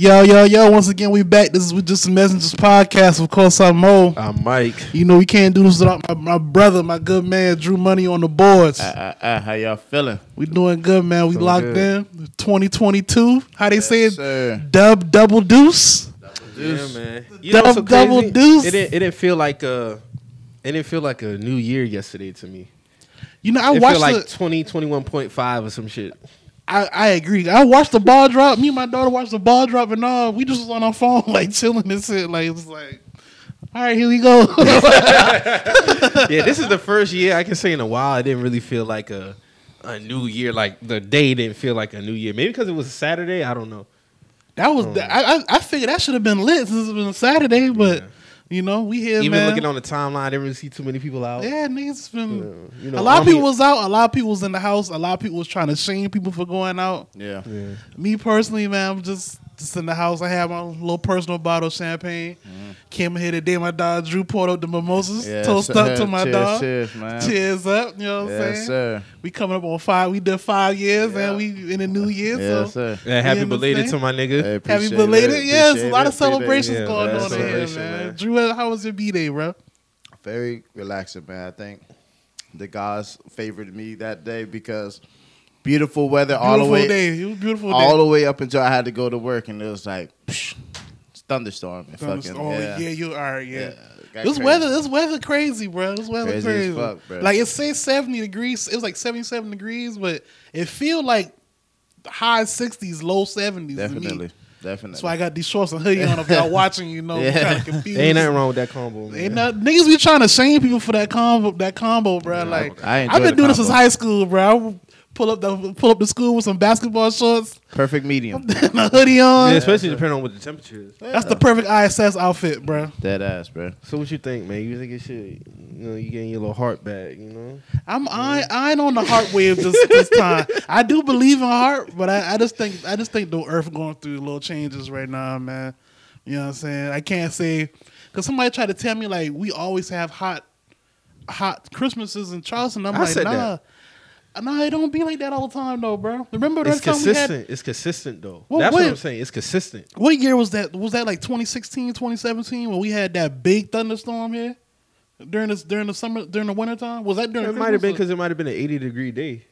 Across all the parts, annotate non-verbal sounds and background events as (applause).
Yo, yo, yo, once again, we back. This is with Just the Messengers podcast. Of course, I'm Mo. I'm Mike. You know, we can't do this without my, my brother, my good man, Drew Money on the boards. Uh, uh, uh, how y'all feeling? we doing good, man. We Feeling locked good. in. 2022. How they say it? sir. Dub double deuce. Yeah, man. You Dub- know so double deuce. It didn't, it didn't feel like a. It didn't feel like a new year yesterday to me. You know, I it watched felt like the, 20, 21.5 or some shit. I, I agree. I watched the ball drop. Me and my daughter watched the ball drop, and all we just was on our phone, (laughs) like chilling and shit. Like it's like, all right, here we go. (laughs) yeah, this is the (laughs) first year I can say in a while I didn't really feel like a a new year. Like the day didn't feel like a new year. Maybe because it was a Saturday. I don't know. that was. Um, I, I I figured that should have been lit since it was a Saturday, but Yeah. You know we here, Even man. looking on the timeline, I didn't really see too many people out. Yeah, niggas been. Yeah, you know, a lot of army- people was out. A lot of people was in the house. A lot of people was trying to shame people for going out. Yeah. Yeah. Me personally, man, I'm just just in the house. I have my little personal bottle of champagne. Came in here today. My dog Drew poured up the mimosas. Yeah, toast sir. up to my cheers, dog. Cheers, man. Cheers up. You know what I'm Yes, saying? sir. We coming up on five. We did five years, Yeah. and we in the new year. Yes, so sir. Yeah, happy belated to my nigga. Hey, happy belated. it. Yes, a lot it. of celebrations Yeah, going on here, man. man. Drew, how was your b day, bro? Very relaxing, man. I think the gods favored me that day because beautiful weather all the Beautiful way, day. It was beautiful all day. the way up until I had to go to work, and it was like psh, thunderstorm. And fucking, oh yeah. yeah, you are Yeah. got This crazy. weather, this weather crazy, bro. This weather Crazy crazy. as fuck, bro. Like it says seventy degrees. It was like seventy-seven degrees, but it feel like high sixties, low seventies. Definitely, definitely. That's why I got these shorts and hoodie on. If y'all (laughs) watching, you know, Yeah. kind of confused. Ain't nothing wrong with that combo, man. Ain't not, niggas be trying to shame people for that combo, that combo, bro. like I enjoy I've been the doing this since high school, bro. I would pull up the pull up the school with some basketball shorts Perfect medium. (laughs) my hoodie on. Yeah, especially depending on what the temperature is. That's the perfect ISS outfit, bro. Dead ass, bro. So what you think, man? You think it should, you know, you getting your little heart back, you know? I'm I, I ain't on the heart wave this, this time. (laughs) I do believe in heart, but I, I just think I just think the earth going through little changes right now, man. You know what I'm saying? I can't say because somebody tried to tell me like we always have hot hot Christmases in Charleston. I'm I like, said nah. that. Nah, it don't be like that all the time though, bro. Remember that It's time we had consistent. It's consistent though. Well, That's wait. what I'm saying. It's consistent. what year was that? Was that like 2016, 2017 when we had that big thunderstorm here? During this during the summer during the winter time? Was that during It might have been because it might have been an 80 degree day.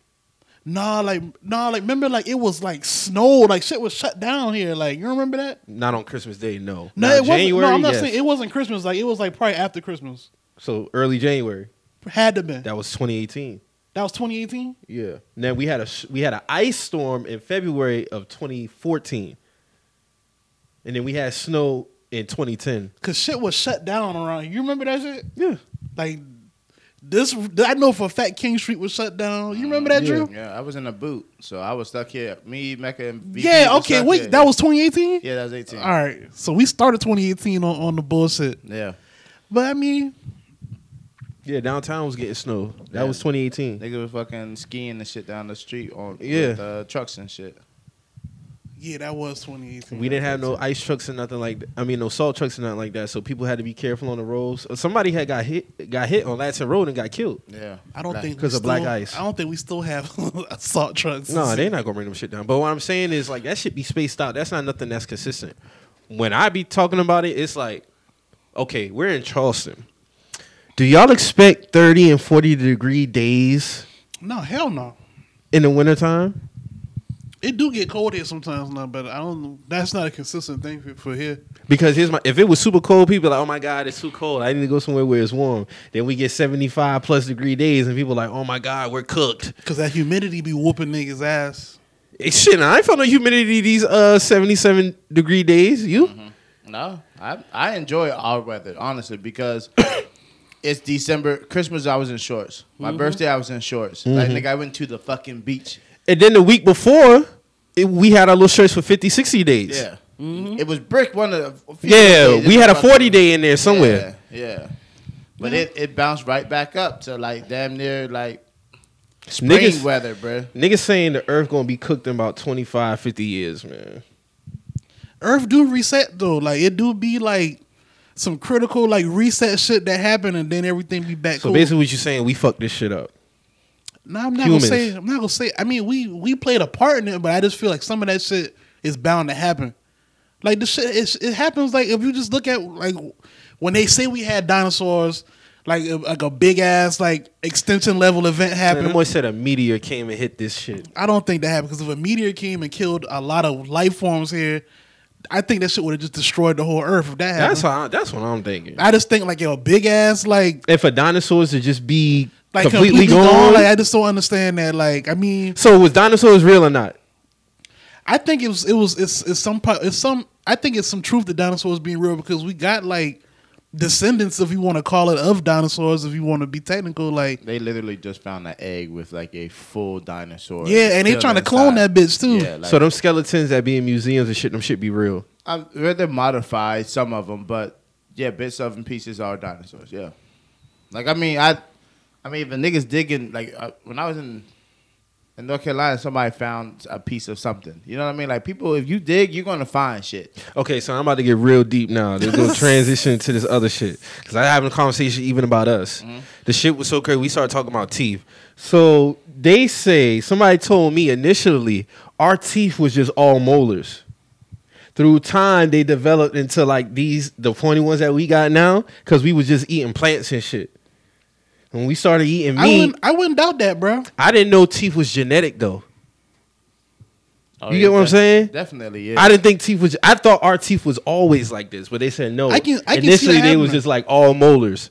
Nah, like nah, like remember like it was like snow, like shit was shut down here. Like you remember that? Not on Christmas Day, no. No, it wasn't. No, I'm not yes. saying it wasn't Christmas. Like it was like probably after Christmas. So early January. Had to been. That was 2018. That was 2018. Yeah. Now we had a sh- we had an ice storm in February of 2014, and then we had snow in 2010. Cause shit was shut down around. You remember that shit? Yeah. Like this, I know for a fact King Street was shut down. You remember that, Yeah. Drew? Yeah, I was in a boot, so I was stuck here. Me, Mecca, and VP Yeah. Okay. Wait, here. that was 2018. yeah, that was eighteen. All right. So we started 2018 on, on the bullshit. Yeah, But I mean, Yeah. Downtown was getting snow. That Yeah. was 2018. nigga was fucking skiing and shit down the street on Yeah. with, uh, trucks and shit. yeah, that was 2018. We didn't have no ice trucks and nothing like. that. I mean, no salt trucks and nothing like that. So people had to be careful on the roads. Somebody had got hit, got hit on Latson Road and got killed. Yeah, I don't Like- think 'Cause we of black still- ice. I don't think we still have (laughs) assault trucks. No, they're not gonna bring them shit down. But what I'm saying is like that should be spaced out. That's not nothing that's consistent. When I be talking about it, it's like, okay, we're in Charleston. Do y'all expect 30 and 40 degree days No, hell no. in the wintertime? It do get cold here sometimes now, but I don't. That's not a consistent thing for, for here. Because here's my if it was super cold, people are like, oh my god, it's too cold. I need to go somewhere where it's warm. Then we get 75 plus degree days, and people are like, oh my god, we're cooked. Cause that humidity be whooping niggas ass. Hey, shit, I ain't felt no humidity these uh 77 degree days. You? no, I I enjoy our weather honestly because it's December. Christmas, I was in shorts. My mm-hmm. birthday, I was in shorts. Like mm-hmm. nigga, I went to the fucking beach. And then the week before, it, we had our little shirts for 50, 60 days. Yeah, mm-hmm. it was brick one of the few Yeah, days we had a 40 day in there somewhere. Yeah, yeah. but it it bounced right back up to like damn near like spring Niggas, weather, bruh. niggas saying the earth gonna be cooked in about 25, 50 years, man. Earth do reset though. Like it do be like some critical like reset shit that happened, and then everything be back. So cool. basically, what you're saying, we fucked this shit up. No, I'm not Humans. gonna say. I'm not gonna say. I mean, we we played a part in it, but I just feel like some of that shit is bound to happen. Like the shit, it, it happens. Like if you just look at like when they say we had dinosaurs, like a- like a big ass like extension level event happened. the boy said a meteor came and hit this shit. I don't think that happened because if a meteor came and killed a lot of life forms here, I think that shit would have just destroyed the whole Earth. If that happened, That's how. I, that's what I'm thinking. I just think like yo, big ass like If a dinosaurs to just be like completely, completely, gone. gone. Like I just don't understand that. Like I mean, so was dinosaurs real or not? I think it was it was it's it's some part it's some I think it's some truth that dinosaurs being real because we got like descendants if you want to call it of dinosaurs if you want to be technical like They literally just found an egg with like a full dinosaur. yeah and they're trying to clone inside. that bitch too. Yeah, like, so them skeletons that be in museums and shit, them shit be real. I've read them modified some of them, but yeah, bits of and pieces are dinosaurs. Yeah, like I mean, I, I mean, if a niggas digging like uh, when I was in in North Carolina, somebody found a piece of something. You know what I mean? Like people, if you dig, you're gonna find shit. Okay, so I'm about to get real deep now. They're gonna (laughs) transition to this other shit because I having a conversation even about us. Mm-hmm. The shit was so crazy. We started talking about teeth. So they say somebody told me initially our teeth was just all molars. Through time, they developed into like these the pointy ones that we got now because we was just eating plants and shit. When we started eating I meat, wouldn't I wouldn't doubt that, bro. I didn't know teeth was genetic though. Oh, You get what I'm saying? Definitely, yeah. I didn't think teeth was. I thought our teeth was always like this, but they said no. I can- I can Initially, that they was just like all molars.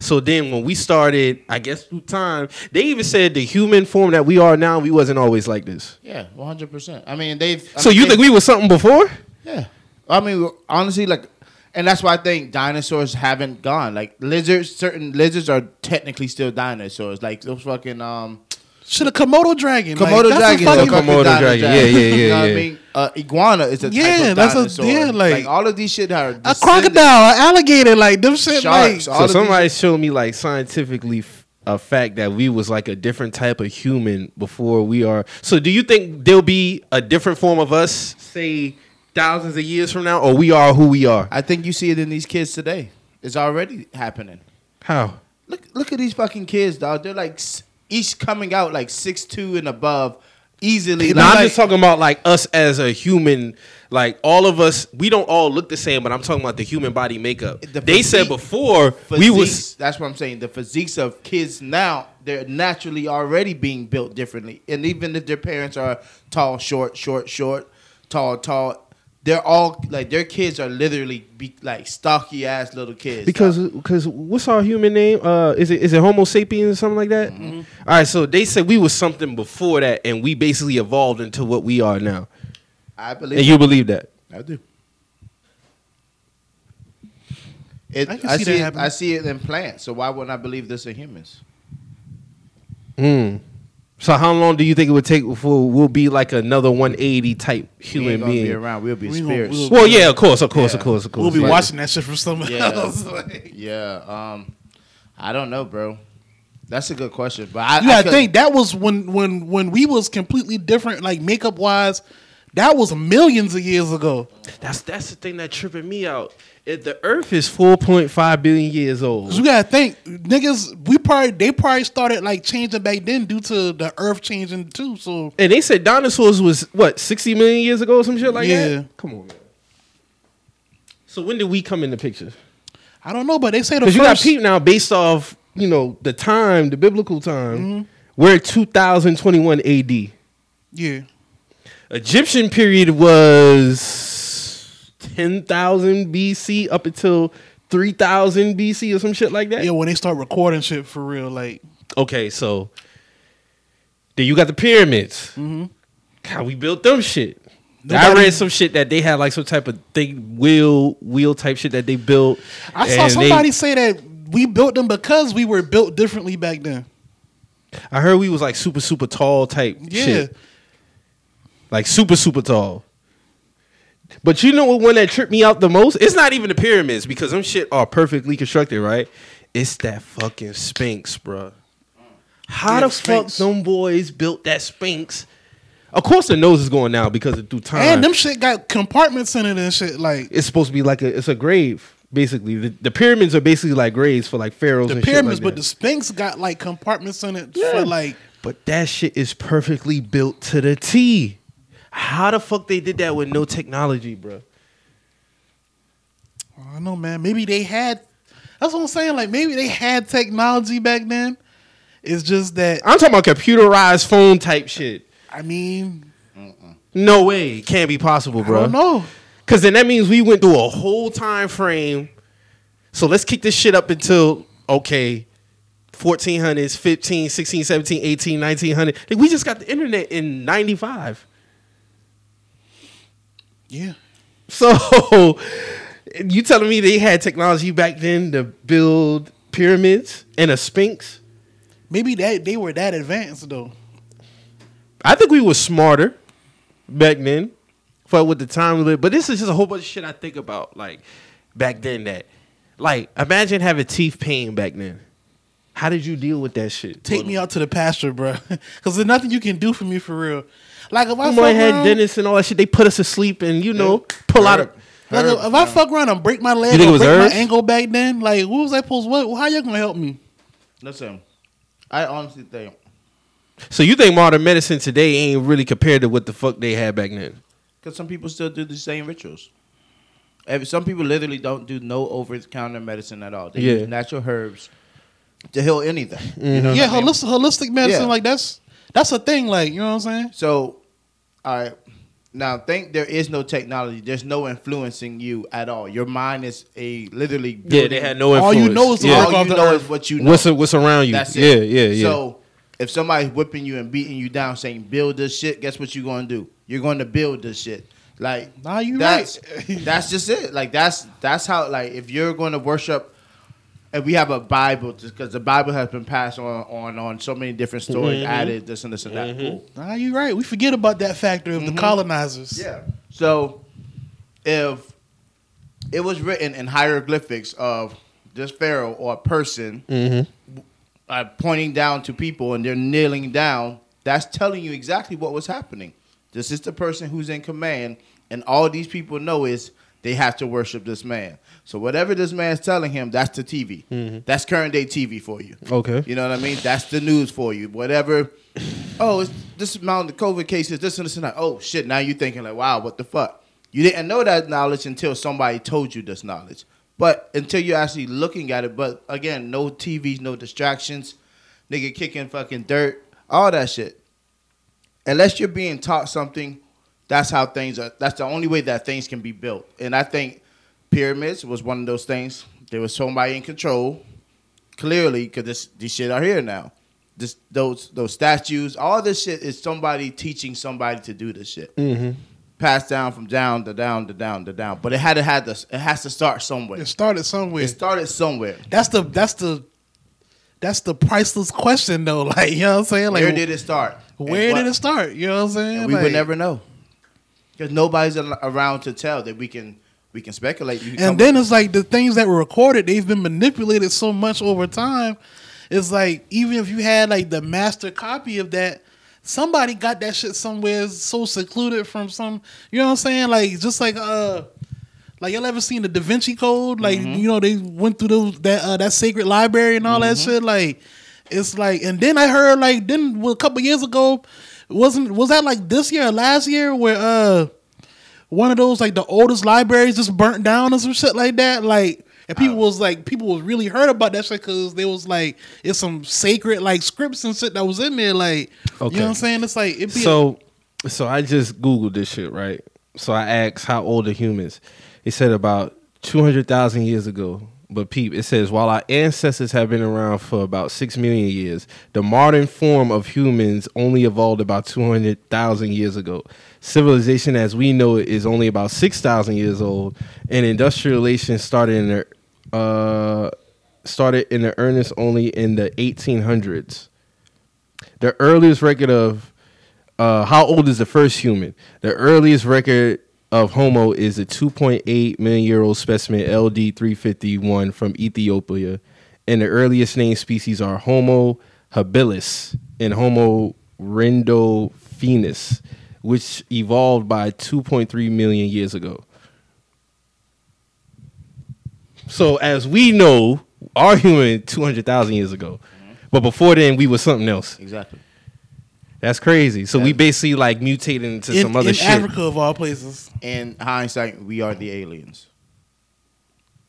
So then, when we started, I guess through time, they even said the human form that we are now, we wasn't always like this. yeah, 100. percent I mean, they've. I so mean, you they- think we was something before? Yeah. I mean, honestly, like, and that's why I think dinosaurs haven't gone. Like lizards, certain lizards are technically still dinosaurs. Like those fucking um Should a Komodo dragon. like, Komodo that's a dragon. fucking- is a fucking Komodo dino- dragon. Yeah, yeah, yeah, You know what yeah. I mean? Uh, iguana is a Yeah, type of that's a- dinosaur. yeah, like- all of these shit are a crocodile, an alligator, like them shit. Sharks, like so of these- somebody showed me like scientifically a fact that we was like a different type of human before we are. So do you think there'll be a different form of us, say thousands of years from now, or we are who we are? I think you see it in these kids today. It's already happening. How? Look, look at these fucking kids, dog. They're like each coming out like six two and above, easily. No, like- I'm just talking about like us as a human. Like all of us, we don't all look the same, but I'm talking about the human body makeup. The they said before we was that's what I'm saying. The physiques of kids now, they're naturally already being built differently. And even if their parents are tall, short, short, short, tall, tall, they're all like their kids are literally be, like stocky ass little kids. because because what's our human name? Uh, is it is it Homo sapiens or something like that? Mm-hmm. All right, so they said we was something before that, and we basically evolved into what we are now. I believe And you believe that? I do. It, I I, see see it. I see it in plants, so why wouldn't I believe this in humans? Hmm. So how long do you think it would take before we'll be like another 180 type we human ain't gonna be being? around. We'll be We gonna- spirits. we'll- Well, yeah, of course, of course, Yeah. of course, of course. we'll be Like- watching that shit from someone Yeah. else. (laughs) like. yeah. Um, I don't know, bro. That's a good question, but I, You I gotta think that was when when when we was completely different, like makeup wise. That was millions of years ago. That's that's the thing that tripping me out. If the Earth is 4.5 billion years old. 'Cause you gotta think, niggas. We probably they probably started like changing back then due to the Earth changing too. So And they said dinosaurs was what 60 million years ago or some shit like Yeah. that. Come on, man. So when did we come in the picture? I don't know, but they say the Because you got first. people now based off you know the time, the biblical time. Mm-hmm. We're at 2021 AD. yeah, Egyptian period was 10,000 BC up until 3000 BC or some shit like that. yeah. When they start recording shit for real, like Okay, so then you got the pyramids. Mm-hmm. How we built them shit. I read some shit that they had like some type of thing wheel wheel type shit that they built. I saw somebody they- say that we built them because we were built differently back then. I heard we was like super super tall type Yeah, shit, like super super tall. But you know what one that tripped me out the most? It's not even the pyramids because them shit are perfectly constructed, right? It's that fucking Sphinx, bruh. How the the fuck Sphinx. them boys built that Sphinx? Of course, the nose is going now because of through time. and them shit got compartments in it and shit. Like it's supposed to be like a it's a grave basically. The, the pyramids are basically like graves for like pharaohs. the pyramids, shit but the. Sphinx got like compartments in it Yeah. for like. but that shit is perfectly built to the T. How the fuck they did that with no technology, bro? Oh, I don't know, man. Maybe they had. That's what I'm saying. Like maybe they had technology back then. It's just that I'm talking about computerized phone type shit. I mean, No way, it can't be possible, I bro. don't. Because then that means we went through a whole time frame. So let's kick this shit up until, okay, 1400s, 15, 16, 17, 18, 1900. Like, we just got the internet in 95. Yeah, So (laughs) you telling me they had technology back then to build pyramids and a sphinx? maybe that they were that advanced though. I think we were smarter back then for with the time we lived. But this is just a whole bunch of shit I think about, like back then. That, like, imagine having teeth pain back then. How did you deal with that shit? Take me out to the pasture, bro. Because (laughs) there's nothing you can do for me for real. Like if I My fuck mom had around, dentists and all that shit. They put us to sleep and you know pull out. Herb. A, like Herb, if I fuck around and break my leg You think or it was break herbs? my ankle back then, like what was I supposed? What? How you gonna help me? Listen, I honestly think so you think modern medicine today ain't really compared to what the fuck they had back then? because some people still do the same rituals. Some people literally don't do no over the counter medicine at all. They Yeah. use natural herbs to heal anything. You mm-hmm. know yeah, what I mean? holistic, holistic medicine, Yeah. like that's that's a thing. Like you know what I'm saying? So, all right. Now, think there is no technology. There's no influencing you at all. Your mind is a literally. Yeah, they had no influence All you know is yeah. All you know is what you know. what's what's around you. That's yeah, it. yeah, yeah. So if somebody's whipping you and beating you down, saying build this shit, guess what you're gonna do? You're gonna build this shit. Like Nah, you that's right. (laughs) that's just it. Like that's that's how like if you're going to worship. And we have a Bible because the Bible has been passed on on on so many different stories, Mm-hmm. added this and this and that. Cool. Nah, you're right. We forget about that factor of the colonizers. Mm-hmm. Yeah. So if it was written in hieroglyphics of this pharaoh or a person Mm-hmm. uh, pointing down to people and they're kneeling down, that's telling you exactly what was happening. This is the person who's in command, and all these people know is they have to worship this man. So whatever this man's telling him, that's the TV. Mm-hmm. That's current day TV for you. Okay. You know what I mean? That's the news for you. Whatever. (clears throat) Oh, it's this amount of COVID cases, this and this and that. Oh shit! Now you're thinking like, wow, what the fuck? You didn't know that knowledge until somebody told you this knowledge. But until you're actually looking at it, but again, no TVs, no distractions, nigga kicking fucking dirt, all that shit. Unless you're being taught something, that's how things are. That's the only way that things can be built. And I think pyramids was one of those things. There was somebody in control clearly because this these shit are here now. This those those statues, all this shit is somebody teaching somebody to do this shit. Mm-hmm. Passed down from down to down to down to down. But it had to had this. It has to start somewhere. It started somewhere. It started somewhere. That's the that's the that's the priceless question though. (laughs) Like you know what I'm saying? Like where did it start? Where what- did it start? You know what I'm saying? We Like, would never know because nobody's around to tell that we can we can speculate. Can And then it's like the things that were recorded, they've been manipulated so much over time. It's like even if you had like the master copy of that, somebody got that shit somewhere so secluded from some. You know what I'm saying? Like just like uh. Like y'all ever seen the Da Vinci Code? Like Mm-hmm. you know they went through those that uh, that sacred library and all that Mm-hmm. shit. Like it's like, and then I heard like then well, a couple years ago, wasn't was that like this year or last year where uh one of those like the oldest libraries just burnt down or some shit like that. Like, and people was like, people was really hurt about that shit because there was like, it's some sacred like scripts and shit that was in there. Like, you know what I'm saying? It's like, it be So, so I just googled this shit, right? So I asked how old are humans? He said about two hundred thousand years ago. But peep, it says while our ancestors have been around for about six million years, the modern form of humans only evolved about two hundred thousand years ago. Civilization, as we know it, is only about six thousand years old, and industrialization started in the uh, started in the earnest only in the eighteen hundreds. The earliest record of uh, how old is the first human? The earliest record of Homo is a 2.8 million year old specimen LD 351 from Ethiopia, and the earliest named species are Homo habilis and Homo rindophoenus, which evolved by 2.3 million years ago. So, as we know, our human 200,000 years ago, mm-hmm. but before then, we were something else. exactly. That's crazy. So we basically like mutated into in, some other in shit. Africa of all places. In hindsight, we are the aliens.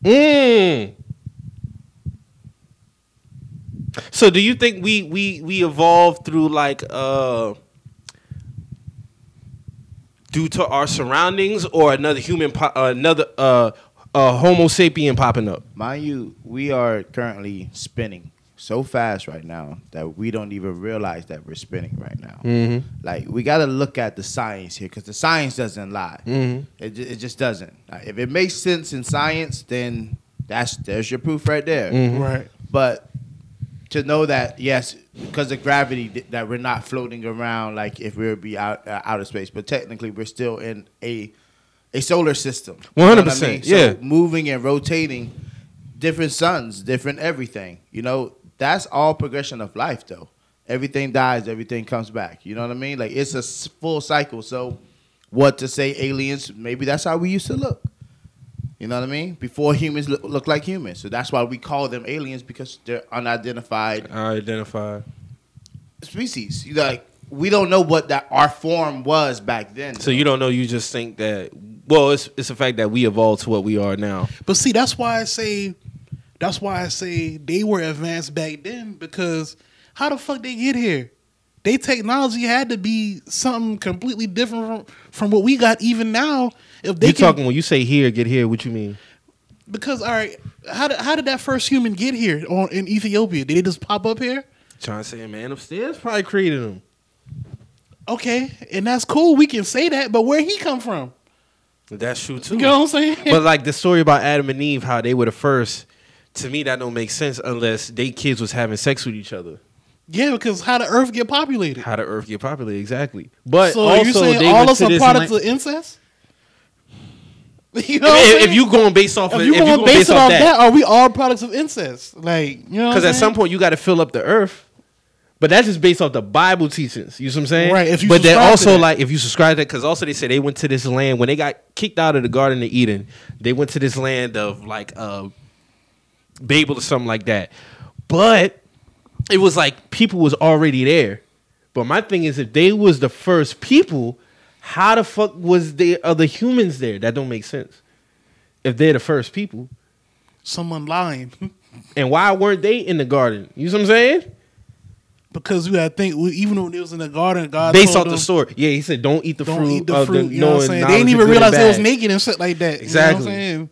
Mm. So do you think we we we evolved through like uh due to our surroundings or another human po- uh, another uh uh homo sapien popping up? Mind you, we are currently spinning so fast right now that we don't even realize that we're spinning right now. Mhm. Like we got to look at the science here because the science doesn't lie. Mhm. It, it just doesn't. Like, if it makes sense in science, then that's there's your proof right there. Mhm. Right. But to know that yes, because of gravity, that we're not floating around like if we would be out uh, outer space, but technically we're still in a a solar system. You know what I 100%, mean? So yeah. moving and rotating, different suns, different everything. You know, that's all progression of life, though. Everything dies, everything comes back. You know what I mean? Like it's a full cycle. So, what to say, aliens? Maybe that's how we used to look. You know what I mean? Before humans look, look like humans. So that's why we call them aliens because they're unidentified unidentified species. You like we don't know what that our form was back then. So you don't know. You just think that. Well, it's it's the fact that we evolved to what we are now. But see, that's why I say, that's why I say they were advanced back then because how the fuck they get here? They technology had to be something completely different from, from what we got even now. If they You can, talking when you say here, get here. What you mean? because all right, how did how did that first human get here on in Ethiopia? Did they just pop up here? Trying to say, a man upstairs probably created them. Okay, and that's cool. We can say that, but where he come from? That's true too. You know what I'm saying? but like the story about Adam and Eve, how they were the first. To me, that don't make sense unless they kids was having sex with each other. yeah, because how the Earth get populated? How the Earth get populated exactly. But so also, (laughs) you saying all of us are products of incest? You know, if, if you going based off, if of, you if you going going base based off that, that, are we all products of incest? Like, you know, because at some point you got to fill up the Earth. But that's just based off the Bible teachings. You know what I'm saying? Right, if you but to also like if you subscribe to that, because also they say they went to this land when they got kicked out of the Garden of Eden. They went to this land of like uh, Babel or something like that. But it was like people was already there. But my thing is, if they was the first people, how the fuck was the other humans there? That don't make sense. If they're the first people, someone lying (laughs) and why weren't they in the garden? You know what I'm saying? because you gotta think even when it was in the garden, God Based off the story. Yeah, he said, "Don't eat the Don't fruit." eat the of fruit. The you know what I'm saying? They didn't even realize they was naked and shit like that. Exactly. You know what I'm saying?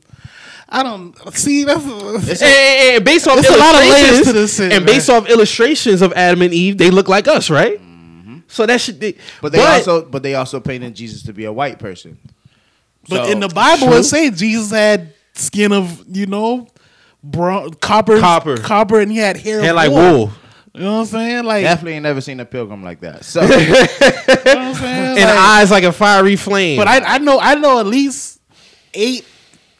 I don't see that's. It's And, and- and based off There's a lot of layers illustrations, to this shit, and man. based off illustrations of Adam and Eve, they look like us, right? So that should. Be, Mm-hmm. But they also but they also painted Jesus to be a white person. But So- in the Bible, True. it say Jesus had skin of you know, brown, copper, Copper. copper, and he had hair, hair like wool. wool, You know what I'm saying? Like, Definitely ain't never seen a pilgrim like that. So (laughs) (laughs) you know what I'm saying? and Like- eyes like a fiery flame. But I, I know I know at least eight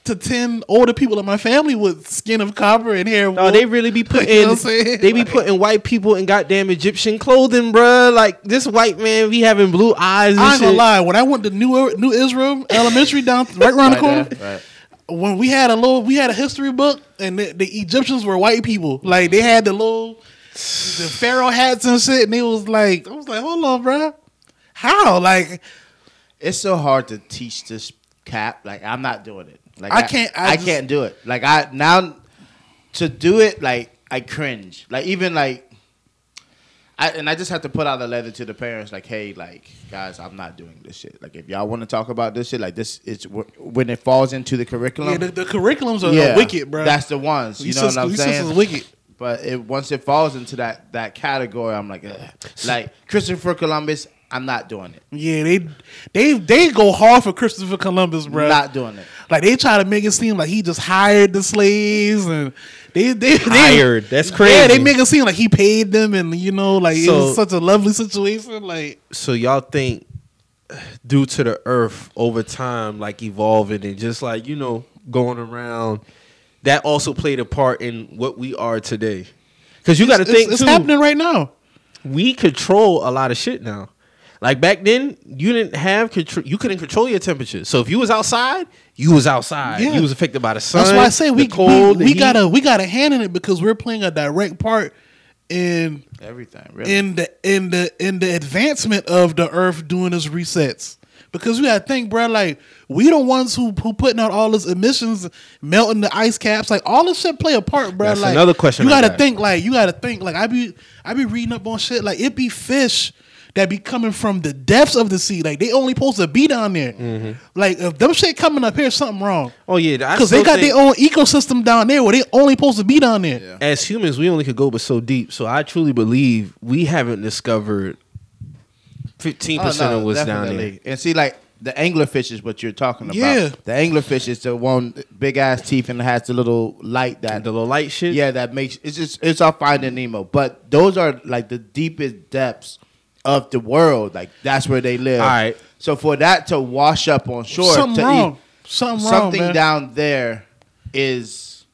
to ten older people in my family with skin of copper and hair. of No, wool. they really be (laughs) You know putting what I'm they be putting white people in goddamn Egyptian clothing, bruh. Like this white man be having blue eyes. I ain't gonna lie. When I went to New er, New Israel Elementary down right around the right corner, there, right. when we had a little, we had a history book, and the, the Egyptians were white people. Like they had the little, the pharaoh hats and shit, and it was like, I was like, hold on, bro, how? Like, It's so hard to teach this cap. Like I'm not doing it. Like I can't- I I, just- can't do it. Like I now to do it. Like I cringe. Like even like. I, and I just have to put out a letter to the parents, like, "Hey, like, guys, I'm not doing this shit. Like, if y'all want to talk about this shit, like, this is when it falls into the curriculum. yeah, the, the curriculums are, are wicked, bro. That's the ones. You These know what I'm these saying? sisters wicked. But it, once it falls into that that category, I'm like, Ugh. like Christopher Columbus, I'm not doing it. Yeah, they they they go hard for Christopher Columbus, bro. Not doing it. like they try to make it seem like he just hired the slaves and they they, they Hired. That's crazy. Yeah, they make it seem like he paid them and you know like it was such a lovely situation. Like So y'all think due to the earth over time like evolving and just like, you know, going around, that also played a part in what we are today. Cause you gotta it's, think it's too, happening right now. we control a lot of shit now. Like back then, you didn't have control. You couldn't control your temperature. So if you was outside, you was outside. Yeah. You was affected by the sun. That's why I say we cold, we, we got a we got a hand in it because we're playing a direct part in Everything, really. in the in the in the advancement of the Earth doing its resets. Because we gotta think, bro, like we the ones who who putting out all this emissions, melting the ice caps, like all this shit play a part, bro. That's like another question You gotta got. think, like you gotta think, like I be I be reading up on shit, like it be fish that be coming from the depths of the sea, like they only supposed to be down there. Mm-hmm. Like if them shit coming up here, something wrong. Oh yeah, Because they got think- their own ecosystem down there where they only supposed to be down there. Yeah. as humans, we only could go but so deep. So I truly believe we haven't discovered fifteen percent no, of what's down there. And see, like the anglerfish is what you're talking about. Yeah. The anglerfish is the one big ass teeth and has the little light that The little light shit. yeah that makes it's just it's all Finding Nemo. But those are like the deepest depths of the world. Like that's where they live. All right. So for that to wash up on shore, something to wrong. eat something wrong, something man. down there is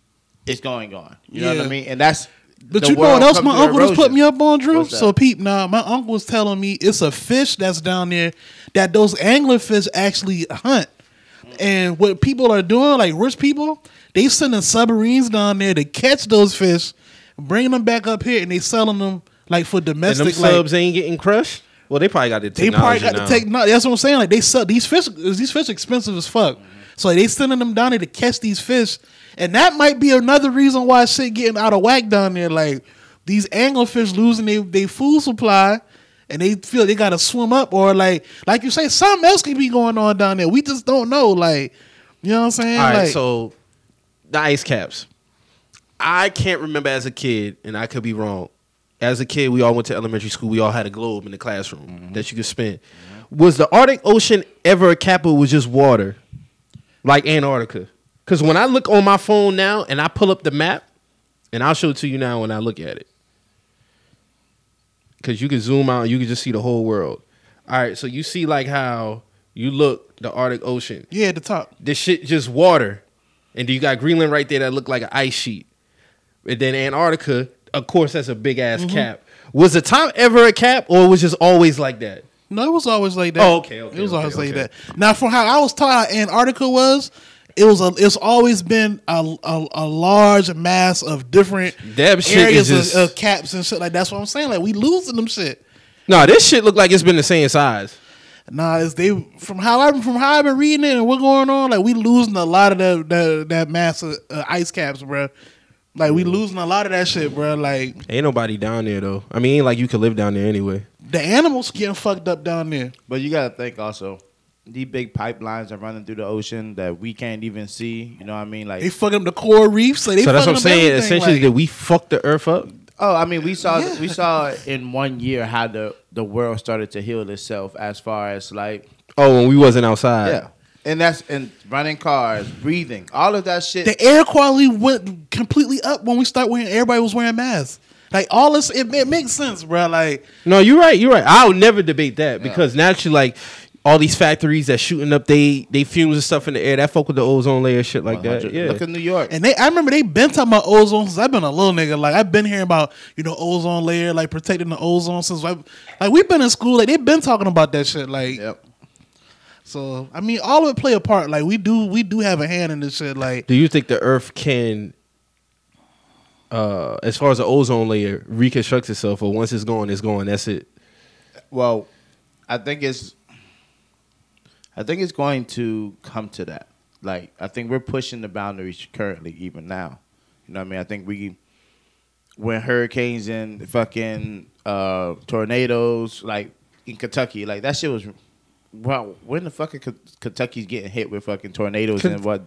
is going on. You know what I mean? And that's But the you know what else my to uncle just put me up on, Drew? What's that? So peep now, my uncle was telling me it's a fish that's down there that those anglerfish actually hunt. And what people are doing, like rich people, they sending submarines down there to catch those fish, bringing them back up here, and they selling them like for and domestic. them like, subs ain't getting crushed. Well, they probably got the they probably got now. to take. That's what I'm saying. Like they sell these fish. These fish expensive as fuck. So like, they sending them down there to catch these fish, and that might be another reason why shit getting out of whack down there. Like these anglerfish losing their they food supply, and they feel they got to swim up, or like like you say, something else could be going on down there. We just don't know. Like you know what I'm saying? All right, like, so the ice caps. I can't remember as a kid, and I could be wrong. As a kid, we all went to elementary school. We all had a globe in the classroom Mm-hmm. that you could spin. Was the Arctic Ocean ever a cap or was just water, like Antarctica? Because when I look on my phone now and I pull up the map, and I'll show it to you now when I look at it, because you can zoom out, and you can just see the whole world. All right, so you see like how you look the Arctic Ocean yeah, at the top. this shit just water. And you got Greenland right there that look like an ice sheet. And then Antarctica, of course, that's a big ass Mm-hmm. cap. Was the top ever a cap or was just always like that? No, it was always like that. Oh, okay, okay, It was okay, always like that. Now, from how I was taught, how Antarctica was. It was a. It's always been a, a, a large mass of different shit areas just- of, of caps and shit. Like that's what I'm saying. Like we losing them shit. No, this shit look like it's been the same size. Nah, it's they from how I from how I've been reading it and what's going on. Like we losing a lot of that that, that mass of uh, ice caps, bro. Like we losing a lot of that shit, bro. Like Ain't nobody down there though. I mean, ain't like you could live down there anyway. the animals getting fucked up down there. But you gotta think also, these big pipelines are running through the ocean that we can't even see. You know what I mean? Like, They fucking up the coral reefs. So they so that's what I'm up saying. everything, Essentially, like- that we fucked the earth up. oh, I mean, we saw Yeah. we saw in one year how the the world started to heal itself as far as like, Oh, when we wasn't outside. yeah, and that's and running cars, breathing, all of that shit. the air quality went completely up when we start wearing. Everybody was wearing masks. Like all this, it, it makes sense, bro. Like No, you're right. You're right. I'll never debate that because naturally, like all these factories that shooting up they they fumes and stuff in the air that fuck with the ozone layer, shit like that. Yeah. Look at New York. And they, I remember they been talking about ozone since I've been a little nigga. Like I've been hearing about you know ozone layer, like protecting the ozone since I, like we've been in school. Like they've been talking about that shit. Like yep. So, I mean, all of it play a part. Like we do, we do have a hand in this shit. Like Do you think the Earth can, uh, as far as the ozone layer, reconstruct itself, or once it's gone, it's gone? That's it. Well, I think it's I think it's going to come to that. Like I think we're pushing the boundaries currently, even now. You know what I mean? I think we when hurricanes and fucking uh, tornadoes, like in Kentucky, like that shit was. Wow, when the fucking K- Kentucky's getting hit with fucking tornadoes Ken- in what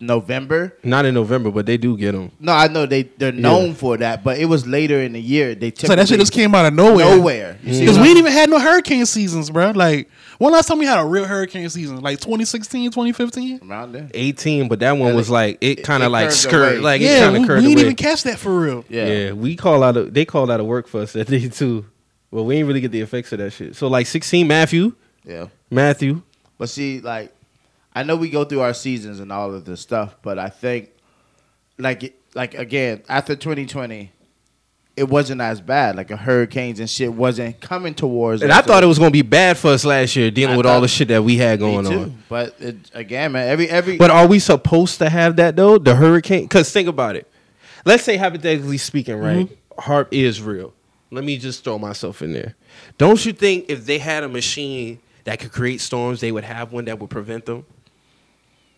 November? Not in November, but they do get them. No, I know they they're known for that, but it was later in the year. They so that shit just came out of nowhere. nowhere. You see Because what we I'm- ain't even had no hurricane seasons, bro. Like when last time we had a real hurricane season? Like 2016, 2015. around there. 18, but that one Yeah, was like it it- kind of like curved skirt, away. like it yeah, kind we, of curved we didn't away. even catch that for real. Yeah. yeah. we call out. A, they called out of work for us that day too. Well, we ain't really get the effects of that shit. So like 16, Matthew, yeah. Matthew. But see, like, I know we go through our seasons and all of this stuff, but I think, like, like again, after 2020, it wasn't as bad. Like, the hurricanes and shit wasn't coming towards. And us. I thought it was gonna be bad for us last year, dealing I with all the shit that we had going too. on. But it, again, man, every every. But are we supposed to have that though? The hurricane? Because think about it. Let's say hypothetically speaking, right? Mm-hmm. HAARP is real. Let me just throw myself in there. Don't you think if they had a machine that could create storms, they would have one that would prevent them.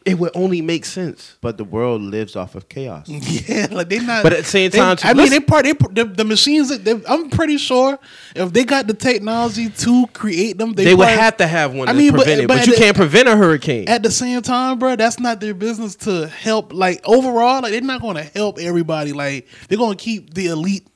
It would only make sense. But the world lives off of chaos. (laughs) Yeah, like they not. But at the same they- time, too, I mean, they part they, the, the machines. They, I'm pretty sure if they got the technology to create them, they, They, would have to have one I to mean, but- it, but but, you the- can't prevent a hurricane. At the same time, bro, that's not their business to help. Like overall, like they're not going to help everybody. Like they're going to keep the elite.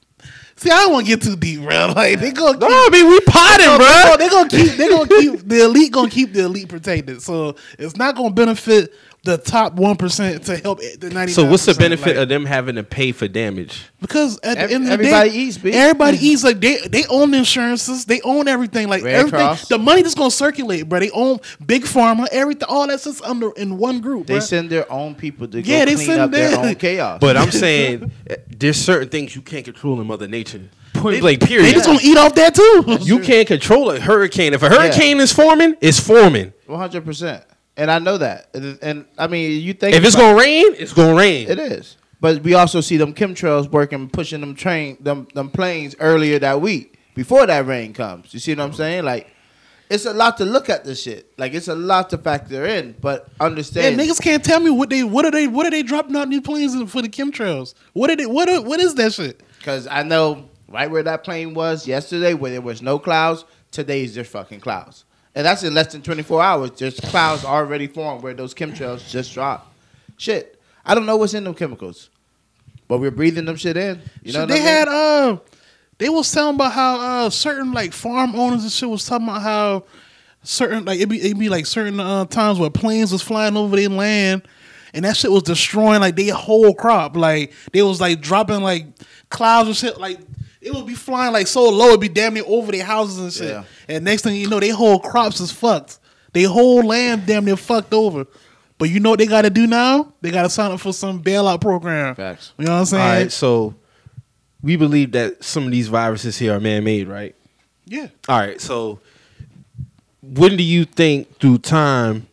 See, I don't want to get too deep, bro. (laughs) Like they going no, I mean we potting, bro. They're gonna keep. They're gonna keep the elite. Gonna keep the elite protected. So it's not gonna benefit the top one percent to help the ninety. So what's the benefit of them having to pay for damage? Because at Ev- the end of the everybody day, eats, B. everybody (laughs) eats. Like they they own the insurances, they own everything. Like Red everything, Cross. the money that's gonna circulate, bro. They own big pharma, everything. All that's just under in one group. They bruh. send their own people to Yeah, go they clean send up their their- own chaos. But I'm saying (laughs) eh, there's certain things you can't control in Mother Nature. Point They- blank, They period. just gonna eat off that too. You can't control a hurricane. If a hurricane is forming, it's forming. One hundred percent, and I know that. And, and I mean, you think If it's gonna rain, it's gonna rain. it is. But we also see them chemtrails working, pushing them train, them them planes earlier that week before that rain comes. You see what I'm mm-hmm. saying? Like, it's a lot to look at this shit. Like, it's a lot to factor in. But Yeah, understand, niggas can't tell me what they what are they what are they dropping out in these planes for the chemtrails? What are they what are, what is that shit? because I know right where that plane was yesterday, where there was no clouds. Today's just fucking clouds, and that's in less than 24 hours. There's clouds already formed where those chemtrails just dropped. Shit, I don't know what's in them chemicals, but we're breathing them shit in. You know So they I mean? had uh they was telling about how uh certain like farm owners and shit was talking about how certain like it be it be like certain uh times where planes was flying over their land and that shit was destroying like their whole crop. Like they was like dropping like clouds and shit like it would be flying like so low it'd be damn near over their houses and shit. Yeah. And next thing you know, their whole crops is fucked. Their whole land damn near fucked over. But you know what they gotta do now? They gotta sign up for some bailout program. Facts. You know what I'm saying? All right, so we believe that some of these viruses here are man-made, right? Yeah. All right, so when do you think through time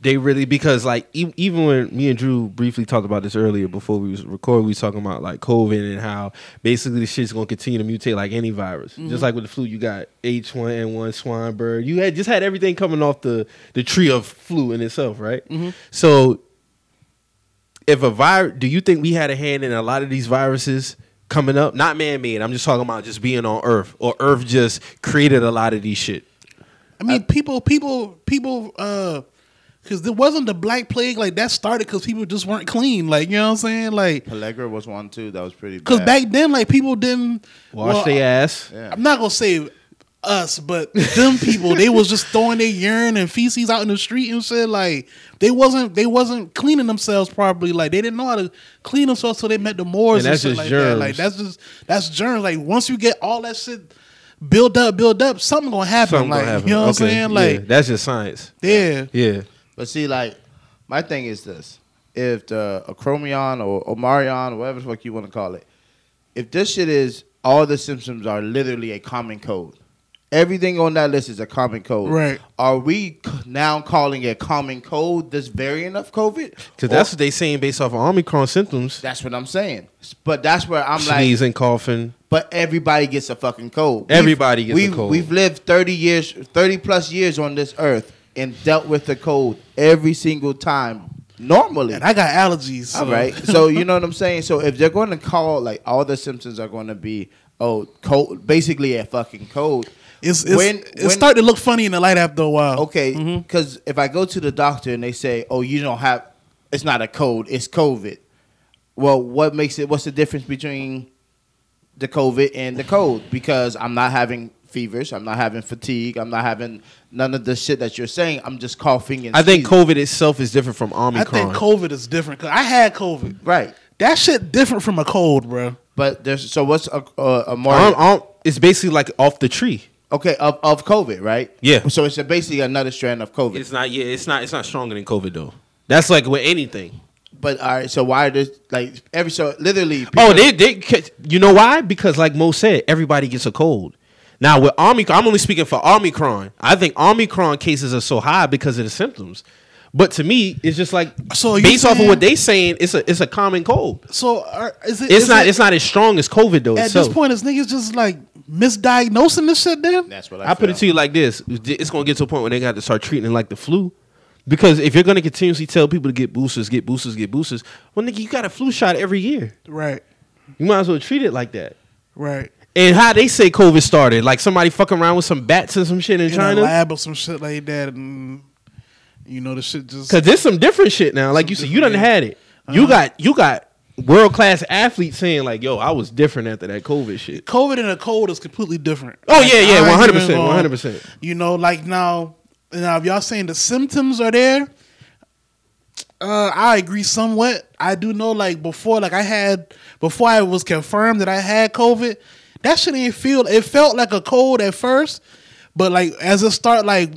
they really because like e- even when me and Drew briefly talked about this earlier before we was recording, we was talking about like COVID and how basically the shit's gonna continue to mutate like any virus. Just like with the flu, you got H one N one swine bird. You had just had everything coming off the the tree of flu in itself, right? So if a virus, do you think we had a hand in a lot of these viruses coming up? Not man made. I'm just talking about just being on Earth, or Earth just created a lot of these shit. I mean, people, people, people, uh, because there wasn't the Black Plague like that started because people just weren't clean. Like you know what I'm saying? Like Pellagra was one too. That was pretty. Good. because back then, like people didn't Wash well, their ass. Yeah. I'm not gonna say us, but them people, they was just throwing their urine and feces out in the street and shit. Like they wasn't, they wasn't cleaning themselves properly. Like they didn't know how to clean themselves, so they met the Moors And and, shit like germs. that. Like that's just that's germs. Like once you get all that shit build up, build up, something gonna happen. Something like gonna happen. you know what I'm Okay, saying? yeah, Like that's just science. yeah. Yeah. But see, like, my thing is this: if the Acromion or Omarion or whatever the fuck you want to call it, if this shit is all the symptoms are literally a common code, everything on that list is a common code. Right. Are we now calling a common code this variant of COVID? Because that's what they saying based off of Omicron symptoms. that's what I'm saying. But that's where I'm like, Sneezing, coughing. but everybody gets a fucking code. Everybody gets a we've, cold. We've lived 30 years, 30 plus years on this earth and dealt with the cold every single time normally. And I got allergies. So. All right. So you know what I'm saying? So if they're going to call like all the symptoms are going to be oh cold basically a fucking cold. It's it's, When- it's when- starting to look funny in the light after a while. Okay, Mm-hmm. because if I go to the doctor and they say, "Oh, you don't have," it's not a cold, it's COVID. Well, what makes it? What's the difference between the COVID and the cold? Because I'm not having fevers, I'm not having fatigue, I'm not having none of the shit that you're saying. I'm just coughing and. I think sneezing. COVID itself is different from Omicron. I Omicron. think COVID is different. Cause I had COVID. right. That shit different from a cold, bro. But there's so what's a, a, a more Om- Om- it's basically like off the tree. okay of, of COVID, right? Yeah. So it's a, basically another strand of COVID. It's not. Yeah, it's not. It's not stronger than COVID though. That's like with anything. but all right, so why does like every so literally? Oh, people- they they. You know why? Because like Mo said, everybody gets a cold. Now with Omicron, I'm only speaking for Omicron. I think Omicron cases are so high because of the symptoms. But to me, it's just like So you based off of what they're saying, it's a it's a common cold. So are, is it? It's is not It, it's not as strong as COVID though at itself. this point, is niggas just like misdiagnosing this shit. Then That's what I, I put it to you like this: it's gonna get to a point where they got to start treating it like the flu. Because if you're gonna continuously tell people to get boosters, get boosters, get boosters, well, nigga, you got a flu shot every year. right, You might as well treat it like that. right. And how they say COVID started, like somebody fucking around with some bats and some shit in, In a China. lab or some shit like that, and you know the shit just Cause there's some different shit now. Like you said, you done different- had it. You Uh-huh. got you got world class athletes saying like, "Yo, I was different after that COVID shit." COVID and a cold is completely different. Oh Like, yeah, yeah, one hundred percent, one hundred percent. You know, like now, now if y'all saying the symptoms are there, uh, I agree somewhat. I do know, like before, like I had before I was confirmed that I had COVID. That shit didn't feel. It felt like a cold at first, but like as it start like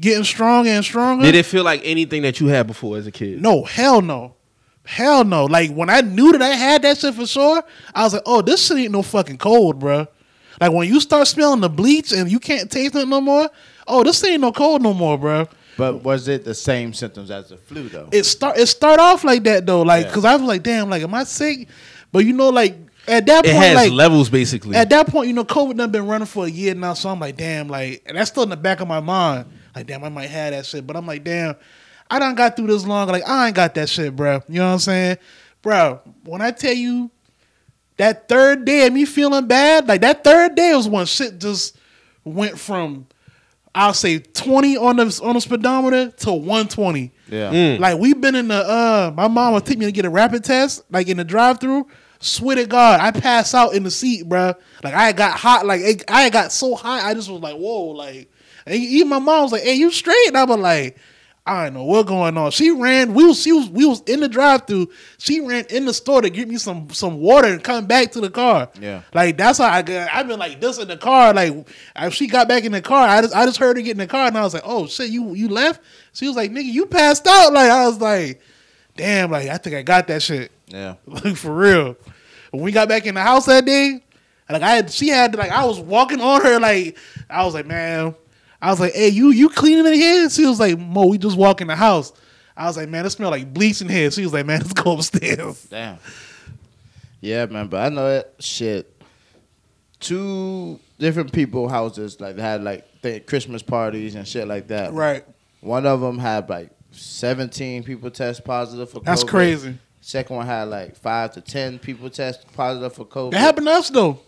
getting stronger and stronger. Did it feel like anything that you had before as a kid? No, hell no. Hell no. Like when I knew that I had that shit for sure, I was like, oh, this shit ain't no fucking cold, bro. Like when you start smelling the bleach and you can't taste it no more, oh, this ain't no cold no more, bro. But was it the same symptoms as the flu though? It start it start off like that though, like Yeah. because I was like, damn, like am I sick? But you know, like at that It point, has like levels basically. at that point, you know, COVID done been running for a year now, so I'm like, damn, like, and that's still in the back of my mind. Like, damn, I might have that shit, but I'm like, damn, I done got through this long. Like, I ain't got that shit, bro. You know what I'm saying, bro? When I tell you that third day of me feeling bad, like that third day was when shit just went from, I'll say 20 on the on the speedometer to 120. yeah. Mm. Like we've been in the uh my mom would take me to get a rapid test, like in the drive through. Swear to God, I passed out in the seat, bruh. Like I got hot, like it, I got so hot, I just was like, whoa, like. And even my mom was like, "Hey, you straight?" And I was like, "I don't know what's going on." She ran. We was she was we was in the drive through. She ran in the store to get me some some water and come back to the car. Yeah. like that's how I got. I've been like this in the car. Like if she got back in the car, I just I just heard her get in the car, and I was like, "Oh shit, you you left?" She was like, "Nigga, you passed out." Like I was like, "Damn!" Like I think I got that shit. Yeah. (laughs) Like for real. When we got back in the house that day, like I had, she had like I was walking on her like I was like, man, I was like, hey, you you cleaning in here? She was like, Mo, we just walk in the house. I was like, man, it smell like bleach in here. She was like, man, (laughs) let's go upstairs. Damn. Yeah, man, but I know that Shit. Two different people houses like had like th- Christmas parties and shit like that. Right. One of them had like seventeen people test positive for. That's crazy. Second one had like five to ten people test positive for COVID. That happened to us though.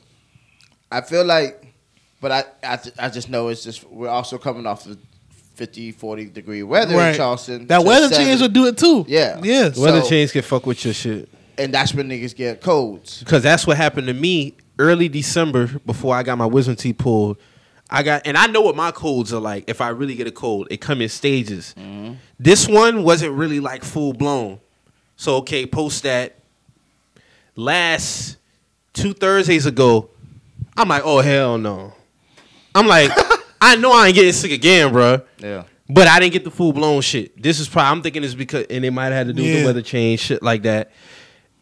I feel like, but I, I, ju- I just know it's just we're also coming off the 50, 40 degree weather Right. in Charleston. That weather 70. change will do it too. Yeah. Yes. Weather So- change can fuck with your shit. and that's when niggas get colds. Because that's what happened to me early December before I got my wisdom teeth pulled. I got, and I know what my colds are like. If I really get a cold, it come in stages. Mm-hmm. This one wasn't really like full blown. So okay, post that. Last two Thursdays ago, I'm like, oh hell no. I'm like, (laughs) I know I ain't getting sick again, bro. Yeah. But I didn't get the full blown shit. This is probably I'm thinking it's because and it might have had to do with the weather change, shit like that.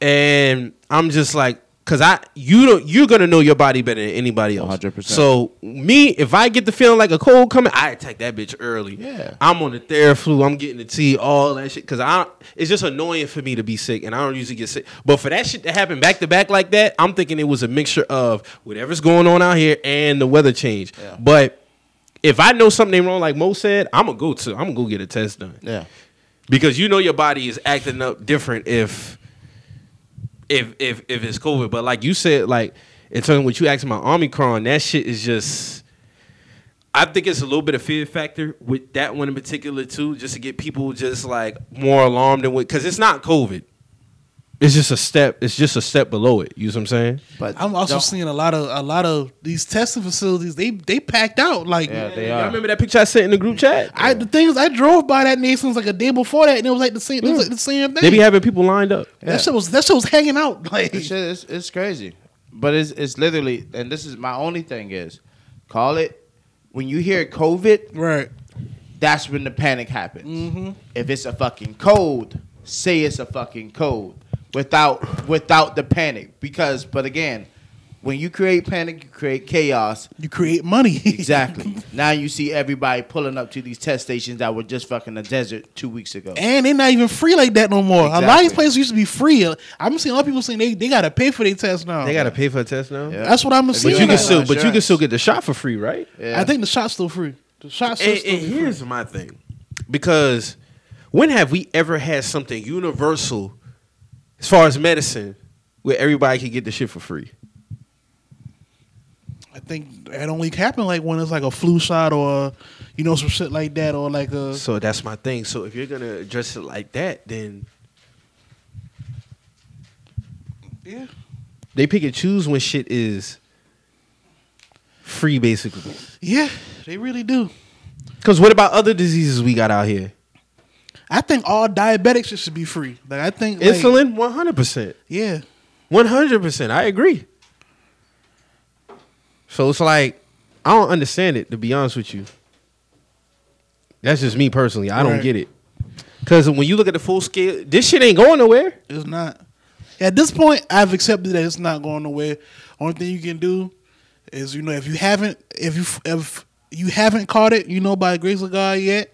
And I'm just like, cause I you don't you're gonna know your body better than anybody else. 100%. So me, if I get the feeling like a cold coming, I attack that bitch early. Yeah. I'm on the Theraflu. I'm getting the tea, all that shit. Cause I it's just annoying for me to be sick, and I don't usually get sick. But for that shit to happen back to back like that, I'm thinking it was a mixture of whatever's going on out here and the weather change. Yeah. But if I know something wrong, like Mo said, I'm gonna go to I'm gonna go get a test done Yeah. because you know your body is acting up different if if if if it's COVID. But like you said, like in terms of what you asked about Omicron, that shit is just. I think it's a little bit of fear factor with that one in particular too, just to get people just like more alarmed what because it's not COVID. It's just a step. It's just a step below it. You know what I'm saying? But I'm also seeing a lot of a lot of these testing facilities. They they packed out. Like Yeah, they Y'all are. remember that picture I sent in the group chat? I the things I drove by that Nations like a day before that, and it was like the same. It was like the same thing. They be having people lined up. That shit was that shit was hanging out. (laughs) Like This shit is it's crazy. But it's it's literally and this is my only thing is call it when you hear COVID, right. that's when the panic happens. Mm-hmm. If it's a fucking cold, say it's a fucking cold without without the panic. Because but again, when you create panic, you create chaos. You create money. (laughs) Exactly. now you see everybody pulling up to these test stations that were just fucking the desert two weeks ago. and they're not even free like that no more. A lot of these places used to be free. I'm seeing a lot of people saying they, they gotta pay for their test now. They gotta pay for a test now. Yeah. That's what I'm saying. But you can still, but you can still get the shot for free, right? Yeah. I think the shot's still free. The shot's And, still and free. here's my thing, because when have we ever had something universal as far as medicine where everybody can get the shit for free? I think that only happened like when it's like a flu shot or you know some shit like that or like a So that's my thing. So if you're gonna address it like that, then yeah. they pick and choose when shit is free, basically. Yeah, they really do. Because what about other diseases we got out here? I think all diabetics should- should be free. Like I think like, Insulin, one hundred percent, Yeah, one hundred percent. I agree. So it's like I don't understand it to be honest with you. That's just me personally. I don't Right. get it. Because when you look at the full scale, this shit ain't going nowhere. it's not. At this point, I've accepted that it's not going nowhere. Only thing you can do is you know if you haven't if you if you haven't caught it, you know by the grace of God yet.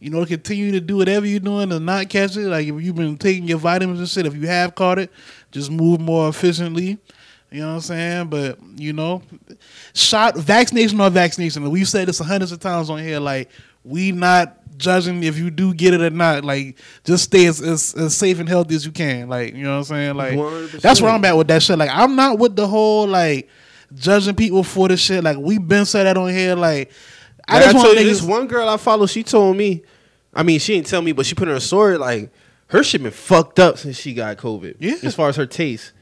You know, continue to do whatever you're doing and not catch it. Like if you've been taking your vitamins and shit, if you have caught it, just move more efficiently. You know what I'm saying? But you know, shot vaccination or vaccination. We've said this hundreds of times on here. Like we not judging if you do get it or not. Like just stay as, as, as safe and healthy as you can. Like you know what I'm saying? Like 100%. that's where I'm at with that shit. Like I'm not with the whole like judging people for the shit. Like we've been said that on here. Like I Like, just want told you this one girl I follow. She told me, I mean, she didn't tell me, but she put in her story like her shit been fucked up since she got COVID. Yeah. as far as her taste,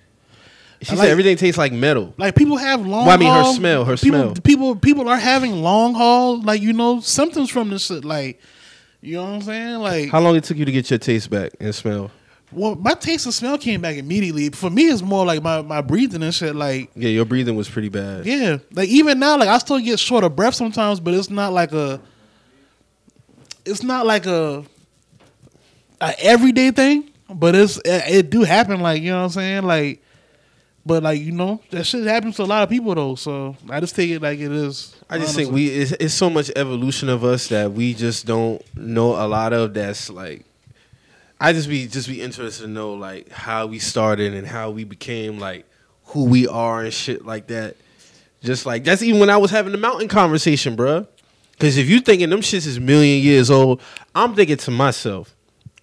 she I said everything tastes like metal. Like people have long. Well, I mean, her haul- smell, her people, smell. People, people are having long haul, like you know, symptoms from this shit. Like, you know what I'm saying? Like, How long it took you to get your taste back and smell? Well, my taste and smell came back immediately. For me, it's more like my my breathing and shit. Like, Yeah, your breathing was pretty bad. yeah, like even now, like I still get short of breath sometimes, but it's not like a. It's not like a. A everyday thing, but it's it, it do happen. Like you know what I'm saying, like. But like you know, that shit happens to a lot of people though. So I just take it like it is. I just think we it's, it's so much evolution of us that we just don't know a lot of. That's like, I just be just be interested to know like how we started and how we became like who we are and shit like that. Just like that's even when I was having the mountain conversation, bruh. Because if you thinking them shits is million years old, I'm thinking to myself,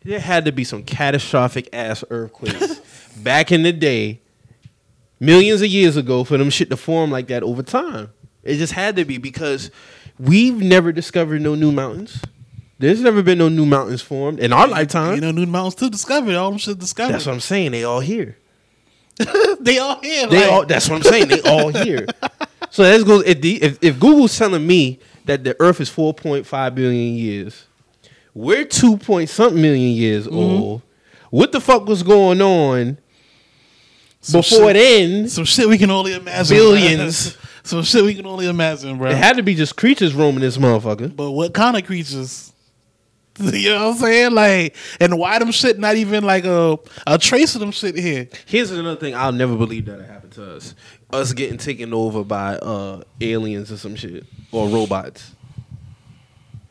there had to be some catastrophic ass earthquakes (laughs) back in the day, millions of years ago, for them shit to form like that over time. It just had to be because we've never discovered no new mountains. There's never been no new mountains formed in our lifetime. You know, new mountains to discover. All them shit discovered. that's what I'm saying. They all here. (laughs) they all here. They like- all. That's what I'm saying. They all here. (laughs) So let's go. If, the, if if Google's telling me that the Earth is 4.5 billion years, we're two point something million years Mm-hmm. old. What the fuck was going on Some before shit- then? Some shit we can only imagine. Billions. (laughs) some shit we can only imagine, bro. It had to be just creatures roaming this motherfucker. but what kind of creatures? (laughs) You know what I'm saying? Like, and why them shit not even like a a trace of them shit here? Here's another thing I'll never believe that it happened to us. Us getting taken over by uh aliens or some shit. Or robots.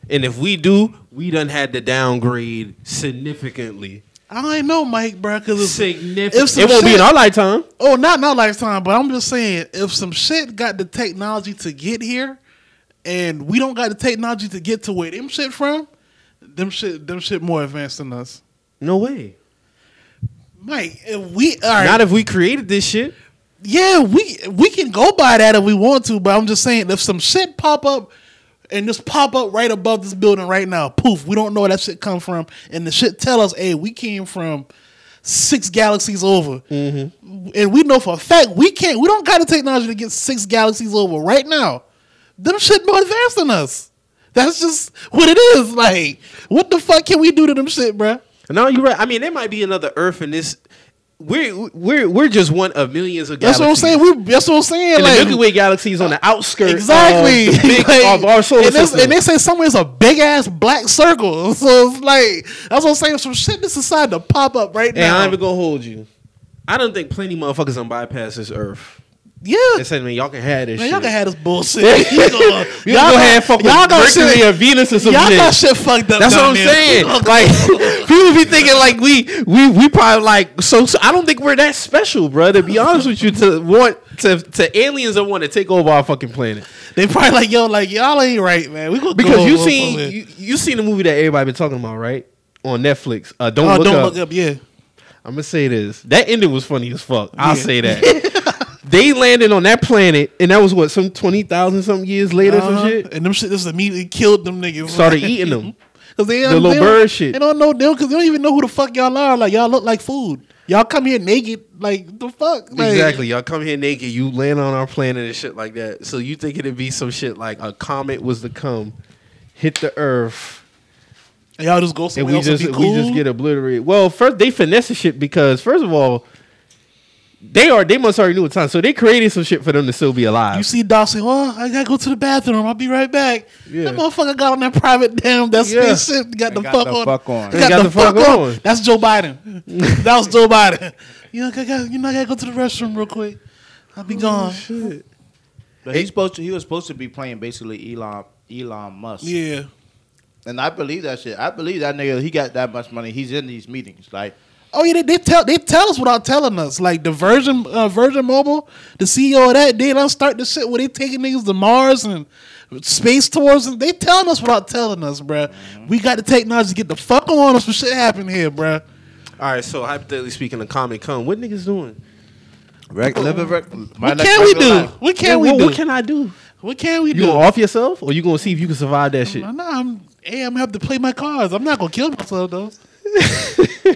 And if we do, we done had to downgrade significantly. I don't know, Mike, bro. Because if Significant. It won't be in our lifetime. oh, not in our lifetime, but I'm just saying, if some shit got the technology to get here, and we don't got the technology to get to where them shit from, them shit them shit more advanced than us. No way. Mike, if we are Not if we created this shit. yeah, we we can go by that if we want to, but I'm just saying if some shit pop up and just pop up right above this building right now, poof, we don't know where that shit come from, and the shit tell us, hey, we came from six galaxies over, Mm-hmm. and we know for a fact we can't, we don't got the technology to get six galaxies over right now. Them shit more advanced than us. That's just what it is. Like, what the fuck can we do to them shit, bruh? No, you're right. I mean, there might be another Earth in this. We're we're we're just one of millions of galaxies. That's what I'm saying. We, that's what I'm saying. And like, the Milky Way galaxy is on the outskirts Exactly. of, big, (laughs) Like, of our solar and, system. and they say somewhere it's a big ass black circle. (laughs) So it's like that's what I'm saying. Some shit just decided to pop up right And now. I'm even gonna hold you. I don't think plenty motherfuckers on bypass this Earth. Yeah. They said, "Man, y'all can have this Man, shit." y'all can have this bullshit. (laughs) You know, We gonna go ahead and fuck with y'all got Mercury shit, or Venus or some y'all shit. got shit fucked up. That's what I'm there. saying. Like (laughs) (laughs) people be thinking like we we we probably like so, so I don't think we're that special, bro. To be honest with you, to want to to aliens that want to take over our fucking planet they probably like, yo, like y'all ain't right, man. We gonna because you seen you, you seen the movie that everybody been talking about, right? On Netflix. Uh, don't oh, look don't up. look up, yeah. I'm gonna say this. That ending was funny as fuck. I'll Yeah. say that. They landed on that planet, and that was what some twenty thousand something years later, Uh-huh. some shit. And them shit just immediately killed them niggas. Started (laughs) eating them. (laughs) Cause they The little they bird shit. They don't know them because they don't even know who the fuck y'all are. Like y'all look like food. Y'all come here naked. Like the fuck. Like, Exactly. Y'all come here naked. You land on our planet and shit like that. So you think it'd be some shit like a comet was to come, hit the Earth, And y'all just go and somewhere we else just and be cool. we just get obliterated. Well, first they finesse the shit because first of all, they are they must already knew what time. So they created some shit for them to still be alive. You see Doc say, "Well, I gotta go to the bathroom. I'll be right back." Yeah. That motherfucker got on that private damn that Yeah. spaceship. Got the got fuck the on. fuck on. He Got, the, fuck, on. That's Joe Biden. (laughs) that was Joe Biden. You know, I got, you know, I gotta go to the restroom real quick. I'll be oh, gone. shit. But he's supposed to. He was supposed to be playing basically Elon Elon Musk. Yeah. And I believe that shit. I believe that nigga. He got that much money. He's in these meetings. Like Oh yeah, they, they tell they tell us without telling us. Like the Virgin uh, Virgin Mobile, the CEO of that, they don't start the shit where they taking niggas to Mars and space tours, and they telling us without telling us, bruh. We got the technology to get the fuck on us for shit happen here, bruh. All right. So hypothetically speaking, the comet come. What niggas doing? reg- live a reg- What can we do? life. What can what, we do? what can I do? what can we You do? gonna off yourself, or you gonna see if you can survive that shit? Nah, nah, I'm, hey, I'm gonna have to play my cards. I'm not gonna kill myself though. (laughs)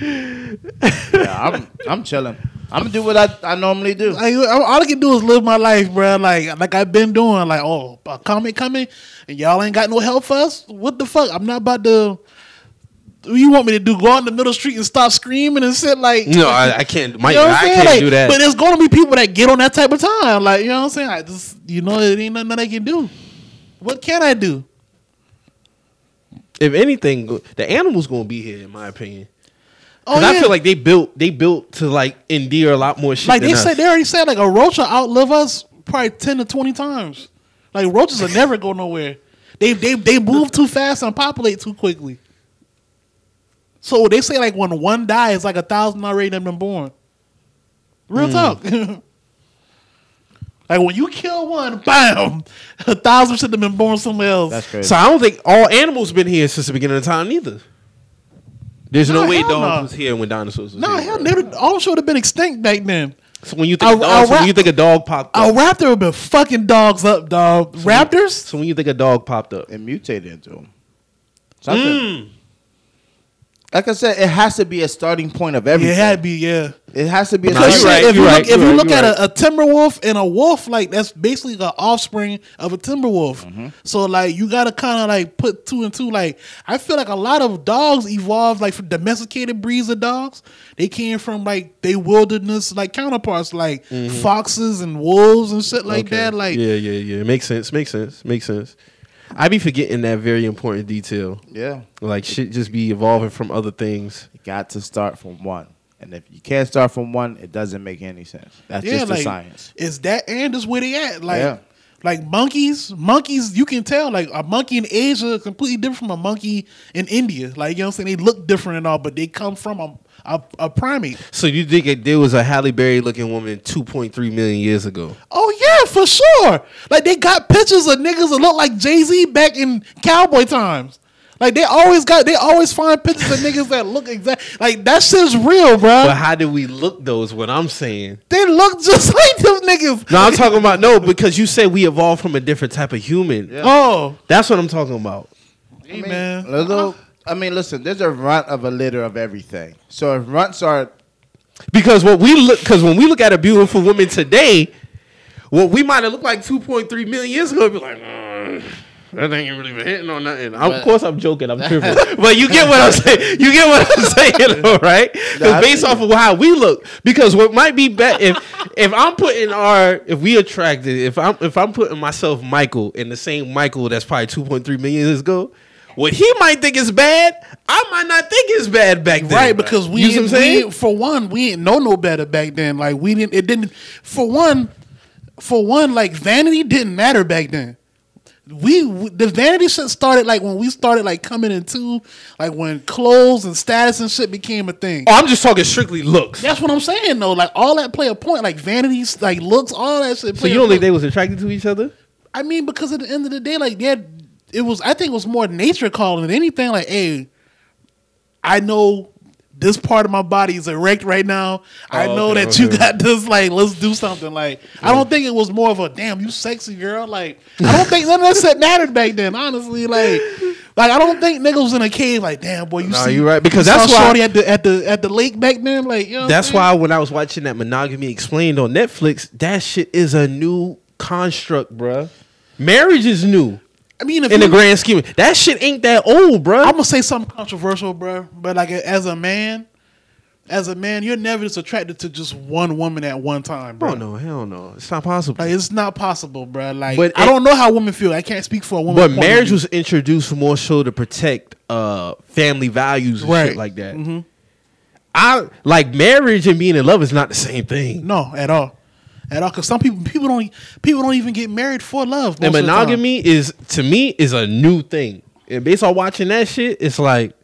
Yeah, I'm I'm chilling. I'm gonna do what I, I normally do. Like, all I can do is live my life, bruh. Like, like I've been doing. Like, oh, a comment coming, and y'all ain't got no help for us. What the fuck? I'm not about to. What you want me to do? Go out in the middle of the street and start screaming and shit like? No, I, I can't. My, (laughs) You know what I'm saying? can't Like, do that. But there's going to be people that get on that type of time. Like, you know what I'm saying? I just, you know, it ain't nothing I can do. What can I do? if anything, the animals gonna be here, in my opinion. Oh, Because I feel like they built, they built to like endear a lot more shit. like than they us. said, they already said like a roach will outlive us probably ten to twenty times. Like roaches will never go nowhere. They they they move too fast and populate too quickly. So they say like when one dies, like a thousand already have been born. Real Hmm. talk. (laughs) like when you kill one, bam, a thousand should have been born somewhere else. That's crazy. So I don't think all animals been here since the beginning of time either. There's no, No, way hell dogs no. was here when dinosaurs was no, here. hell, bro. they would- all should have been extinct back then. So when you think, A- a dog, a so when you think a dog popped up, A raptor would have been fucking dogs up, dog. Raptors? so when you think a dog popped up, and mutated into him. Something. Mm. Like I said, it has to be a starting point of Yeah, everything. it had to be, yeah. It has to be a Nah, Because you're starting shit, right, if you look, right, if you're right, look at right. a, a timber wolf and a wolf, like that's basically the offspring of a timber wolf. Mm-hmm. So like you gotta kind of like put two and two. Like I feel like a lot of dogs evolved like from domesticated breeds of dogs. They came from like they wilderness like counterparts, like foxes and wolves and shit like Mm-hmm. Okay. that. Like yeah, yeah, yeah, It makes sense, makes sense, makes sense. I be forgetting that very important detail. Yeah. Like shit, just be evolving from other things. You got to start from one. And if you can't start from one, it doesn't make any sense. That's yeah, just the like science. it's that and is where they at. Like Yeah. Like monkeys, monkeys, you can tell like a monkey in Asia is completely different from a monkey in India. Like you know what I'm saying? They look different and all, but they come from a a, a primate. So you think it, there was a Halle Berry looking woman 2.3 million years ago? Oh yeah, for sure. Like they got pictures of niggas that look like Jay Z back in cowboy times. Like they always got, they always find pictures of niggas that look exact. Like that shit's real, bro. But how do we look those? what I'm saying. they look just (laughs) like them niggas. No, I'm talking about no, because you say we evolved from a different type of human. Oh, That's what I'm talking about. hey, I mean, man. little- I mean, listen, there's a runt of a litter of everything. So if runts are Because what we look, because when we look at a beautiful woman today, what we might have looked like 2.3 million years ago, be like, "Uh, that ain't really been hitting on nothing. of course, I'm joking. I'm tripping, (laughs) but you get what I'm saying. You get what I'm (laughs) saying, all right? Nah, I Because based off of how we look, because what might be better if (laughs) if I'm putting our if we attracted if I'm if I'm putting myself Michael in the same Michael that's probably 2.3 million years ago. what he might think is bad, I might not think is bad back then. Right, because we, you see what I'm we saying? for one, we didn't know no better back then. Like we didn't it didn't for one for one, like vanity didn't matter back then. We the vanity shit started like when we started like coming into like when clothes and status and shit became a thing. Oh, I'm just talking strictly looks. That's what I'm saying though. Like all that play a point. Like vanities, like looks, all that shit. So you don't think they was attracted to each other? I mean, because at the end of the day, like yeah, it was. I think it was more nature calling than anything. Like, hey, I know this part of my body is erect right now. I Oh, know okay, that you got this. Like, let's do something. Like, I don't think it was more of a damn you sexy girl. Like, I don't think none of that shit mattered back then. Honestly, like. Like I don't think niggas was in a cave like damn boy you Nah, see you right, because you that's why- Shorty at the at the at the lake back then like you know That's why when I was watching that monogamy explained on Netflix, that shit is a new construct, bruh. Marriage is new I mean if in the grand scheme. That shit ain't that old, bro. I'm gonna say something controversial, bro. But like as a man, as a man, you're never just attracted to just one woman at one time, bro. Oh no, hell no, it's not possible. Like it's not possible, bro. Like But I it- don't know how women feel. I can't speak for a woman. But marriage was introduced more so to protect uh family values and Right. shit like that. I like marriage and being in love is not the same thing. no at all, at all. Because some people people don't people don't even get married for love. And most of the time. monogamy is to me is a new thing. And based on watching that shit, it's like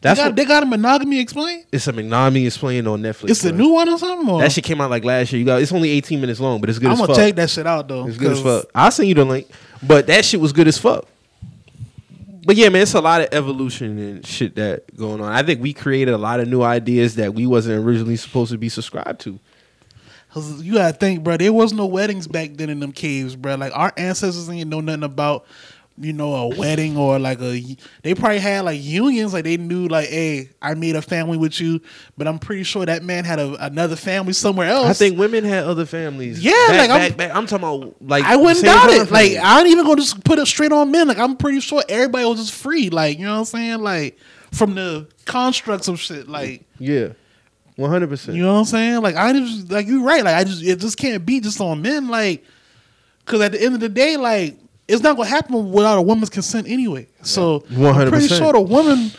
They got, what, they got a monogamy explained. it's a monogamy explained on Netflix. It's a new one or something. Or? That shit came out like last year. You got it's only 18 minutes long, but it's good. I'm gonna fuck. check that shit out though. It's good as fuck. I'll send you the link. But that shit was good as fuck. But yeah, man, it's a lot of evolution and shit that going on. I think we created a lot of new ideas that we wasn't originally supposed to be subscribed to. 'Cause you gotta think, bro. There was no weddings back then in them caves, bro. Like our ancestors didn't know nothing about, you know, a wedding or like a. They probably had like unions. Like they knew, like, hey, I made a family with you, but I'm pretty sure that man had a, another family somewhere else. I think women had other families. Yeah, Back- like, I'm- back- back- I'm talking about like I wouldn't doubt it. Like. I ain't even gonna just put it straight on men. Like I'm pretty sure everybody was just free. Like you know what I'm saying? Like from the constructs of shit. Like yeah, one hundred percent. You know what I'm saying? Like I just like you're right. Like I just it just can't be just on men. Like because at the end of the day, like it's not gonna happen without a woman's consent anyway. So I'm pretty sure the woman.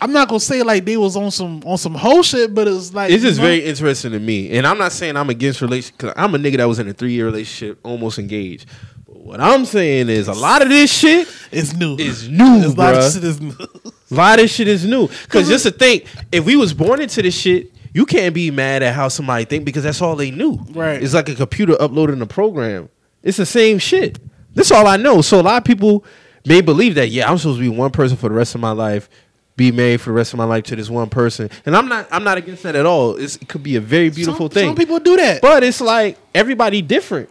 I'm not gonna say like they was on some on some whole shit, but it's like It's just know, very interesting to me, and I'm not saying I'm against relationship because I'm a nigga that was in a three year relationship, almost engaged. But what I'm saying is a lot of this shit is new. is new, It's a lot of shit is new. (laughs) A lot of this shit is new. Cause just to think, if we was born into this shit, you can't be mad at how somebody think because that's all they knew. Right. It's like a computer uploading a program. It's the same shit. That's all I know. So a lot of people may believe that, yeah, I'm supposed to be one person for the rest of my life, be married for the rest of my life to this one person. And I'm not I'm not against that at all. It's, it could be a very beautiful some, thing. Some people do that. but it's like everybody different.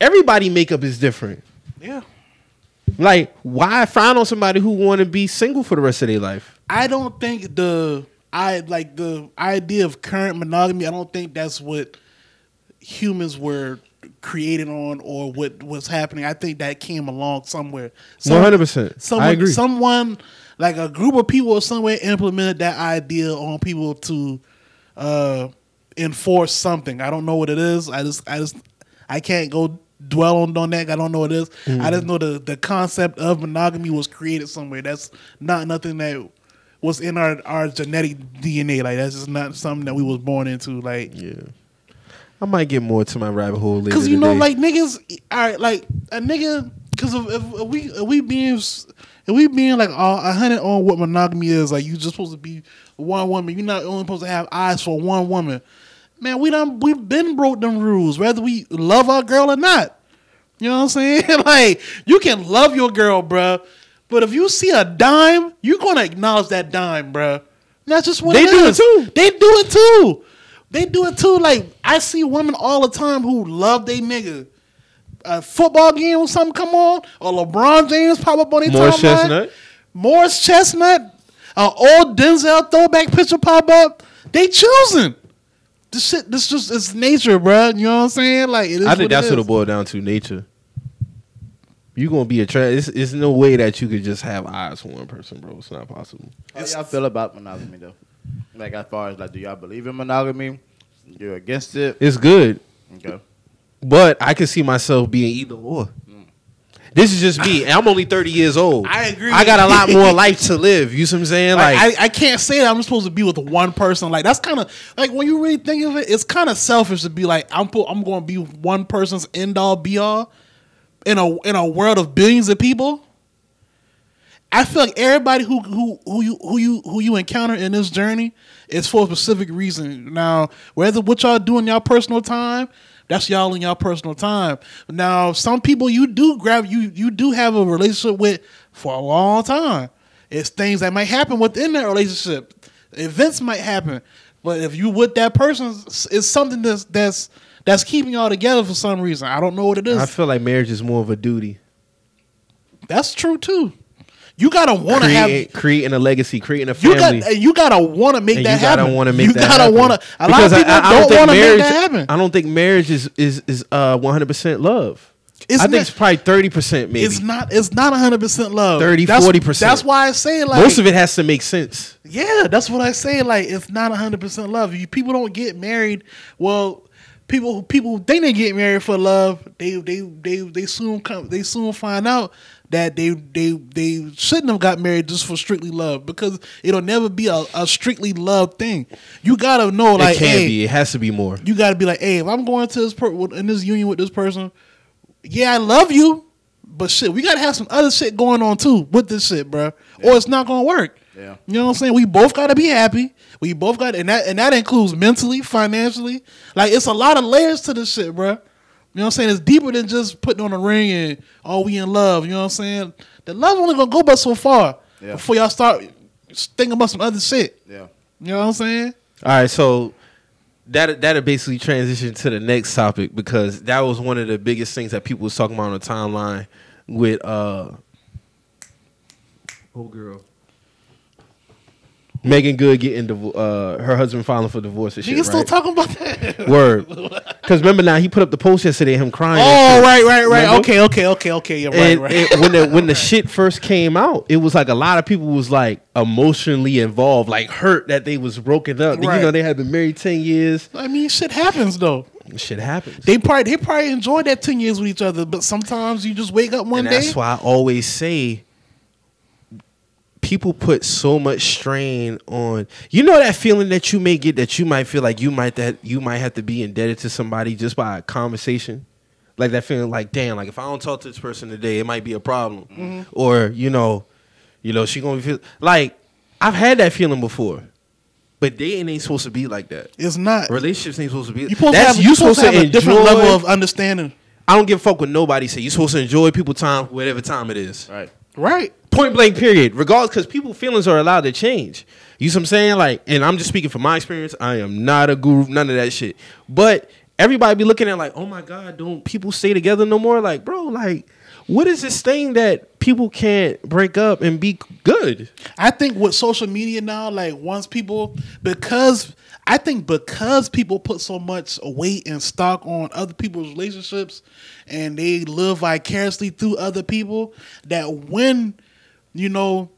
Everybody makeup is different. yeah. Like, why frown on somebody who want to be single for the rest of their life? I don't think the I like the idea of current monogamy. I don't think that's what humans were created on or what was happening. I think that came along somewhere. One hundred percent. Someone, I agree. someone like a group of people somewhere implemented that idea on people to uh, enforce something. I don't know what it is. I just, I just, I can't go dwell on, on that. I don't know what it is. I just mm-hmm. know the the concept of monogamy was created somewhere. That's not nothing that was in our our genetic DNA. Like that's just not something that we was born into. Like Yeah. I might get more to my rabbit hole later. Because you know, today. like niggas, all right, like a nigga. Because if, if, if we if we being if we being like a hundred on what monogamy is, like you just supposed to be one woman. You're not only supposed to have eyes for one woman. Man, we done we've been broke them rules, whether we love our girl or not. You know what I'm saying? (laughs) like you can love your girl, bruh, but if you see a dime, you're gonna acknowledge that dime, bruh. That's just what They it do it is. too. They do it too. They do it too. Like I see women all the time who love they nigga. A football game or something come on, or LeBron James pop up on their Morris timeline. Chestnut. Morris Chestnut, an old Denzel throwback picture pop up. They choosing. This shit, this just it's nature, bruh. You know what I'm saying? Like it is I think that's it what is. it boiled down to. Nature. You gonna be attracted? It's, it's no way that you could just have eyes for one person, bro. It's not possible. How y'all feel about monogamy though? Like as far as like, do y'all believe in monogamy? You're against it? It's good, Okay. but I can see myself being either or. Mm. This is just me. and I'm only 30 years old. I agree. I got a lot more (laughs) life to live. You see what I'm saying? Like, Like, I, I can't say that I'm supposed to be with one person. Like that's kind of like when you really think of it, it's kind of selfish to be like I'm pu- I'm going to be one person's end all be all in a in a world of billions of people. I feel like everybody who who who you who you who you encounter in this journey is for a specific reason. Now, whether what y'all do in y'all personal time, that's y'all in y'all personal time. Now, some people you do grab you you do have a relationship with for a long time. It's things that might happen within that relationship. Events might happen, but if you with that person, it's something that's that's that's keeping y'all together for some reason. I don't know what it is. I feel like marriage is more of a duty. that's true too. You gotta want to have Create, creating a legacy, creating a You family. got you gotta want to make and that you gotta happen. want to make you that gotta happen. want to. A lot of people I, I don't, don't want to make that happen. I don't think marriage is is is uh 100 percent love. It's I think it's probably 30 percent, maybe. It's not. It's not hundred percent love. 30 40 percent. That's why I say like Most of it has to make sense. Yeah, that's what I say. Like it's not hundred percent love. You people don't get married. Well, people people think they get married for love. They they they they soon come. They soon find out that they they they shouldn't have got married just for strictly love because it'll never be a, a strictly love thing. You gotta know like it can hey, be. It has to be more. you got to be like, hey, if I'm going to this per- in this union with this person, yeah, I love you, but shit, we got to have some other shit going on too with this shit, bro, or it's not gonna work. Yeah. you know what I'm saying. We both got to be happy. We both got, and that and that includes mentally, financially. Like it's a lot of layers to this shit, bro. You know what I'm saying? It's deeper than just putting on a ring and oh, we in love. You know what I'm saying? The love only gonna go but so far Yeah. before y'all start thinking about some other shit. Yeah. You know what I'm saying? All right, so that that'll basically transition to the next topic because that was one of the biggest things that people was talking about on the timeline with uh oh girl. Meagan Good getting divo- uh her husband filing for divorce and shit. Niggas still right? talking about that. (laughs) Word. (laughs) Because remember now he put up the post yesterday, him crying. Oh right, right, right. Remember? Okay, okay, okay, okay. You're right, And right. when the when the (laughs) shit first came out, it was like a lot of people was like emotionally involved, like hurt that they was broken up. Right. You know, they had been married ten years. I mean, shit happens though. Shit happens. They probably they probably enjoyed that ten years with each other, but sometimes you just wake up one and day. that's why I always say people put so much strain on you know that feeling that you may get that you might feel like you might that you might have to be indebted to somebody just by a conversation like that feeling like damn like if i don't talk to this person today it might be a problem Mm-hmm. or you know you know she gonna feel like i've had that feeling before but dating ain't supposed to be like that It's not. relationships ain't supposed to be You supposed that's to have, you you supposed to have a different enjoy- level of understanding. i don't give a fuck what nobody say you're supposed to enjoy people time whatever time it is Right. Right. Point blank period regardless because people feelings are allowed to change. You see what i'm saying? Like and i'm just speaking from my experience. I am not a guru none of that shit. But everybody be looking at like oh my god don't people stay together no more? Like bro like what is this thing that people can't break up and be good? I think with social media now, like once people because I think because people put so much weight and stock on other people's relationships and they live vicariously through other people, that when you know,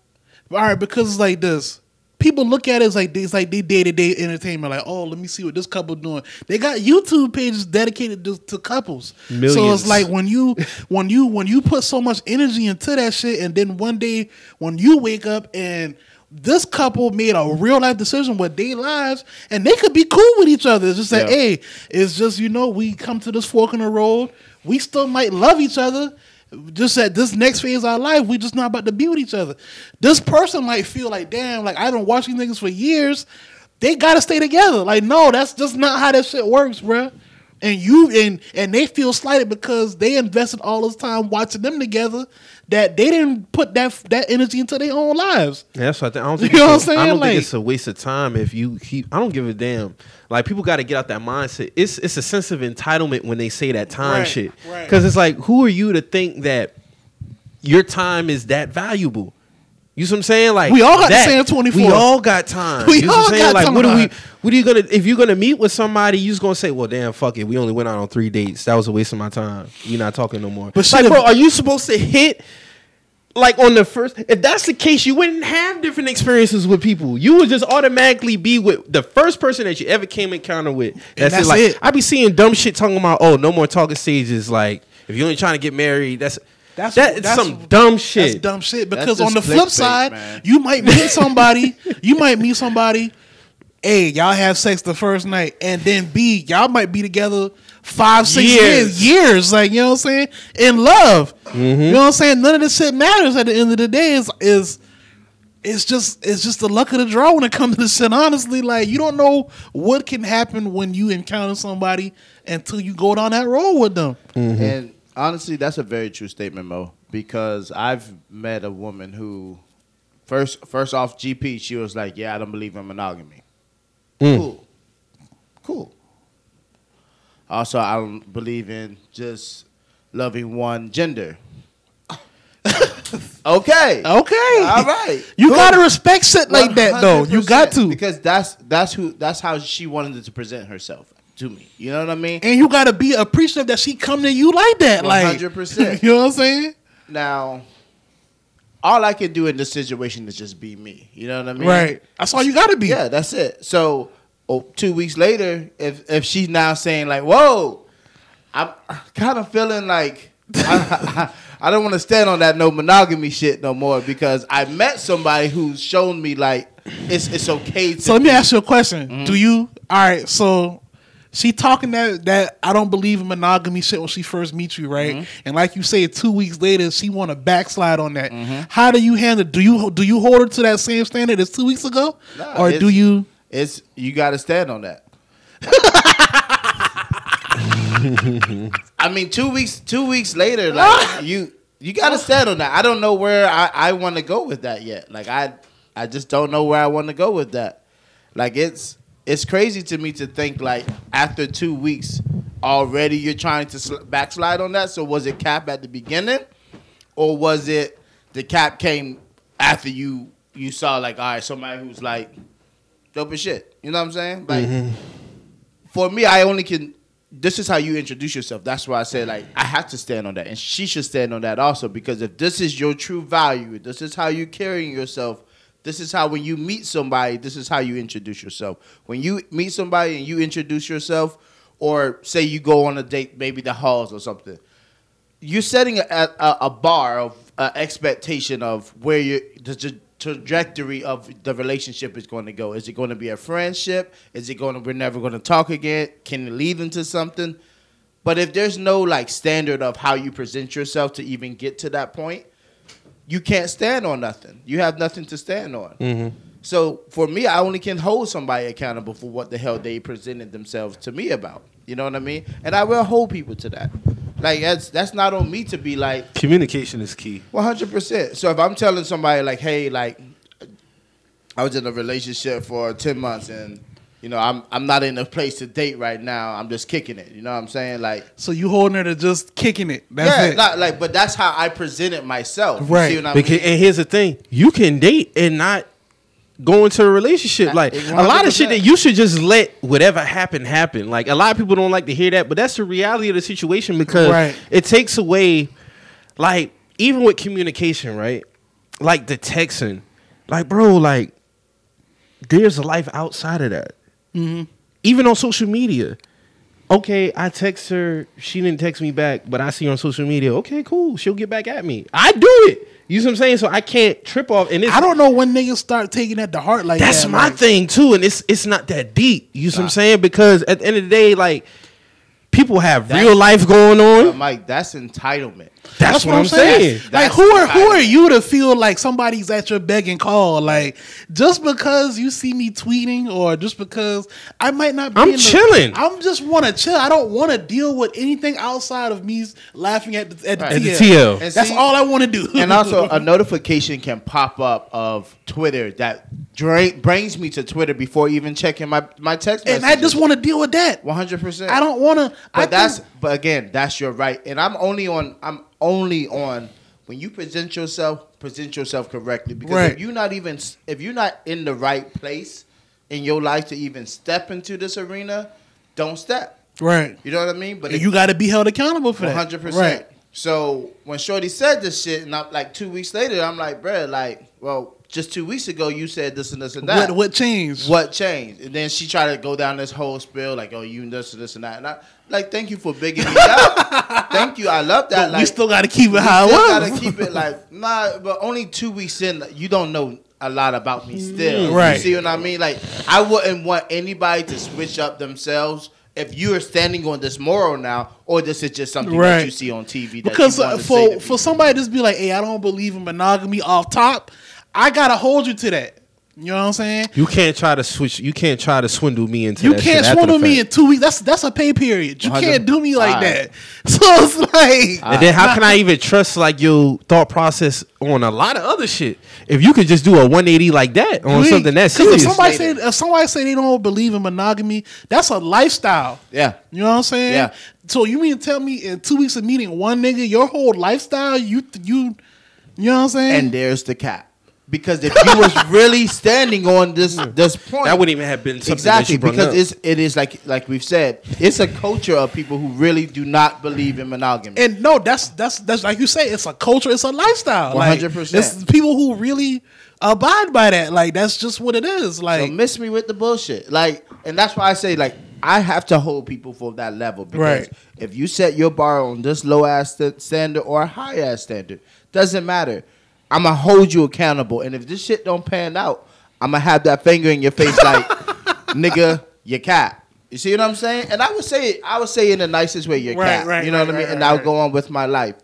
all right, because it's like this. People look at it as like it's like they day to day entertainment. Like, oh, let me see what this couple doing. They got YouTube pages dedicated to, to couples. So it's like when you when you when you put so much energy into that shit, and then one day when you wake up and this couple made a real life decision with their lives, and they could be cool with each other. It's just like, Yeah. hey, it's just you know we come to this fork in the road. We still might love each other. Just at this next phase of our life, we just not about to be with each other. This person might feel like, damn, like I don't watch these niggas for years. They gotta stay together. Like, no, that's just not how that shit works, bruh. And you and and they feel slighted because they invested all this time watching them together that they didn't put that that energy into their own lives. Yeah, that's what I think. I don't think, You know it's what a- I'm I don't saying? think Like- it's a waste of time if you keep. I don't give a damn. Like people got to get out that mindset. It's it's a sense of entitlement when they say that time Right, shit. right. Because it's like, who are you to think that your time is that valuable? You see what I'm saying? Like We all got the that- same 24. We all got time. (laughs) We you what all saying? got like what are we? time. What are you gonna? If you're gonna meet with somebody, you just gonna say, "Well, damn, fuck it. We only went out on three dates. That was a waste of my time. You're not talking no more." But like, bro, are you supposed to hit? like on the first if that's the case you wouldn't have different experiences with people you would just automatically be with the first person that you ever came encounter with that's, that's it like it. i be seeing dumb shit talking about oh no more talking stages like if you ain't trying to get married that's That's That's that's some dumb shit. That's dumb shit. Because on the flip clickbait, side, man. you might meet somebody. you might meet somebody. A, y'all have sex the first night, and then B, y'all might be together five, six years, Years. years. Like you know what I'm saying, in love. Mm-hmm. You know what I'm saying. None of this shit matters at the end of the day. Is is it's just it's just the luck of the draw when it comes to this shit. Honestly, like you don't know what can happen when you encounter somebody until you go down that road with them. And honestly, that's a very true statement, Mo. Because I've met a woman who, first first off GP, she was like, "Yeah, I don't believe in monogamy." Mm. Cool, cool. Also, I don't believe in just loving one gender. (laughs) okay. Okay, All right. You Cool. gotta respect shit like that, though. You got to because that's that's who that's how she wanted to present herself to me. You know what I mean? and you gotta be appreciative that she come to you like that. Like 100%. (laughs) You know what I'm saying? Now, all I can do in this situation is just be me. You know what I mean? Right. That's all you gotta be. Yeah, that's it. So, oh, two weeks later, if if she's now saying like, "Whoa," I'm kind of feeling like I, (laughs) I, I don't want to stand on that no monogamy shit no more because I met somebody who's shown me like it's it's okay. To So let me ask you a question. Mm-hmm. Do you all right, so she talking that that I don't believe in monogamy shit when she first meets you, right? Mm-hmm. And like you say, two weeks later she want to backslide on that. Mm-hmm. How do you handle? Do you do you hold her to that same standard as two weeks ago, Nah, or do you? It's you got to stand on that. (laughs) I mean, two weeks. Two weeks later, like (laughs) you, you got to stand on that. I don't know where I, I want to go with that yet. Like I, I just don't know where I want to go with that. Like it's it's crazy to me to think like after two weeks already you're trying to sl- backslide on that. So was it cap at the beginning, or was it the cap came after you you saw like all right somebody who's like dope as shit. You know what I'm saying? Like mm-hmm. for me, I only can. This is how you introduce yourself. That's why I said like I have to stand on that, and she should stand on that also because if this is your true value, this is how you carrying yourself. This is how when you meet somebody, this is how you introduce yourself. When you meet somebody and you introduce yourself, or say you go on a date, maybe the halls or something, you're setting a, a, a bar of uh, expectation of where the tra- trajectory of the relationship is going to go. Is it going to be a friendship? Is it going to we're never going to talk again? Can it lead into something? But if there's no like standard of how you present yourself to even get to that point, you can't stand on nothing. You have nothing to stand on. Mm-hmm. So for me, I only can hold somebody accountable for what the hell they presented themselves to me about. You know what I mean? And I will hold people to that. Like that's that's not on me to be like Communication is key. one hundred percent. So if I'm telling somebody like, hey, like I was in a relationship for ten months and you know I'm I'm not in a place to date right now. I'm just kicking it. You know what I'm saying? Like So you holding her to just kicking it? That's yeah, it. not like, but that's how I presented myself. You Right. See what I Because, mean? and here's the thing: you can date and not go into a relationship. Like a lot of shit 100%. that you should just let whatever happen happen. Like a lot of people don't like to hear that, but that's the reality of the situation because Right. it takes away, like even with communication, right? Like the texting, like bro, like there's a life outside of that. Mm-hmm. Even on social media. Okay, I text her. She didn't text me back, but I see her on social media. Okay, cool. She'll get back at me. I do it. You see what I'm saying? So I can't trip off. And I don't know when niggas start taking that to heart like that's that. my like, thing too, and it's it's not that deep. You see what I'm saying? Because at the end of the day, like people have That's- real life going But on. Mike, that's entitlement. That's, what, I'm saying. Like who are who are you to feel like somebody's at your beck and call? Like just because you see me tweeting or just because I might not be I'm in the- chilling. I'm just want to chill. I don't want to deal with anything outside of me laughing at the at the, Right. At the TL. TL. And That's see- all I want to do. and also (laughs) a notification can pop up of Twitter that dra- brings me to Twitter before even checking my my text and. I just want to deal with that. one hundred percent. I don't want to. But that's but again, that's your right. And I'm only on I'm only on when you present yourself, present yourself correctly. Because Right. if you're not even if you're not in the right place in your life to even step into this arena, don't step. right. You know what I mean? But And you got to be held accountable for one that. hundred Right. percent. So when Shorty said this shit, and I'm like two weeks later, I'm like, bruh, like, well, just two weeks ago you said this and this and that. What what changed? What changed? And then she tried to go down this whole spiel, like, oh, you this and this and that. And I like, thank you for bigging me out. (laughs) thank you. I love that. But we still got to keep it how it still was. gotta keep it like (laughs) nah, but only two weeks in, you don't know a lot about me still. Right. You see what I mean? Like I wouldn't want anybody to switch up themselves if you are standing on this moral now, or this is just something that Right. you see on TV. That because uh, for to for people. somebody to just be like, "Hey, I don't believe in monogamy," off top, I gotta hold you to that. You know what I'm saying? You can't try to switch. You can't try to swindle me into. You that can't shit swindle me in two weeks. That's that's a pay period. You 100 can't do me like Alright. that. (laughs) So it's like, And then how can I even trust like your thought process on a lot of other shit if you could just do a 180 like that on you something ain't- that's 'cause serious? If somebody say if somebody say they don't believe in monogamy, that's a lifestyle. yeah, You know what I'm saying? Yeah. So you mean to tell me in two weeks of meeting one nigga, your whole lifestyle, you you, you know what I'm saying? and there's the cap. Because if you was really standing on this this point, that wouldn't even have been something exactly that you because up. it's it is like like we've said, it's a culture of people who really do not believe in monogamy. And no, that's that's that's like you say, it's a culture, it's a lifestyle. 100%. It's people who really abide by that. Like that's just what it is. Like So miss me with the bullshit. Like, and that's why I say, like, I have to hold people for that level because Right. if you set your bar on this low ass standard or a high ass standard, doesn't matter. I'm gonna hold you accountable, and if this shit don't pan out, I'm gonna have that finger in your face, like, (laughs) nigga, you cat. You see what I'm saying? And I would say it. I would say it in the nicest way, you Right, cat. right, you know right, what I mean? and I'll go on with my life.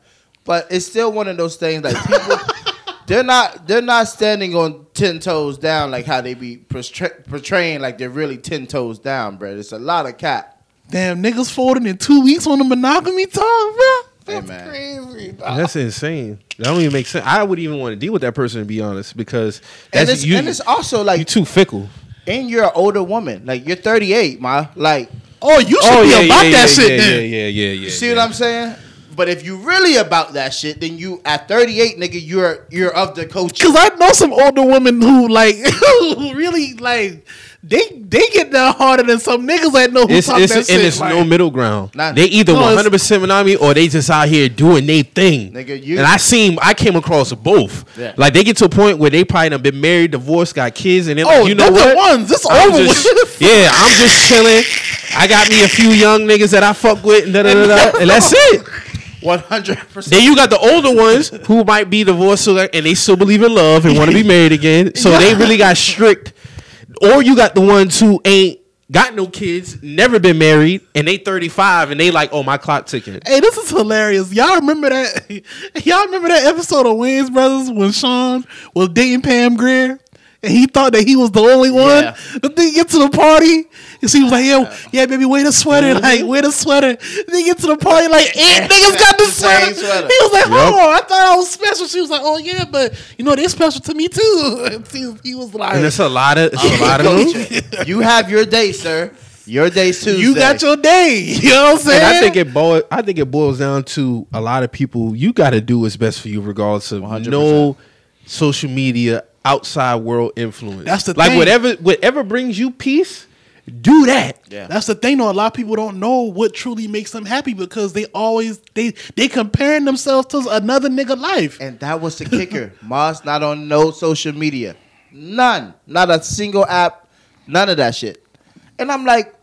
But it's still one of those things like people. (laughs) they're not they're not standing on ten toes down like how they be portray- portraying like they're really ten toes down, bro. It's a lot of cat. damn niggas folding in two weeks on the monogamy talk, bro. Hey, That's man. crazy. dog. (laughs) That's insane. That don't even make sense. I wouldn't even want to deal with that person to be honest, because And that's it's, you. and it's also like you're too fickle. and you're an older woman. Like you're 38, ma. Like Oh, you should oh, be about that yeah, shit yeah, then. Yeah, yeah, yeah, yeah. you see what I'm saying? But if you really about that shit, then you at 38, nigga, you're you're of the culture. Cause I know some older women who like (laughs) who really like they they get down harder than some niggas that know who It's, talk it's that and shit. it's like, no middle ground. Nah. They either No, one it's- hundred percent monogamy or they just out here doing their thing. Nigga, you- and I seen I came across both. Yeah. Like they get to a point where they probably done been married, divorced, got kids, and they're Oh, like, you know they're the what? ones. It's I'm over just- with. (laughs) Yeah, I'm just chilling. I got me a few young niggas that I fuck with, and da da da da, (laughs) and that's it. 100. percent Then you got the older ones who might be divorced and they still believe in love and want to be (laughs) married again. So they really got strict. Or you got the ones who ain't got no kids, never been married, and they 35 and they like, oh, my clock ticking. Hey, this is hilarious. Y'all remember that? (laughs) Y'all remember that episode of Wayans Brothers when Sean was dating Pam Grier? And he thought that he was the only one. Yeah. But then he get to the party, and she was like, "Yo, yeah, baby, wear the sweater, Mm-hmm. like wear the sweater." Then he get to the party, like eight niggas got the The sweater. sweater. He was like, "Hold Yep. on, I thought I was special." She was like, "Oh yeah, but you know they're special to me too." (laughs) And he, he was like, And it's a lot of, it's a (laughs) lot of them. You have your day, sir. Your day's (laughs) Tuesday. "You got your day." You know what I'm saying? And I think it boils. I think it boils down to a lot of people. You got to do what's best for you, regardless of 100%. no social media outside world influence. That's the like thing. whatever whatever brings you peace. Do that. Yeah. That's the thing though. A lot of people don't know what truly makes them happy because they always they they comparing themselves to another nigga life. And that was the kicker. (laughs) Moss not on no social media. None. Not a single app. None of that shit. And I'm like,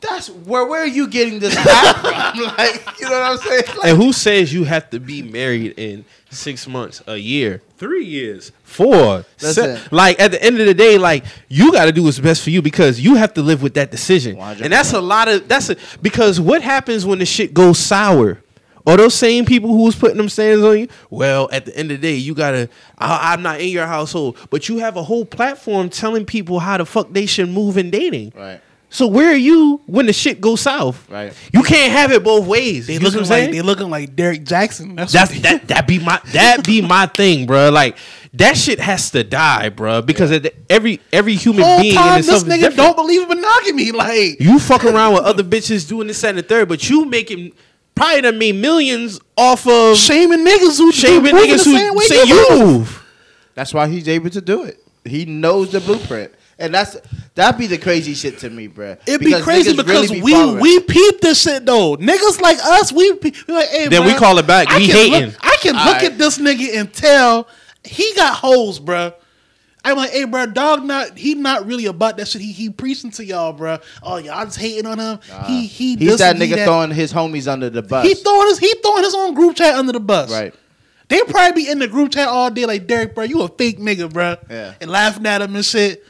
that's where where are you getting this app from? (laughs) like, you know what I'm saying? Like, And who says you have to be married in six months, a year, three years, four? Listen. se- like at the end of the day, like you got to do what's best for you because you have to live with that decision. 100%. And that's a lot of that's a because what happens when the shit goes sour? Or those same people who was putting them stands on you? Well, at the end of the day, you gotta. I, I'm not in your household, but you have a whole platform telling people how the fuck they should move in dating. right. So where are you when the shit goes south? Right. You can't have it both ways. They You looking like saying? they looking like Derrick Jaxn. That's, That's what that (laughs) that be my that be my thing, bro. Like that shit has to die, bro. Because at the, every every human whole being in time this itself is nigga different. don't believe in monogamy. Like You fuck around with other bitches doing this and the third, but you making probably done made millions off of shaming niggas who shaming niggas the same way who say you move. That's why he's able to do it. He knows the blueprint. And that's that'd be the crazy shit to me, bro. It'd be crazy because really be we following. we peep this shit though. Niggas like us, we pe- we like, hey, Then we call it back. I We can hating. Look, I can look Alright. at this nigga and tell he got holes, bruh. I'm like, hey, bro, dog, not he not really about that shit. He he preaching to y'all, bro. Oh, y'all just hating on him. he he He's that and he nigga throwing his homies under the bus. He throwing his he throwing his own group chat under the bus. right. They probably be in the group chat all day like Derrick, bro. You a fake nigga, bro. Yeah. And laughing at him and shit.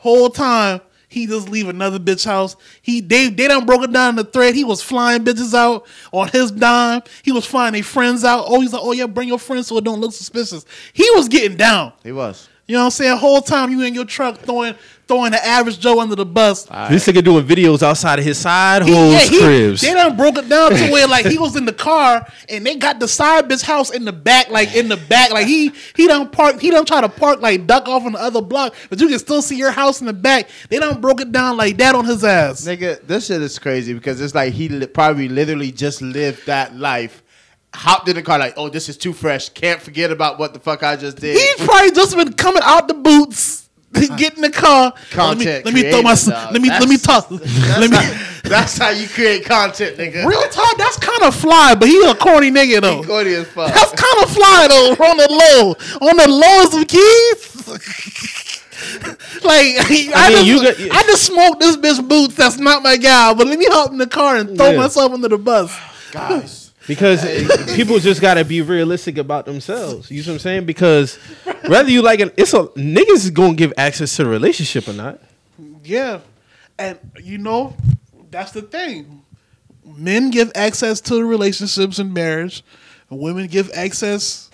Whole time he just leave another bitch house. He they they done broke it down the thread. He was flying bitches out on his dime. He was flying their friends out. Oh, he's like, oh yeah, bring your friends so it don't look suspicious. He was getting down. He was. You know what I'm saying? Whole time you in your truck throwing throwing the average Joe under the bus. This nigga doing videos outside of his side He- hoes yeah, he- cribs. They done broke it down to (laughs) where like he was in the car and they got the side bitch house in the back, like in the back. Like he he don't park, he don't try to park like duck off on the other block, but you can still see your house in the back. They done broke it down like that on his ass. Nigga, this shit is crazy because it's like he li- probably literally just lived that life. Hopped in the car like, oh, this is too fresh. Can't forget about what the fuck I just did. He's probably just been coming out the boots. Get in the car. Content Let me, let me throw my. dog. Let me let me talk. Let me. how, that's how you create content, nigga. Real talk. That's kind of fly, but he a corny nigga though. Corny as fuck. That's kind of fly though. On the low, on the lowest of keys. like I, mean, just, you got- I just smoked this bitch boots. That's not my guy. But let me hop in the car and throw Yeah. myself under the bus. Guys. Because people just gotta be realistic about themselves. You know what I'm saying? Because whether you like it, it's a niggas is gonna give access to the relationship or not. Yeah, and you know that's the thing. Men give access to the relationships and marriage, and women give access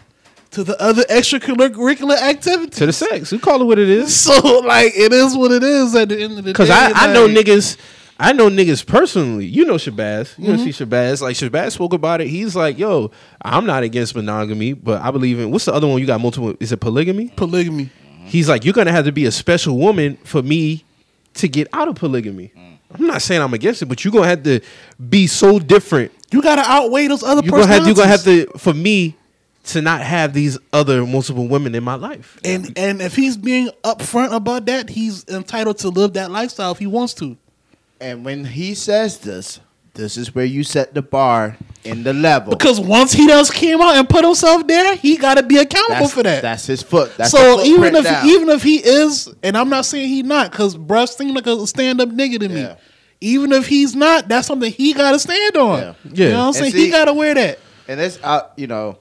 to the other extracurricular activities. To the sex. We call it what it is. (laughs) So like it is what it is at the end of the day. Cause I, I know niggas I know niggas personally. You know Shabazz. You know Mm-hmm. see Shabazz. Like Shabazz spoke about it. He's like, yo, I'm not against monogamy, but I believe in what's the other one? You got multiple is it polygamy? polygamy. He's like, you're gonna have to be a special woman for me to get out of polygamy. I'm not saying I'm against it, but you're gonna have to be so different. You gotta outweigh those other You're gonna have you're gonna have to for me to not have these other multiple women in my life. And and if he's being upfront about that, he's entitled to live that lifestyle if he wants to. And when he says this, this is where you set the bar in the level. Because once he does came out and put himself there, he got to be accountable that's, for that. That's his foot. That's so even if down. even if he is, and I'm not saying he not, because bruh seem like a stand up nigga to me. Yeah. Even if he's not, that's something he got to stand on. Yeah. You know what I'm And saying? see- he got to wear that. and it's out, you know,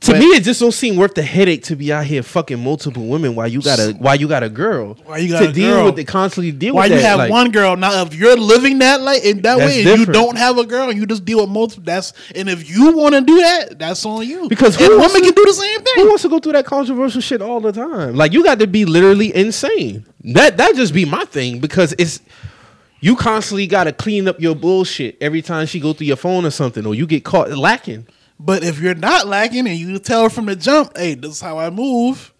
To But- me, it just don't seem worth the headache to be out here fucking multiple women while you got a while you got a girl. Why you got to a deal girl? with it constantly deal with. Why with you that. have like- one girl now? If you're living that like in that way, and you don't have a girl, and you just deal with multiple. That's and if you want to do that, that's on you. Because and who women wants can do the same thing. Who wants to go through that controversial shit all the time? Like you got to be literally insane. That that just be my thing because it's you constantly got to clean up your bullshit every time she go through your phone or something, or you get caught lacking. But if you're not lacking, and you tell her from the jump, hey, this is how I move.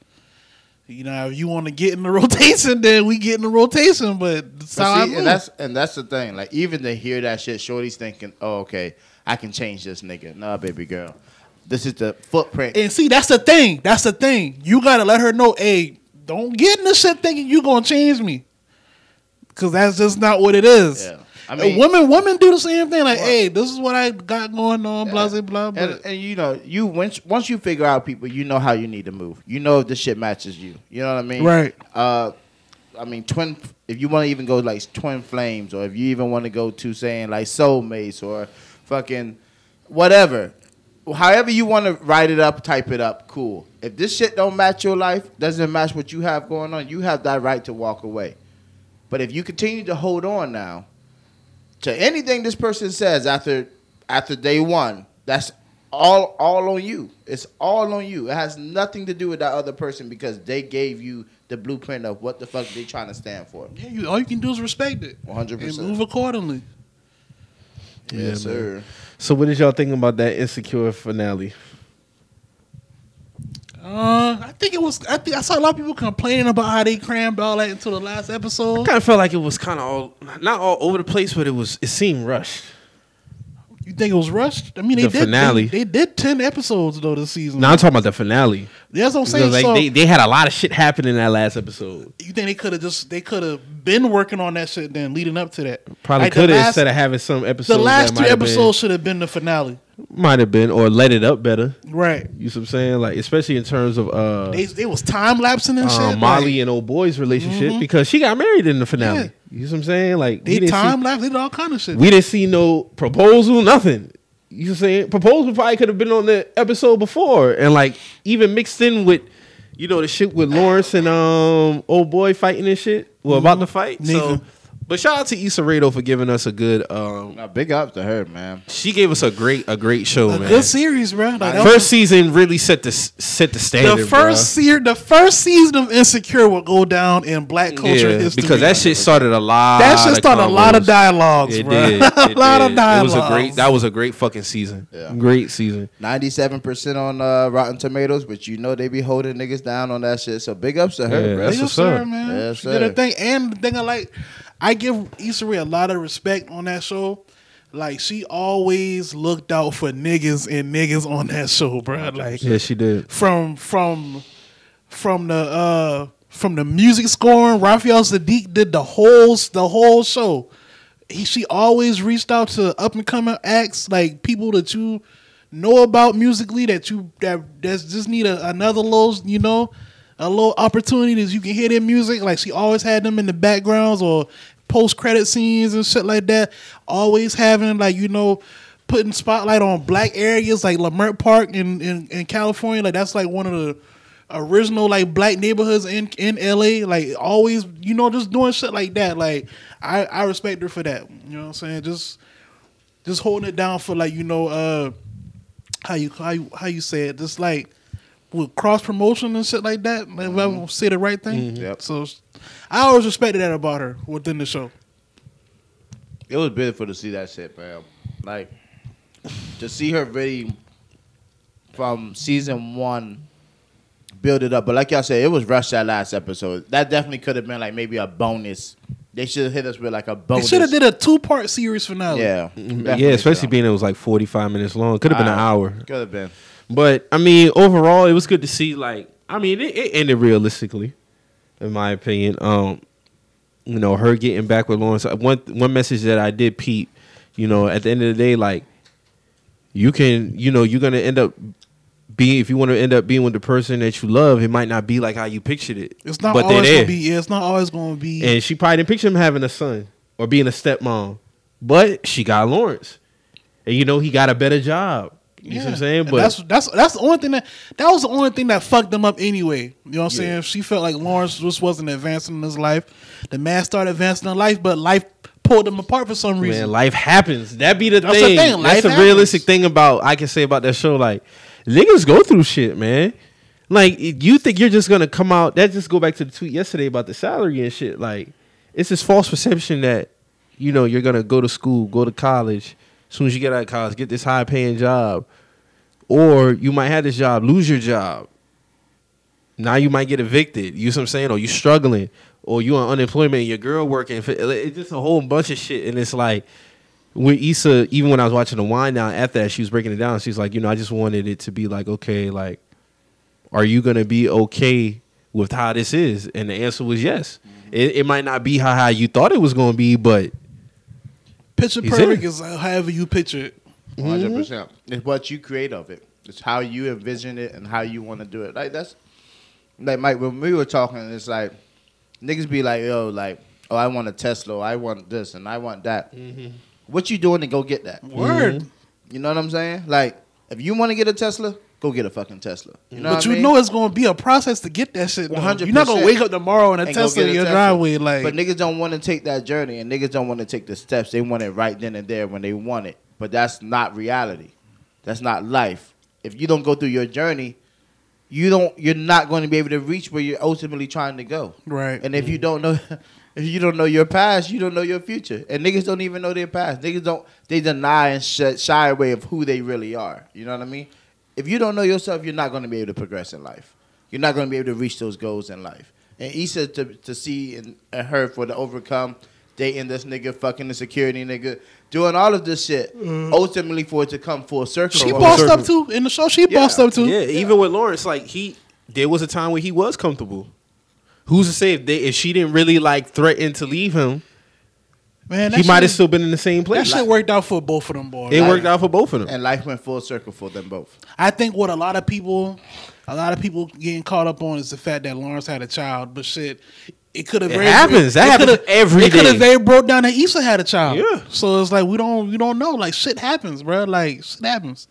You know, if you want to get in the (laughs) rotation, then we get in the rotation. But that's But how I move. and that's and that's the thing. Like even to hear that shit, Shorty's thinking, "Oh, okay, I can change this nigga." Nah, baby girl, this is the footprint. And see, that's the thing. That's the thing. You gotta let her know, hey, don't get in this shit thinking you gonna change me. Cause that's just not what it is. Yeah. I mean- women, women do the same thing. Like, hey, this is what I got going on. Blah blah blah. and, and you know, you once once you figure out people, you know how you need to move. You know if this shit matches you. You know what I mean? Right. Uh, I mean, twin. If you want to even go like twin flames, or if you even want to go to saying like soulmates or fucking whatever, however you want to write it up, type it up, cool. If this shit don't match your life, doesn't match what you have going on, you have that right to walk away. But if you continue to hold on now to anything this person says after after day one, that's all all on you. It's all on you. It has nothing to do with that other person because they gave you the blueprint of what the fuck they trying to stand for. yeah, you, all you can do is respect it 100%. and move accordingly. Yeah, Yes, sir. So what did y'all think about that insecure finale? Uh, I think it was. I think I saw a lot of people complaining about how they crammed all that into the last episode. I kind of felt like it was kind of all not all over the place, but it was it seemed rushed. You think it was rushed? I mean, they The did. finale. They, they did ten episodes though this season. Now I'm talking about the finale. That's what I'm saying. Like so, they, they had a lot of shit happen in that last episode. You think they could have just they could have been working on that shit then leading up to that? Probably Like, could have instead of having some episodes. The last that three might have been- episodes should have been the finale. Might have been, or let it up better. Right. You see what I'm saying? Like, especially in terms of uh, They they was time lapsing and uh, shit. Molly like, and old boy's relationship because she got married in the finale. Yeah. You see what I'm saying? Like, we they time lapse. They did all kind of shit. we didn't see no proposal, nothing. You know what I'm saying? Proposal probably could have been on the episode before, and like even mixed in with, you know, the shit with Lawrence and um old boy fighting and shit. Well, about to fight. So, Nigga. But shout out to Issa Rae for giving us a good. um Now, big up to her, man. She gave us a great a great show, a man. good series, bro. Like, First was- season really set the set the standard. the first se- the first season of Insecure will go down in Black culture yeah, history because that shit started a lot. That shit of started a lot of dialogues, It bro. did. (laughs) a It lot did. of dialogues. It was a great. That was a great fucking season. Yeah. Great season. Ninety-seven percent on uh, Rotten Tomatoes, but you know they be holding niggas down on that shit. So big ups to her, Yeah, bro. that's Yes, what's sir, up. man. Yes, she did her thing, and the thing I like, I give Issa Rae a lot of respect on that show. Like she always looked out for niggas and niggas on that show, bro. Like Yeah, she did. from from from the uh from the music scoring, Raphael Saadiq did the whole the whole show. He she always reached out to up and coming acts, like people that you know about musically that you that that's just need a, another little you know a little opportunity that you can hear their music. Like she always had them in the backgrounds or post credit scenes and shit like that. Always having like you know putting spotlight on black areas like Leimert Park in, in in California. Like that's like one of the original like black neighborhoods in in LA. Like always, you know, just doing shit like that. Like I I respect her for that. You know what I'm saying? Just just holding it down for like you know uh how you how you how you say it. Just like with cross promotion and shit like that. If I mm-hmm. say the right thing. Mm-hmm. Yep. So I always respected that about her within the show. It was beautiful to see that shit, man. Like to see her really from season one build it up. But like y'all said, it was rushed that last episode. That definitely could have been like maybe a bonus. They should have hit us with like a bonus. They bonus. should have did a two part series finale. Yeah, mm-hmm. yeah, especially being it was like 45 minutes long. Could have been an hour. Could have been. But I mean, overall, it was good to see. Like, I mean, it, it ended realistically, in my opinion. Um, you know, her getting back with Lawrence. Uh, One one message that I did peep, you know, at the end of the day, like, you can, you know, you're gonna end up being if you want to end up being with the person that you love, it might not be like how you pictured it. It's not but always gonna be. Yeah, it's not always gonna be. And she probably didn't picture him having a son or being a stepmom, but she got Lawrence, and you know he got a better job. You see what I'm saying? And But that's that's that's the only thing that that was the only thing that fucked them up anyway. You know what I'm saying? She felt like Lawrence just wasn't advancing in his life. The man started advancing in life, but life pulled them apart for some reason. Man, life happens. That be the That's the thing. thing, life That's the realistic thing about I can say about that show. Like niggas go through shit, man. Like you think you're just gonna come out? That just go back to the tweet yesterday about the salary and shit. Like it's this false perception that you know you're gonna go to school, go to college. As soon as you get out of college, get this high paying job, or you might have this job, lose your job. Now you might get evicted. You know what I'm saying? Or you struggling, or you on unemployment. Your girl working. It's just a whole bunch of shit, and it's like with Issa, even when I was watching the wine down after that, she was breaking it down. She's like, you know, I just wanted it to be like, okay, like, are you gonna be okay with how this is? And the answer was yes. It, it might not be how, how you thought it was gonna be, but Picture He's perfect is however you picture it. 100 percent. It's what you create of it. It's how you envision it and how you want to do it. Like that's like Mike. When we were talking, it's like niggas be like, "Yo, like, oh, I want a Tesla. I want this and I want that." Mm-hmm. What you doing to go get that? Word. Mm-hmm. You know what I'm saying? Like, if you want to get a Tesla, go get a fucking Tesla. You know but you I mean? know it's gonna be a process to get that shit. though. 100%. You're not gonna wake up tomorrow and a And Tesla in your Tesla. driveway. Like, But niggas don't want to take that journey, and niggas don't want to take the steps. They want it right then and there when they want it. But that's not reality. That's not life. If you don't go through your journey, you don't. You're not going to be able to reach where you're ultimately trying to go. right. And if you don't know, (laughs) if you don't know your past, you don't know your future. And niggas don't even know their past. Niggas don't. They deny and sh- shy away of who they really are. You know what I mean? If you don't know yourself, you're not going to be able to progress in life. You're not going to be able to reach those goals in life. And Issa to to see and, and her for the overcome, dating this nigga, fucking the security nigga, doing all of this shit, mm. ultimately for it to come full circle. she bossed circle. up too in the show. She Yeah. bossed up too. yeah, even with Lawrence, like he, there was a time where he was comfortable. Who's to say if they if she didn't really like threaten to leave him, Man, that he might have still been in the same place. That place. shit worked out for both of them boys. it Like, worked out for both of them. And life went full circle for them both. I think what a lot of people, a lot of people getting caught up on is the fact that Lawrence had a child. But shit, it could have. It happens. That it happens coulda- every It could have very broke down that Issa had a child. Yeah. So it's like we don't, we don't know. Like shit happens, bro. Like shit happens.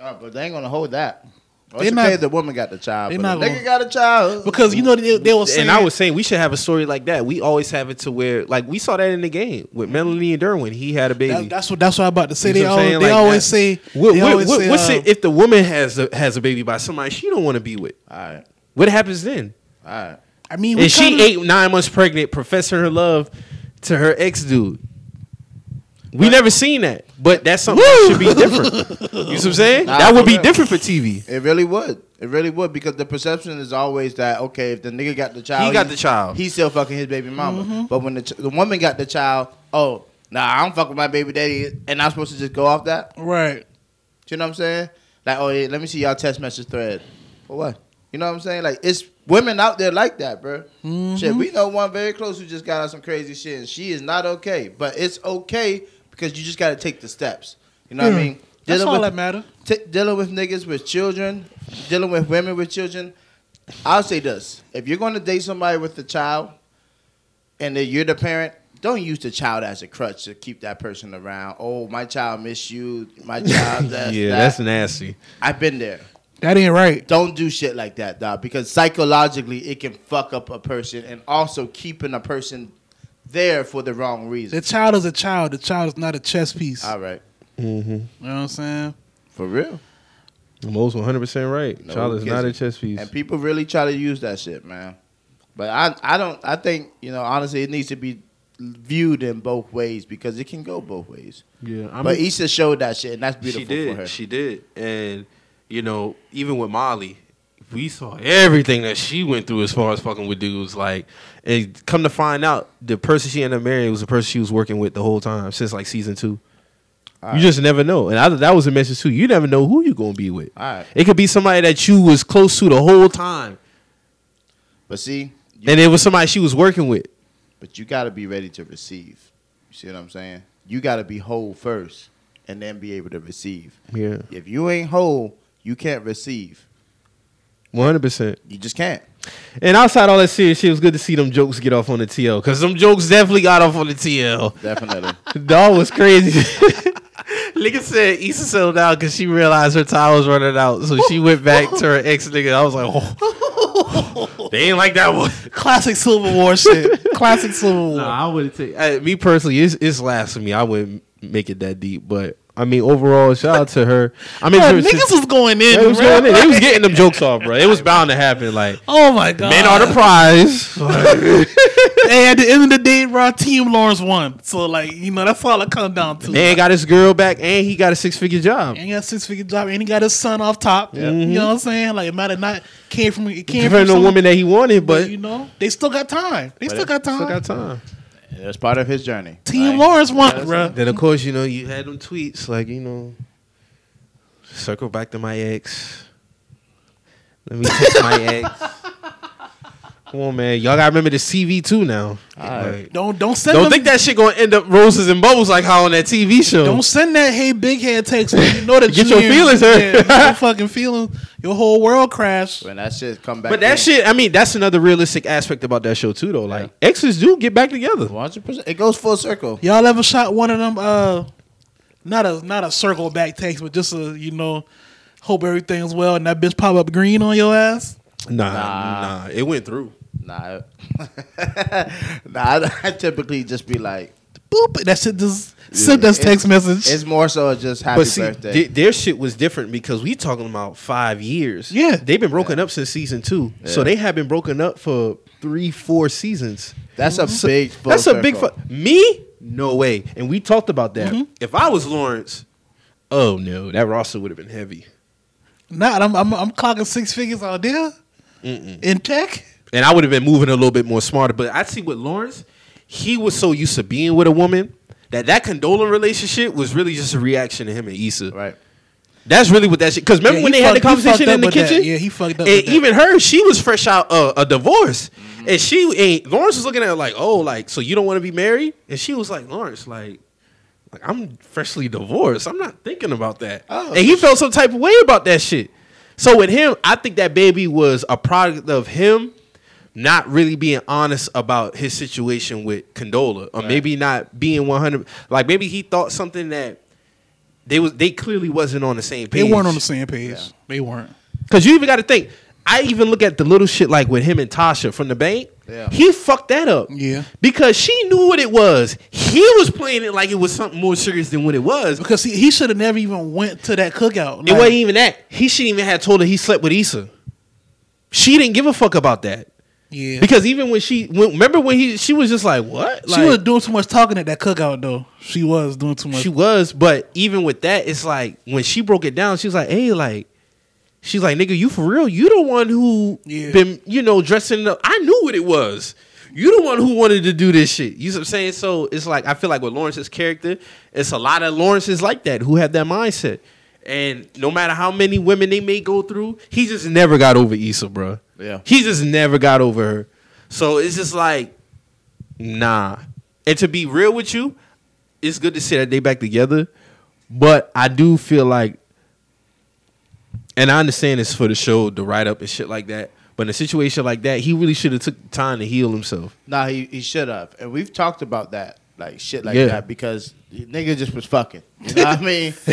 Oh, but they ain't gonna hold that. Well, They it's not- okay the woman got the child. they But not the nigga got a child. Because you know they, they were saying. and I was saying we should have a story like that. We always have it to where, like, we saw that in the game with Melanie and Derwin. He had a baby. that- that's what that's what I'm about to say. You They see always, they Like always that. say. What, they what, always what- say, what's uh, it if the woman has a has a baby by somebody she don't want to be with? all right, What happens then? all right. I mean, we And she kinda- eight nine months pregnant, professing her love to her ex dude. We never seen that, but that's something that should be different. You see what I'm (laughs) saying? Nah, that would be different for TV. It really would. It really would because the perception is always that okay, if the nigga got the child, He got the child. He's still fucking his baby mama. Mm-hmm. But when the ch- the woman got the child, oh, nah, I don't fuck with my baby daddy, and I'm supposed to just go off that. right. You know what I'm saying? Like, oh yeah, let me see y'all text message thread. For what? You know what I'm saying? Like, it's women out there like that, bro. Mm-hmm. Shit, we know one very close who just got out some crazy shit, and she is not okay. But it's okay because you just got to take the steps. You know what I Yeah. mean? That's Dealing all with- that matter. t- dealing with niggas with children, dealing with women with children, I'll say this: if you're going to date somebody with a child, and then you're the parent, don't use the child as a crutch to keep that person around. Oh, my child miss you. My (laughs) child. That's, yeah, that. that's nasty. I've been there. That ain't right. Don't do shit like that, dog. Because psychologically, it can fuck up a person, and also keeping a person there for the wrong reason. The child is a child. The child is not a chess piece. All right, Mm-hmm. You know what I'm saying? for real. Most 100 percent right. No Child is not a chess piece. And people really try to use that shit, man. But I, I don't. I think you know, honestly, it needs to be viewed in both ways because it can go both ways. yeah, I but Issa showed that shit, and that's beautiful. she did. for her. She did, and you know, even with Molly, we saw everything that she went through as far as fucking with dudes. Like, and come to find out, the person she ended up marrying was the person she was working with the whole time since like season two. All You right. just never know, and I, that was a message too. You never know who you're gonna be with. Right, It could be somebody that you was close to the whole time, but see, and it was somebody she was working with. but you got to be ready to receive. You see what I'm saying? You got to be whole first, and then be able to receive. Yeah, If you ain't whole, you can't receive. One hundred percent. You just can't. And outside all that serious shit, it was good to see them jokes get off on the TL because them jokes definitely got off on the TL. Definitely. (laughs) Dog was crazy. (laughs) Nigga said Issa settled down because she realized her time was running out, so she went back to her ex nigga. I was like, oh, (laughs) they ain't like that one. Classic Civil War shit. Classic Civil War. Nah, I wouldn't take. I, me personally, it's it's last for me. I wouldn't make it that deep, but I mean, overall, shout out to her. I mean, Bro, since- niggas was going in. they was, going in. They was getting them jokes off, bro. It was bound to happen. Like Oh my god. men are the prize. (laughs) hey, at the end of the day, bro, Team Lawrence won. So like, you know, that's all it comes down to. Man got his girl back, and he got a six figure job. And he got a six figure job, and he got his son off top. You mm-hmm. know what I'm saying? Like it might have not came from it came Different from the woman that he wanted, but, but you know they still got time. They still got time. still got time. And That's part of his journey. Team Right? Lawrence won, bro. Then of course, you know, you had them tweets like, you know, circle back to my ex. Let me text my (laughs) ex. Come on, man. Y'all gotta remember the CV too now. Alright. Like, Don't don't send don't them, think that shit gonna end up roses and bubbles like how on that TV show. Don't send that hey big head text. when You know that (laughs) Get your Junior- feelings hurt. Yeah, get your (laughs) fucking feelings. Your whole world crashed. When that shit come back. but that shit, I mean, that's another realistic aspect about that show too, though. Like exes do get back together. one hundred percent. It goes full circle. Y'all ever shot one of them? Uh, not a not a circle back text, but just a you know, hope everything's well, and that bitch pop up green on your ass. Nah, Nah. nah, it went through. Nah, (laughs) nah. I, I typically just be like, Boop. That shit just sent us text message. it's more so just happy but see, birthday. th- their shit was different because we talking about five years. Yeah. they've been broken up since season two, so they have been broken up for three, four seasons. that's a big. Full That's a big. circle. Fu- Me, no way. And we talked about that. Mm-hmm. If I was Lawrence, oh no, that roster would have been heavy. Not. I'm, I'm I'm clocking six figures out there in tech. And I would have been moving a little bit more smarter. But I see with Lawrence, he was so used to being with a woman that that Condola relationship was really just a reaction to him and Issa. Right. That's really what that shit. Because remember Yeah, when he they had the fucked- he fucked conversation in the with that. kitchen? Yeah, he fucked up And with that. even her, she was fresh out uh, a divorce, Mm-hmm. And she ain't Lawrence was looking at her like, oh, like, so you don't want to be married? And she was like, Lawrence, like, like I'm freshly divorced. I'm not thinking about that. Oh. And he felt some type of way about that shit. So with him, I think that baby was a product of him not really being honest about his situation with Condola, or Right. maybe not being 100. Like maybe he thought something that they was they clearly wasn't on the same page. They weren't on the same page. They weren't. Because you even got to think. I even look at the little shit like with him and Tasha from the bank. Yeah. He fucked that up. Yeah. Because she knew what it was. He was playing it like it was something more serious than what it was. Because he, he should have never even went to that cookout. It wasn't even that. He shouldn't even have told her he slept with Issa. She didn't give a fuck about that. Yeah. Because even when she when, remember when he she was just like, What? she Like, was doing too much talking at that cookout though. She was doing too much. She was, but even with that, it's like when she broke it down, she was like, "Hey, like." She's like, nigga, you for real? You the one who Yeah. been, you know, dressing up. I knew what it was. You the one who wanted to do this shit. You know what I'm saying? So it's like I feel like with Lawrence's character, it's a lot of Lawrences like that who have that mindset. And no matter how many women they may go through, he just never got over Issa, bro. Yeah. He just never got over her. So it's just like, nah. And to be real with you, it's good to see that they back together. But I do feel like, and I understand it's for the show, the write up and shit like that. But in a situation like that, he really should have took time to heal himself. Nah, he, he should have. And we've talked about that. Like shit like Yeah. that because the nigga just was fucking. You know what I mean? (laughs) The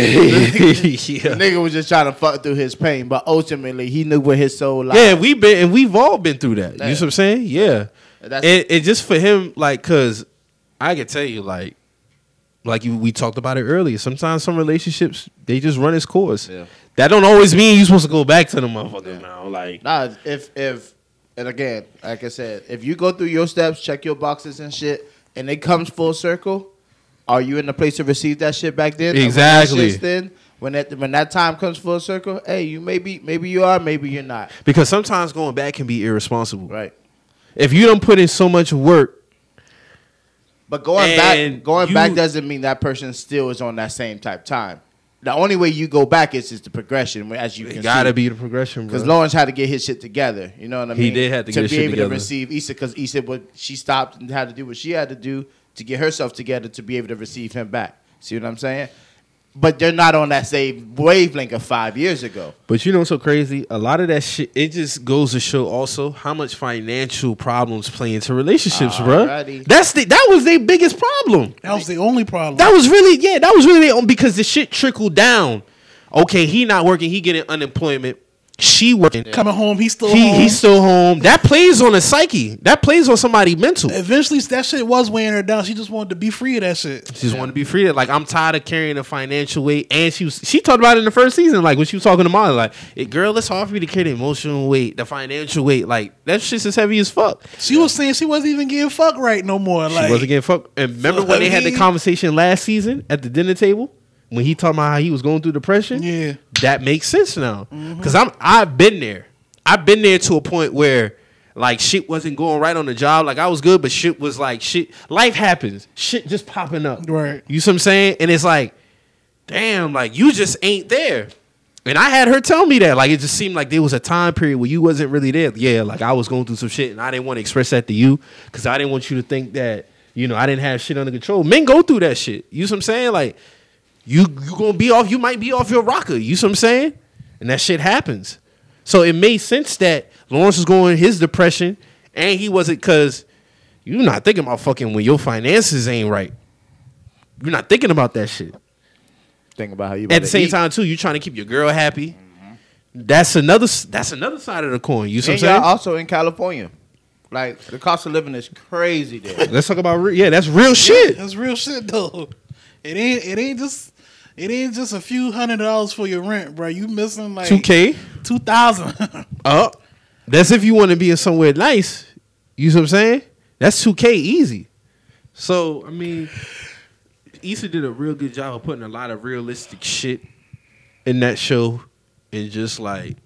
yeah. nigga was just trying to fuck through his pain, but ultimately he knew where his soul lied. Yeah, we've been and we've all been through that. You know what I'm saying? Yeah. And that's- And, and just for him, like, cause I can tell you, like, like you, we talked about it earlier. Sometimes some relationships they just run its course. Yeah. That don't always mean you're supposed to go back to the motherfucker now. Like, Nah, if if and again, like I said, if you go through your steps, check your boxes and shit, and it comes full circle, are you in the place to receive that shit back then? And when that Exactly. Then when that when that time comes full circle, hey, you maybe maybe you are, maybe you're not. because sometimes going back can be irresponsible. Right. If you don't put in so much work, But going back going back doesn't mean that person still is on that same type time. The only way you go back is just the progression, as you it can gotta see. be the progression. Because Lawrence had to get his shit together. You know what I mean? He did have to get his be shit able together. to receive Issa because Issa what she stopped and had to do what she had to do to get herself together to be able to receive him back. See what I'm saying? But they're not on that same wavelength of five years ago. But you know what's so crazy? A lot of that shit, it just goes to show also how much financial problems play into relationships, bro. That's the that was their biggest problem. that was the only problem. That was really yeah, that was really their own because the shit trickled down. Okay, he not working, he getting unemployment. She working. Coming home, he's still He home. he's still home. That plays on the psyche. That plays on somebody mental. Eventually, that shit was weighing her down. She just wanted to be free of that shit. She just wanted to be free. of Like I'm tired of carrying the financial weight. And she was she talked about it in the first season, like when she was talking to Molly, like, hey, girl, it's hard for me to carry the emotional weight, the financial weight. Like that shit's as heavy as fuck. She was saying she wasn't even getting fucked right no more. Like, she wasn't getting fucked. And remember when they had the conversation last season at the dinner table? When he talked about how he was going through depression? Yeah. That makes sense now. Cause I'm I've been there. I've been there to a point where like shit wasn't going right on the job. Like I was good, but shit was like shit. Life happens. Shit just popping up. Right. You see what I'm saying? And it's like, damn, like you just ain't there. And I had her tell me that. Like it just seemed like there was a time period where you wasn't really there. Yeah, like I was going through some shit and I didn't want to express that to you because I didn't want you to think that, you know, I didn't have shit under control. Men go through that shit. You see what I'm saying? Like you you gonna be off, you might be off your rocker. You see what I'm saying? And that shit happens. So it made sense that Lawrence was going his depression and he wasn't cause you're not thinking about fucking when your finances ain't right. You're not thinking about that shit. Think about how you At the same eat. time, too, you're trying to keep your girl happy. That's another. That's another side of the coin. You see And what I'm y'all saying? also in California. Like the cost of living is crazy there. Let's talk about. Re- yeah, that's real shit. That's real shit though. It ain't. It ain't just. It ain't just a few hundred dollars for your rent, bro. You missing like Two K two thousand. up. (laughs) Oh, that's if you want to be in somewhere nice. You see what I'm saying? That's two K easy. So I mean, Issa did a real good job of putting a lot of realistic shit in that show, and just like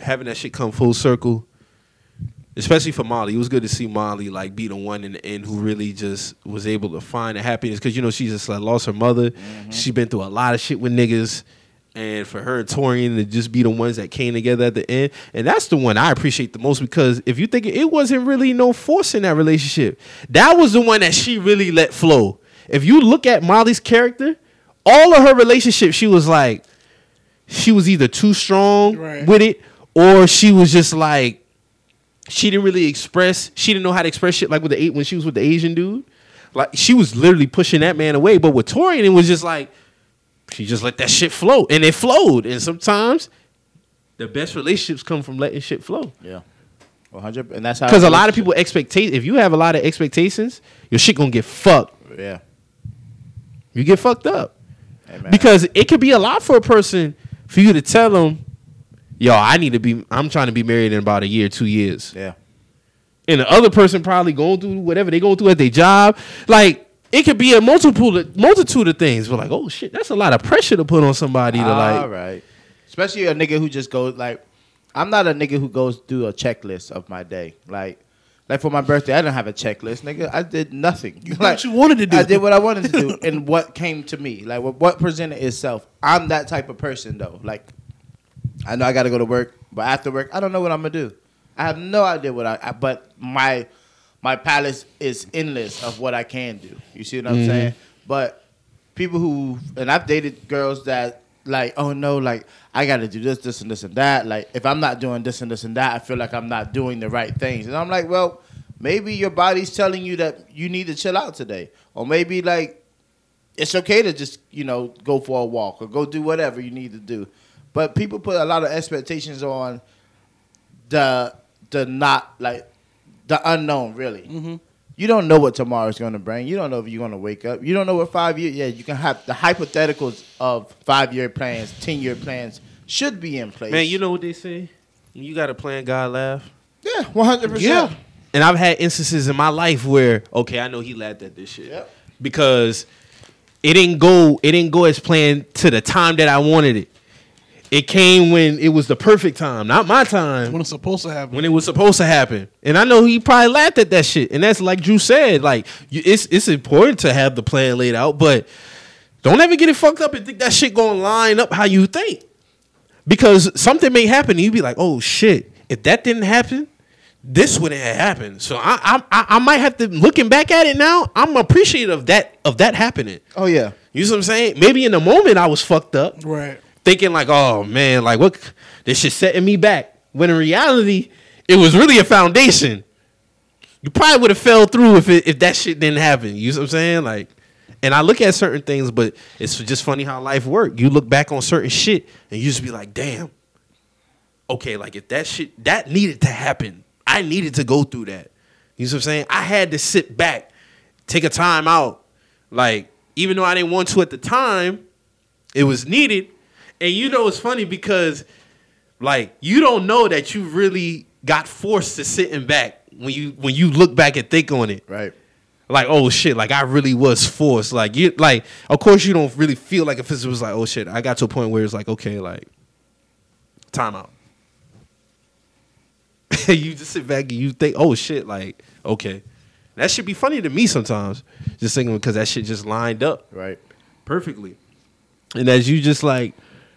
having that shit come full circle. Especially for Molly, it was good to see Molly like be the one in the end who really just was able to find the happiness because you know she just like lost her mother. Mm-hmm. She's been through a lot of shit with niggas, and for her and Taurean to just be the ones that came together at the end. And that's the one I appreciate the most because if you think it, it wasn't really no force in that relationship. That was the one that she really let flow. If you look at Molly's character, all of her relationships, she was like, she was either too strong Right. with it or she was just like, she didn't really express, she didn't know how to express shit like with the eight when she was with the Asian dude. Like she was literally pushing that man away. But with Taurean, it was just like, she just let that shit flow, and it flowed. And sometimes the best relationships come from letting shit flow. Yeah. 100 and that's how Because a lot of people expectate if you have a lot of expectations, your shit gonna get fucked. Yeah. You get fucked up Hey, because it could be a lot for a person for you to tell them, "Yo, I need to be. I'm trying to be married in about a year, two years." yeah. and the other person probably going through whatever they going through at their job. Like it could be a multiple multitude of things. But like, oh shit, that's a lot of pressure to put on somebody to like. All right. Especially a nigga who just goes like, I'm not a nigga who goes through a checklist of my day. Like, like for my birthday, I didn't have a checklist, nigga. I did nothing. You like what you wanted to do. I did what I wanted to do, (laughs) and what came to me, like what, what presented itself. I'm that type of person though. Like, I know I got to go to work, but after work, I don't know what I'm gonna do. I have no idea what I. I but my my palette is endless of what I can do. You see what I'm mm-hmm. saying? But people who and I've dated girls that like, oh no, like I got to do this, this, and this and that. Like if I'm not doing this and this and that, I feel like I'm not doing the right things. And I'm like, well, maybe your body's telling you that you need to chill out today, or maybe like it's okay to just you know go for a walk or go do whatever you need to do. But people put a lot of expectations on the the not like the unknown really. Mm-hmm. You don't know what tomorrow's going to bring. You don't know if you're going to wake up. You don't know what five years. Yeah, you can have the hypotheticals of five year plans, ten year plans should be in place. Man, you know what they say? You got a plan, God laugh. yeah, one hundred percent. Yeah. And I've had instances in my life where, okay, I know he laughed at this shit Yep. because it didn't go. It didn't go as planned to the time that I wanted it. It came when it was the perfect time, not my time. when it's supposed to happen. when it was supposed to happen. And I know he probably laughed at that shit. And that's like Drew said, like it's it's important to have the plan laid out, but don't ever get it fucked up and think that shit gonna line up how you think. Because something may happen and you be like, oh shit, if that didn't happen, this wouldn't have happened. So I I I, I might have to looking back at it now, I'm appreciative of that of that happening. Oh yeah. You see what I'm saying? Maybe in the moment I was fucked up right. Thinking like, oh man, like what this shit setting me back. When in reality, it was really a foundation. You probably would have fell through if it, if that shit didn't happen. You see what I'm saying? Like, and I look at certain things, but it's just funny how life works. You look back on certain shit and you just be like, damn. Okay, like if that shit that needed to happen, I needed to go through that. You see what I'm saying? I had to sit back, take a time out. Like, even though I didn't want to at the time, it was needed. And you know it's funny because like you don't know that you really got forced to sitting back when you when you look back and think on it. Right. Like, oh shit, like I really was forced. Like you like of course you don't really feel like if it was like, oh shit, I got to a point where it's like, okay, like time out. (laughs) you just sit back and you think, oh shit, like, okay. That should be funny to me sometimes. Just thinking because that shit just lined up Right. perfectly. And as you just like,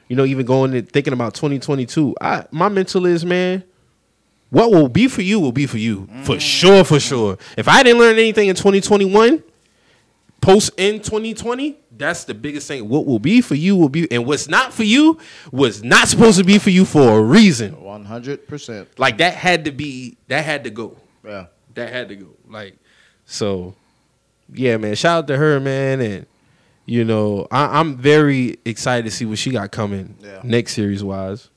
you know, even going and thinking about 2022, I my mental is, man, what will be for you will be for you. For mm. sure, for sure. If I didn't learn anything in 2021, post in 2020, that's the biggest thing. What will be for you will be and what's not for you was not supposed to be for you for a reason. One hundred percent. Like that had to be that had to go. Yeah. That had to go. Like, so, yeah, man. Shout out to her, man, and you know, I, I'm very excited to see what she got coming Yeah. next series wise.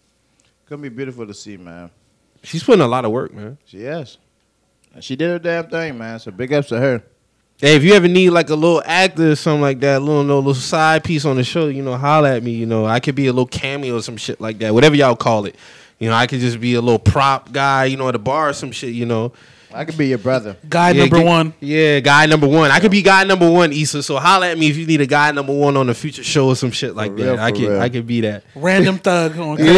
Gonna be beautiful to see, man. She's putting a lot of work, man. She is. And she did her damn thing, man. So big ups to her. Hey, if you ever need like a little actor or something like that, a little little side piece on the show, you know, holla at me. You know, I could be a little cameo or some shit like that, whatever y'all call it. You know, I could just be a little prop guy, you know, at a bar or some shit. You know, I could be your brother. Guy Yeah, number get- one. Yeah, guy number one. I could be guy number one, Issa. So holla at me if you need a guy number one on a future show or some shit like For real, that. I for could real. I could be that. Random thug on (laughs) (laughs)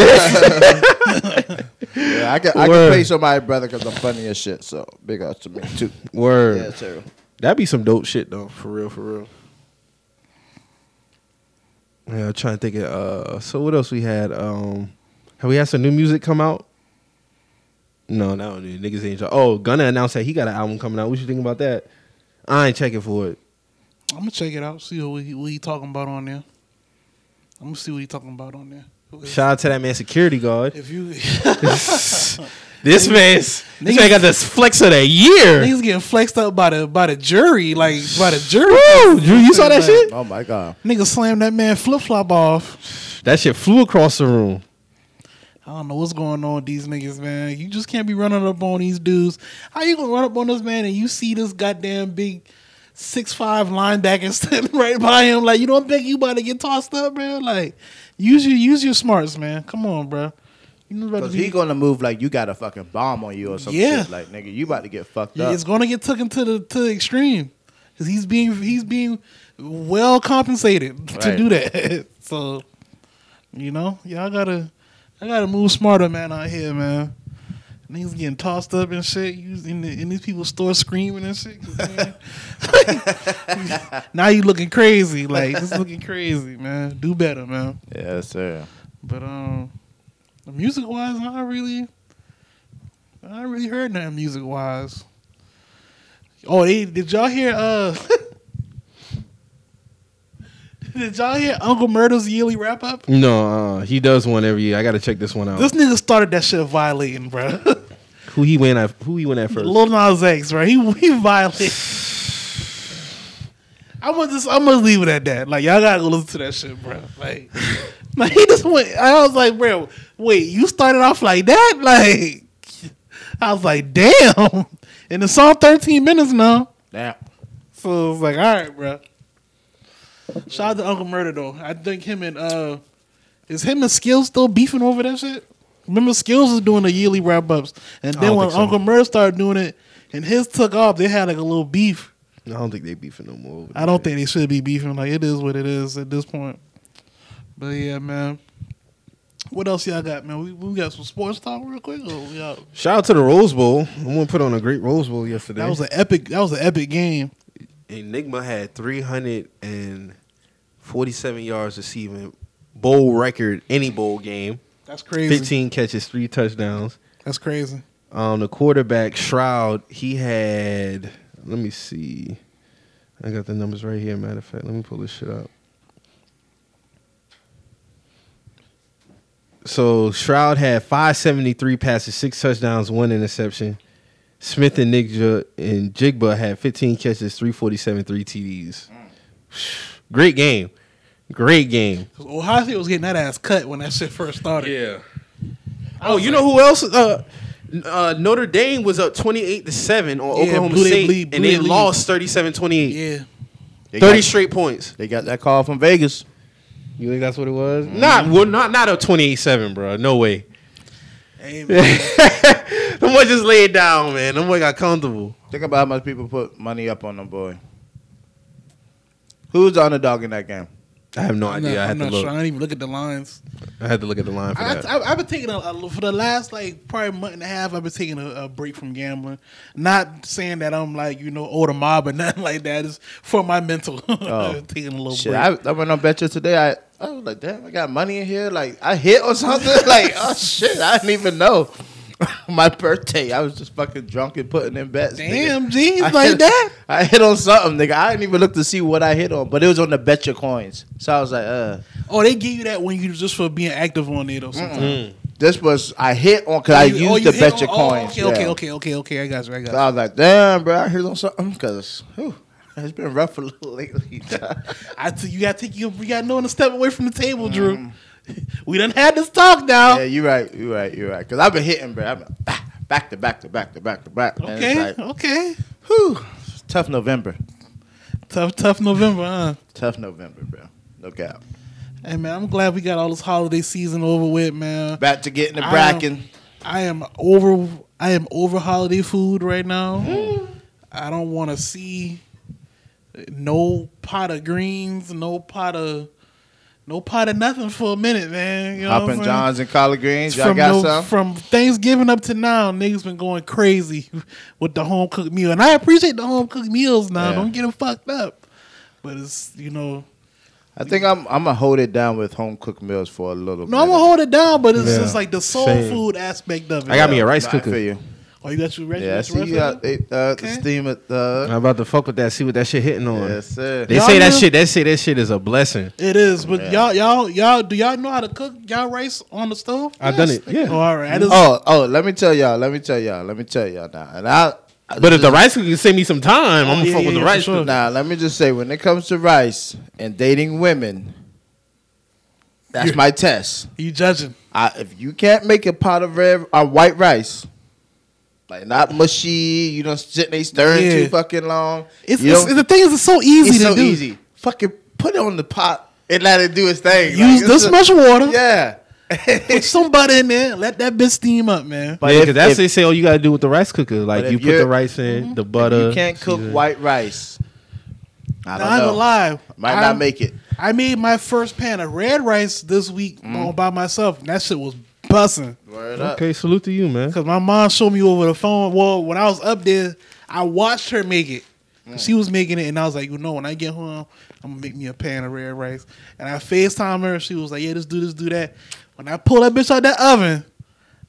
Yeah, I can I Word. can play somebody brother because I'm funny as shit. So big ups to me too. Word. Yeah, sir. That'd be some dope shit though. For real, for real. Yeah, I'm trying to think of uh so what else we had? Um have we had some new music come out? No, no, niggas ain't Oh, Gunna announced that he got an album coming out. What you think about that? I ain't checking for it. I'm gonna check it out. See what he, what he talking about on there. I'm gonna see what he talking about on there. Shout out to that man, security guard. If you (laughs) this man's this man got this flex of the year. He's getting flexed up by the by the jury, like by the jury. Woo! Drew, you saw that shit? Oh my god. Nigga slammed that man flip flop off. That shit flew across the room. I don't know what's going on with these niggas, man. You just can't be running up on these dudes. How you gonna run up on this man and you see this goddamn big six five linebacker (laughs) standing right by him? Like you don't think you about to get tossed up, man? Like use your use your smarts, man. Come on, bro. You know about to Cause be- he gonna move like you got a fucking bomb on you or some Yeah. shit. Like nigga, you about to get fucked Yeah, up. it's gonna get taken to the to the extreme because he's being he's being well compensated (laughs) to do that. (laughs) so, you know, y'all gotta I gotta move smarter, man, out here, man. Niggas getting tossed up and shit. You in, the, in these people's stores screaming and shit. (laughs) now you looking crazy. Like this looking crazy, man. Do better, man. Yes, sir. But um, music wise, I really, I really heard nothing music wise. Oh, they, did y'all hear? Uh, (laughs) (laughs) did y'all hear Uncle Murda's yearly wrap up? No, uh, he does one every year. I gotta check this one out. This nigga started that shit violating, bro. (laughs) who he went at? Who he went at first? Lil Nas X, right? He he violated. I'm gonna just I'm gonna leave it at that. Like y'all gotta go listen to that shit, bro. Like, (laughs) like he just went. I was like, bro, wait, you started off like that? Like, I was like, damn. And the song 13 minutes now, Damn. so it's like, all right, bro. Shout out to Uncle Murda though. I think him and uh, is him and Skillz still beefing over that shit? Remember, Skillz was doing the yearly wrap ups, and I then don't when think so. Uncle Murda started doing it, and his took off, they had like a little beef. I don't think they beefing no more. over I don't think they should be beefing. Like it is what it is at this point. But yeah, man. What else y'all got, man? We, we got some sports talk real quick. Or we Shout out to the Rose Bowl. I want to put on a great Rose Bowl yesterday. that was an epic. That was an epic game. Njigba had 347 yards receiving, bowl record any bowl game. That's crazy. 15 catches, three touchdowns. That's crazy. Um, the quarterback Stroud, he had. Let me see. I got the numbers right here. Matter of fact, let me pull this shit up. So Stroud had 573 passes, six touchdowns, one interception. Smith and Nick J- and Jigba had 15 catches, 347, three TDs. Great game. Great game. 'Cause Ohio State was getting that ass cut when that shit first started. Yeah. Oh, you know who else? Uh, uh, Notre Dame was up 28 to 7 on Yeah, Oklahoma blew they- State, bleed- and bleed they the lead. lost 37 28. Yeah. They 30 got, straight points. they got that call from Vegas. You think that's what it was? Not well, not not a 28 7, bro. No way. Hey, man. (laughs) Them boy just laid down, man. Them boy got comfortable. Think about how much people put money up on them boy. Who's on the underdog in that game? I have no I'm idea. not, I had I'm to not look. sure. I didn't even look at the lines. I had to look at the line for I, that. I, I've been taking a, a- for the last like probably month and a half. I've been taking a, a break from gambling. Not saying that I'm like you know old mob or (laughs) nothing like that. It's for my mental. (laughs) Oh. taking a little Shit, break. I, I went on Betcha today. I, I was like, damn, I got money in here. Like, I hit or something. (laughs) like, oh shit, I didn't even know. (laughs) My birthday, I was just fucking drunk and putting in bets. Damn, (laughs) I like hit- that. I hit on something, nigga. I didn't even look to see what I hit on, but it was on the Betcha coins. So I was like, uh, Oh, they give you that when you just for being active on it or something. Mm. this was I hit on because I You- oh, used you the Betcha on- oh, coins. Okay, okay, yeah. okay, okay, okay. I got you. I got So. I was like, damn, bro, I hit on something because (laughs) it's been rough a little lately. (laughs) I t- you got to take you. We got no one to step away from the table, Drew. (laughs) we done had this talk now. Mm. yeah, you're right, you're right, you're right. Because I've been hitting, bro. I've been back, back to back to back to back to back. man. Okay, like, okay. whew, tough November. Tough, tough November, huh? Tough November, bro. No cap. Hey man, I'm glad we got all this holiday season over with, man. Back to getting the I bracken. I am over. I am over holiday food right now. I don't want to see no pot of greens, no pot of, no pot of nothing for a minute, man. You know what I'm Johns and collard greens. Y'all from got no- some? from Thanksgiving up to now, niggas been going crazy (laughs) with the home cooked meal, and I appreciate the home cooked meals now. Yeah. Don't get them fucked up, but it's you know, I think I'm I'm gonna hold it down with home cooked meals for a little. No, I'm gonna hold it down, but it's Yeah. just like the soul Same. food aspect of it. I got me a rice Nah, I cooker. feel you. Oh, you got your rice? Yeah, I your see rice you got cooker? it, uh, the Okay. steam it. Uh, I'm about to fuck with that. See what that shit hitting on. yes, sir. They Y'all say that know- shit. They say that shit is a blessing. It is, but Yeah. y'all, y'all, y'all, do y'all know how to cook y'all rice on the stove? I done it. Yeah. Oh, all right. I just, Oh, oh, let me tell y'all. Let me tell y'all. Let me tell y'all now. And I. But if the rice cooker can save me some time, I'm gonna yeah, fuck with yeah, the for rice sure. cooker. Now, let me just say, when it comes to rice and dating women, that's You're- my test. you judging? I, if you can't make a pot of red or white rice, like not mushy, you don't sit there stirring Yeah. too fucking long. It's, you it's the thing is, it's so easy it's to so do. easy. Fucking put it on the pot and let it do its thing. Use it's this a- much water. Yeah. (laughs) Put some butter in there. Let that bitch steam up, man. But yeah, if- because that's if- they say all you gotta do with the rice cooker. Like you put the rice in, the butter. you can't cook season. white rice. I Now, don't I ain't know. gonna. Might I, not make it. I made my first pan of red rice this week Mm. all by myself. And that shit was bussing. Word up. Okay, salute to you, man. Cause my mom showed me over the phone. Well, when I was up there, I watched her make it. Mm. She was making it, and I was like, you know, when I get home, I'm gonna make me a pan of red rice. And I Facetime her. She was like, yeah, just do this, do that. When I pulled that bitch out that oven,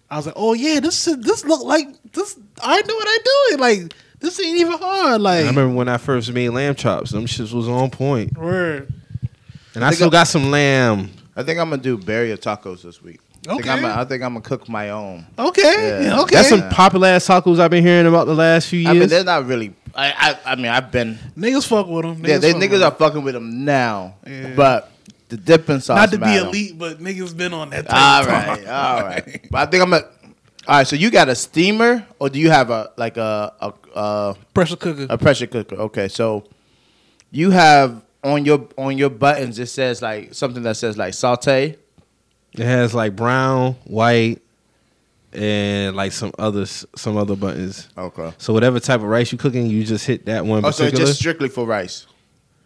I was like, oh yeah, this shit, this look like this. I know what I doing. Like this ain't even hard. Like I remember when I first made lamb chops. Them shits was on point, word. and I think still I- got some lamb. I think I'm gonna do birria tacos this week. I think I'm gonna, I think I'm gonna cook my own. Okay, Yeah. okay. That's some popular ass tacos I've been hearing about the last few I mean, years. they're not really. I, I I mean, I've been. niggas fuck with them. yeah, they fuck niggas are fucking with them now. Yeah. But the dipping sauce. not to be matter. elite, but niggas been on that. Type All of right, time. all right. (laughs) But I think I'm a. All right, so you got a steamer, or do you have a like a a a, Pressure cooker. a pressure cooker? Okay, so you have on your on your buttons it says like something that says like saute. It has like brown, white, and like some others, some other buttons. Okay. So whatever type of rice you cooking, you just hit that one Oh, so it's just strictly for rice.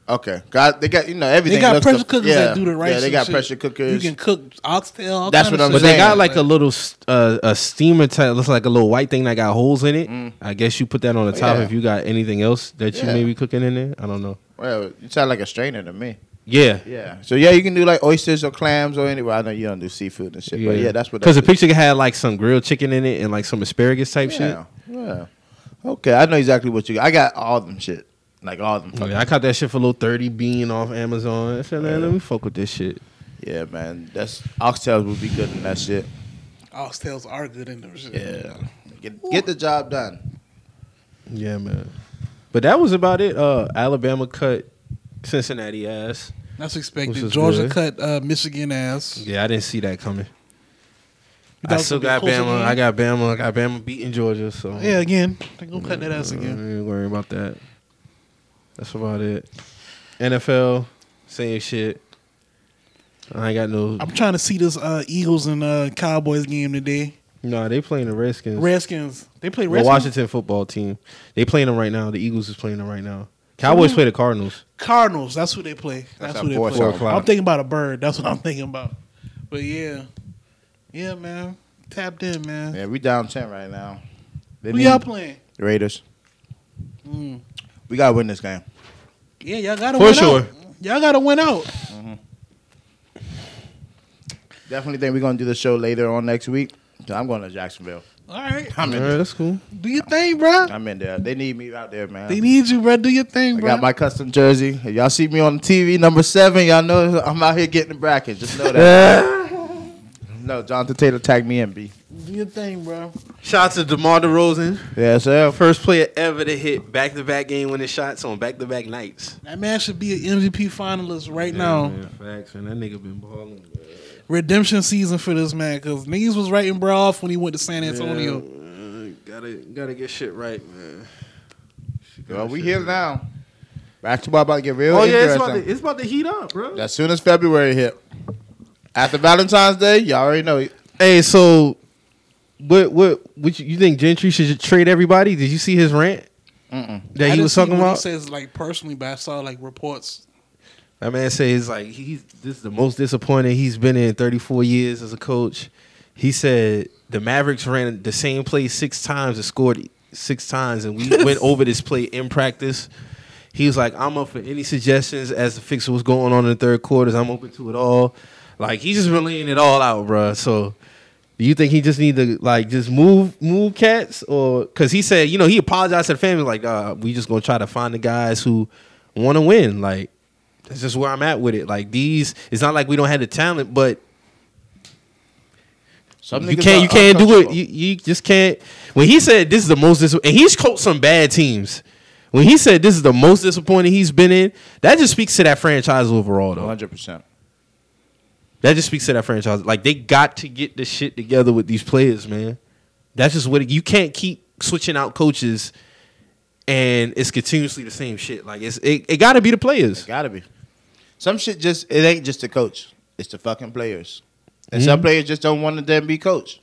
Okay, got they got you know everything. They got pressure up- cookers yeah, that do the rice. Yeah, they and got shit. pressure cookers. You can cook oxtail. all That's kind what of I'm saying. but they got like a little uh, a steamer type. Looks like a little white thing that got holes in it. I guess you put that on the Mm. Top yeah. if you got anything else that you Yeah. may be cooking in there. I don't know. Well, you sound like a strainer to me. Yeah. Yeah. So yeah, you can do like oysters or clams or anything. Well, I know you don't do seafood and shit, but yeah, that's what. Because the that is. picture had like some grilled chicken in it and like some asparagus type shit. Yeah. Yeah. Okay, I know exactly what you got. I got all them shit. Like all them. shit. Yeah, I caught that shit for a little thirty bean off Amazon. I said, man, let me fuck with this shit. Yeah, man. That's oxtails would be good in that shit. Oxtails are good in them shit. Yeah. Get get the job done. Yeah, man. But that was about it. Uh, Alabama cut Cincinnati ass. That's expected. Georgia good. cut uh, Michigan ass. Yeah, I didn't see that coming. I still got Bama. game? I got Bama. I got Bama beating Georgia. So Yeah, again, they gonna cut that ass I again. ain't worrying about that. That's about it. NFL, same shit. I ain't got no. I'm trying to see this uh, Eagles and uh, Cowboys game today. No, they playing the Redskins. Redskins. They play the Redskins. Washington football team. They playing them right now. The Eagles is playing them right now. Cowboys who- play the Cardinals. Cardinals. That's who they play. That's, That's who they play. I'm thinking about a bird. That's what I'm thinking about. But yeah, yeah, man, tapped in, man. Yeah, we down ten right now. They Who need- y'all playing? The Raiders. Mm. We gotta win this game. Yeah, y'all gotta For win sure. out. Y'all gotta win out. Definitely think we're gonna do the show later on next week. So I'm going to Jacksonville. All right, I'm in. right, There. that's cool. do your thing, bro. I'm in there. They need me out there, man. They need you, bro. Do your thing, I bro. got my custom jersey. If y'all see me on the TV, number seven. Y'all know I'm out here getting the bracket. Just know that. (laughs) no, Jonathan Taylor tagged me in, B. do your thing, bro. Shout out to DeMar DeRozan. Yeah, sir. First player ever to hit back to back game winning shots on back to back nights. That man should be an MVP finalist right now. man, facts, and that nigga been balling. Redemption season for this man because niggas was writing bro off when he went to San Antonio. Yeah, uh, gotta gotta get shit right, man. Shit Well, we here right. now. Basketball about to get real Oh yeah, it's about, to, it's about to heat up, bro. as soon as February hit. After Valentine's Day, y'all already know. Hey, so what what what you, you think Gentry should trade everybody? Did you see his rant Mm-mm. that I he didn't was talking about? He says like personally, but I saw like reports. That man says like he's this is the most disappointed he's been in 34 years as a coach. He said the Mavericks ran the same play six times and scored six times, and we (laughs) went over this play in practice. He was like, I'm up for any suggestions as to fix what's going on in the third quarters. I'm open to it all. Like he's just relaying it all out, bruh. So do you think he just need to like just move move cats or because he said you know he apologized to the family like uh, we just gonna try to find the guys who want to win like that's just where I'm at with it like these it's not like we don't have the talent but Some you can't you can't do it you, you just can't when he said this is the most dis- and he's coached some bad teams when he said this is the most disappointing he's been in that just speaks to that franchise overall though 100%. That just speaks to that franchise. Like they got to get the shit together with these players, man. That's just what it, you can't keep switching out coaches, and it's continuously the same shit. Like it's it, it got to be the players. Gotta be. Some shit just it ain't just the coach. It's the fucking players. And some mhm. players just don't want to then be coached.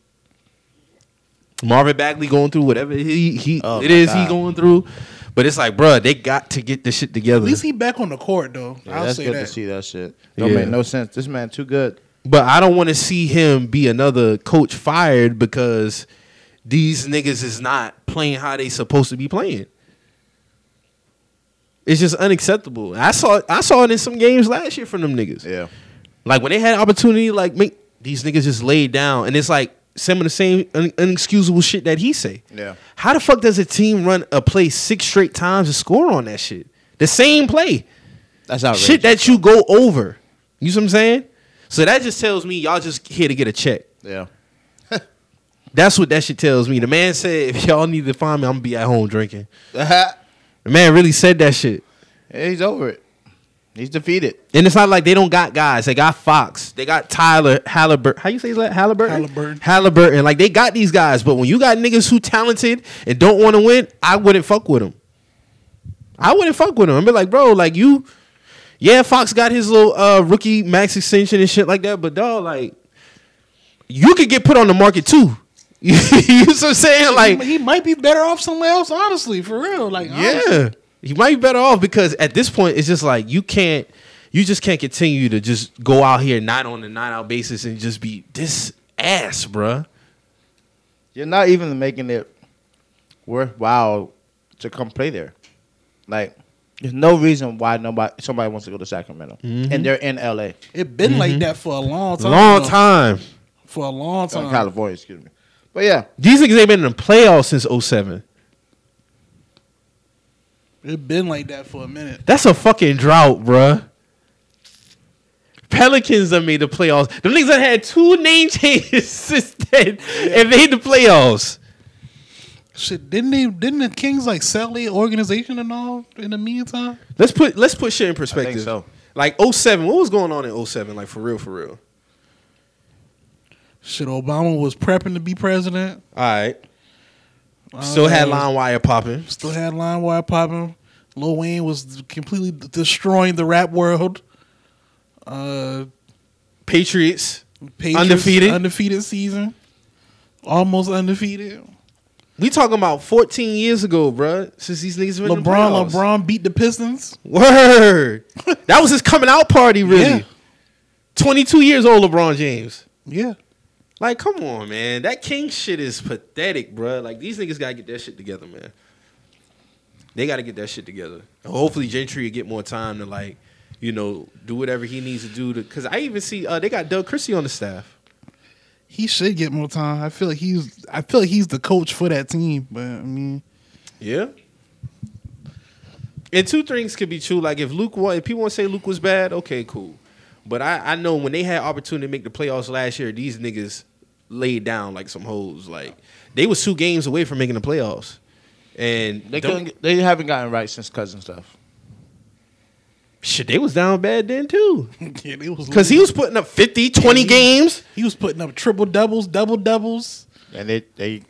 Marvin Bagley going through whatever he he Oh, it my is he going through, but it's like, bruh, they got to get the shit together. At least he back on the court though. Yeah, I'll that's say good that. to see that shit. Don't Yeah. make no sense. This man too good. But I don't want to see him be another coach fired because these niggas is not playing how they supposed to be playing. It's just unacceptable. I saw I saw it in some games last year from them niggas. Yeah. Like when they had opportunity, like make these niggas just laid down, and it's like some of the same un- unexcusable shit that he say. Yeah. How the fuck does a team run a play six straight times and score on that shit? The same play That's outrageous. shit that you go over. You see what I'm saying? So that just tells me y'all just here to get a check. Yeah. (laughs) That's what that shit tells me. The man said, if y'all need to find me, I'm gonna be at home drinking. (laughs) yeah, The man really said that shit. he's over it. He's defeated. And it's not like they don't got guys. They got Fox. They got Tyler Haliburton. How you say that? Haliburton? Haliburton. Haliburton. Like they got these guys, but when you got niggas who talented and don't want to win, I wouldn't fuck with them. I wouldn't fuck with them. I'd be like, bro, like you, yeah, Fox got his little uh, rookie max extension and shit like that, but dog, like, you could get put on the market too. (laughs) you know what I'm saying? Like, he might be better off somewhere else. Honestly, for real. Like honestly. yeah, you might be better off because at this point, it's just like you can't, you just can't continue to just go out here night on a night out basis and just be this ass, bruh. You're not even making it worthwhile to come play there. Like, there's no reason why nobody somebody wants to go to Sacramento, and they're in LA, It's been like that for a long time. Long time. For a long uh, time. California. Excuse me. But yeah, These niggas ain't been in the playoffs since 07. It's been like that for a minute. That's a fucking drought, bruh. Pelicans done made the playoffs. Them niggas done had two name (laughs) changes since then and made the playoffs. Shit, didn't they? Didn't the Kings like sell their organization and all in the meantime? Let's put let's put shit in perspective. so. Like 07, what was going on in 07? Like for real, for real. Shit, Obama was prepping to be president. All right. Still had LimeWire popping. Still had LimeWire popping. Lil Wayne was completely destroying the rap world. Uh, Patriots. Patriots, Undefeated? undefeated season, almost undefeated. We talking about 14 years ago, bruh. Since these niggas been in the LeBron, playoffs. LeBron beat the Pistons. Word. (laughs) that was his coming out party, really. Yeah. 22 years old, LeBron James. Yeah, Like, come on, man. That King shit is pathetic, bruh. Like, these niggas gotta get that shit together, man. They gotta get that shit together. And hopefully, Gentry will get more time to like, you know, do whatever he needs to do. To because I even see uh, they got Doug Christie on the staff. he should get more time. I feel like he's. I feel like he's the coach for that team. But I mean, Yeah. And two things could be true. Like if Luke, if people want to say Luke was bad, okay, cool. But I, I know when they had opportunity to make the playoffs last year, these niggas laid down like some hoes. Like they was two games away from making the playoffs, and they couldn't. They haven't gotten right since cousin stuff. shit, they was down bad then too. (laughs) yeah, they was Because he was putting up 50, 20 he- games. he was putting up triple doubles, double doubles. And they they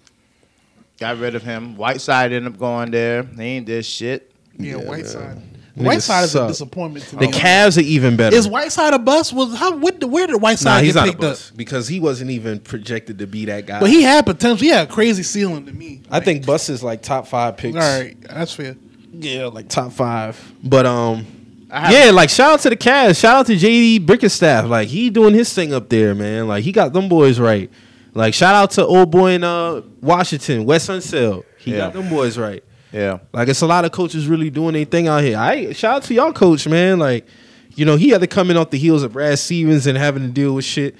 got rid of him. Whiteside ended up going there. They ain't did shit. Yeah, Yeah, Whiteside. Man. Whiteside is a suck. disappointment to me. The me. Cavs are even better. Is Whiteside a bust? Was how? What? Where did Whiteside nah, he's get not a picked up? bust because he wasn't even projected to be that guy. But he had potential. He had a crazy ceiling to me. I think Bus is like top five picks. All right, that's fair. Yeah, like top five. But um, I have- yeah, like shout out to the Cavs. Shout out to JB Bickerstaff. Like he doing his thing up there, man. Like he got them boys right. Like shout out to old boy in uh Washington, Wes Unseld. He got them boys right. Yeah. Like it's a lot of coaches really doing their thing out here. I shout out to y'all coach, man. Like, you know, he had to come in off the heels of Brad Stevens and having to deal with shit.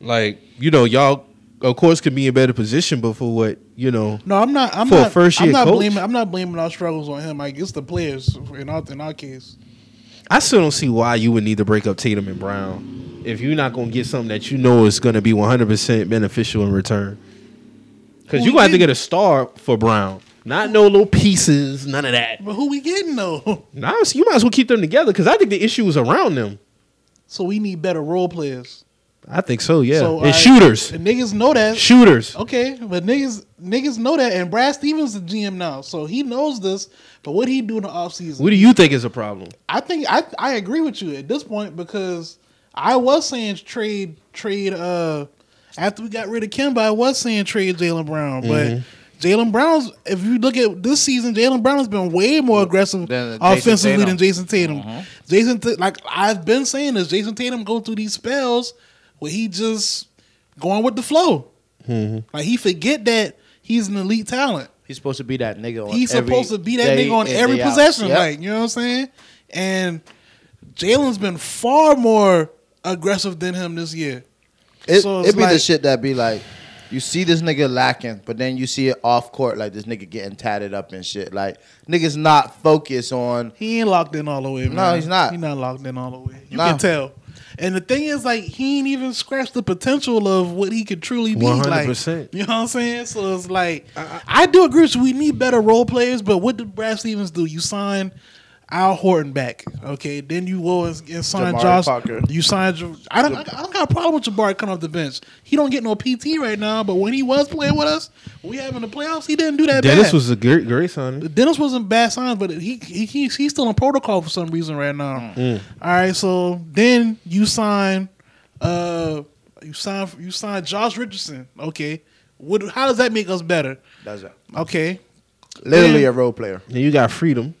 Like, you know, y'all of course could be in a better position, but for what, you know, No, I'm not. I'm For a not. first-year I'm not coach? blaming. I'm not blaming our struggles on him. Like it's the players in our in our case. I still don't see why you would need to break up Tatum and Brown if you're not gonna get something that you know is gonna be 100 percent beneficial in return. Because Who you're gonna have to get a star for Brown, not no little pieces, none of that. But who we getting though? (laughs) Now you might as well keep them together because I think the issue is around them. so we need better role players. I think so, yeah. So, and alright, shooters, And niggas know that. shooters. Okay, but niggas niggas know that, and Brad Stevens is the GM now, so he knows this. But what he do in the offseason? What do you think is a problem? I think I I agree with you at this point because I was saying trade trade uh after we got rid of Kemba, I was saying trade Jaylen Brown, but Mm-hmm. Jaylen Brown's if you look at this season, Jaylen Brown has been way more aggressive Than offensively Tatum. than Jayson Tatum. Jayson Ta- like I've been saying this, Jayson Tatum go through these spells where he just going with the flow. Mm-hmm. Like he forget that he's an elite talent. He's supposed to be that nigga. On He's every supposed to be that day nigga on in, every day out. possession, Yep. like you know what I'm saying. And Jaylen's been far more aggressive than him this year. It, So it's it be the shit that be like, you see this nigga lacking, but then you see it off court, like this nigga getting tatted up and shit. Like niggas not focused on. He ain't locked in all the way. Man. No, he's not. He's not locked in all the way. You Nah. can tell. And the thing is, like, he ain't even scratched the potential of what he could truly be. 100%. you know what I'm saying? So it's like, I, do agree with you. We need better role players, but what did Brad Stevens do? You sign Al Horford back, okay? Then you go and, and sign Jabari Josh. Parker. You signed. Ja- I don't. I don't got a problem with Jabari coming off the bench. He don't get no PT right now, but when he was playing with us, we having the playoffs, he didn't do that. Dennis bad. was a great, great signing. Dennis wasn't bad signs, but he, he he's he's still in protocol for some reason right now. Mm. All right, so then you sign, uh, you sign you sign Josh Richardson. Okay, what? How does that make us better? That's it. Okay, Literally Yeah. a role player. And you got freedom.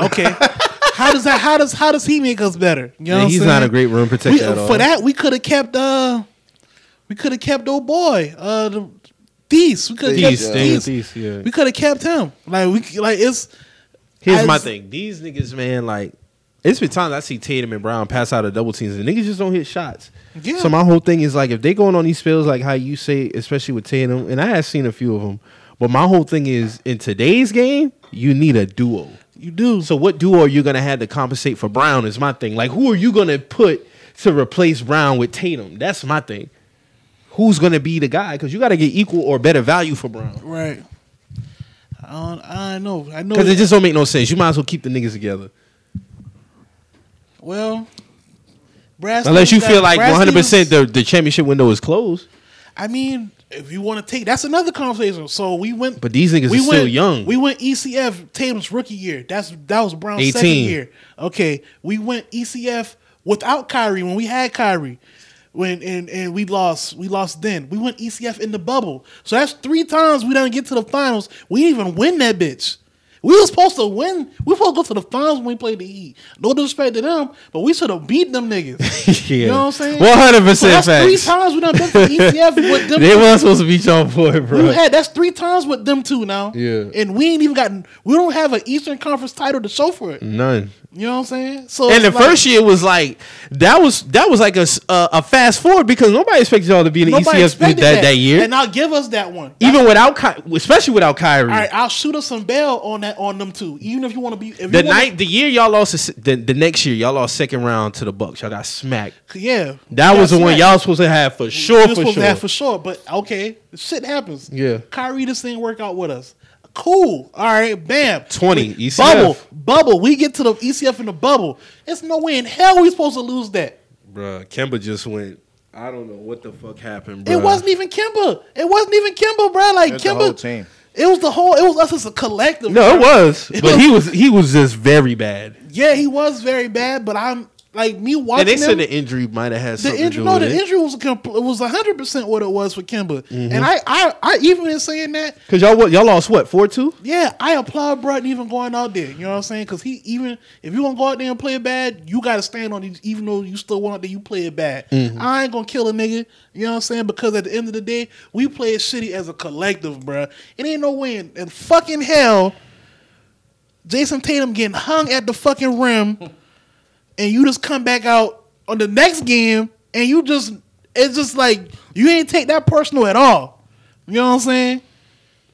Okay. (laughs) how does that? How does how does he make us better? You know, Yeah, what he's saying? not a great rim protector We- at all. for that we could have kept uh, we could have kept old boy uh the Theis. We could have These, kept Daniel Theis. Theis, yeah. We could have kept him. Like we like it's. Here's as- my thing. These niggas, man, like it's been times I see Tatum and Brown pass out of double teams and niggas just don't hit shots. Yeah. So my whole thing is like if they going on these spells like how you say, especially with Tatum, and I have seen a few of them, but my whole thing is in today's game, you need a duo. You do. So what duo are you gonna have to compensate for Brown is my thing. Like who are you gonna put to replace Brown with Tatum? That's my thing. Who's gonna be the guy? Because you got to get equal or better value for Brown. Right. I don't, I know. I know. Because it just don't make no sense. You might as well keep the niggas together. well, Brad Unless you feel like 100 percent the the championship window is closed. I mean, if you want to take, that's another conversation. So we went, But these niggas we are still went, young. We went ECF Tatum's rookie year. That's that was Brown's 18. second year. Okay, we went ECF without Kyrie when we had Kyrie. When and, and we lost, we lost then. We went ECF in the bubble. So that's three times we didn't get to the finals. We didn't even win that bitch. We were supposed to win. We were supposed to go to the finals when we played the Heat. No disrespect to them, but we should have beat them niggas. yeah. (laughs) You know what I'm saying? 100% So that's three times we done been to ECF (laughs) with them. They weren't supposed to beat y'all boy, bro. We had that's three times with them two now. Yeah. and we ain't even gotten. We don't have an Eastern Conference title to show for it. None. You know what I'm saying? So And the like- first year was like that was that was like a a fast forward because nobody expected y'all to be in the nobody ECF that, that, year, and now give us that one. even without Ky- especially without Kyrie. All right, I'll shoot us some bail on that on them too. Even if you want to be if The night, the year y'all lost, the the, the next year y'all lost second round to the Bucks. Y'all got smacked. yeah, That was the one y'all supposed to have for sure. We For supposed sure. to have for sure. But okay, shit happens. Yeah. Kyrie just didn't work out with us. Cool. All right, bam. 20, ECF. Bubble, bubble. We get to the ECF in the bubble. It's no way in hell we supposed to lose that. Bruh, Kemba just went. I don't know what the fuck happened, It wasn't even Kemba. It wasn't even Kemba, bro. Like It was the Kemba. whole team. It was the whole. It was us as a collective. No, bro. it was, but he was he was just very bad. Yeah, he was very bad, but I'm. Like me watching. And they them, said the injury might have had the something injury, to no, do the with it. injury was compl- it was hundred percent what it was for Kemba, Mm-hmm. and I, I, I even in saying that, Cause y'all what y'all lost what four two? yeah, I applaud Broughton even going out there. You know what I'm saying? Because he even if you gonna go out there and play it bad, you got to stand on it, even though you still want there, you play it bad. Mm-hmm. I ain't gonna kill a nigga. You know what I'm saying? Because at the end of the day, we play it shitty as a collective, bruh. It ain't no way in, in fucking hell. Jayson Tatum getting hung at the fucking rim, (laughs) and you just come back out on the next game, and you just it's just like you ain't take that personal at all. You know what I'm saying?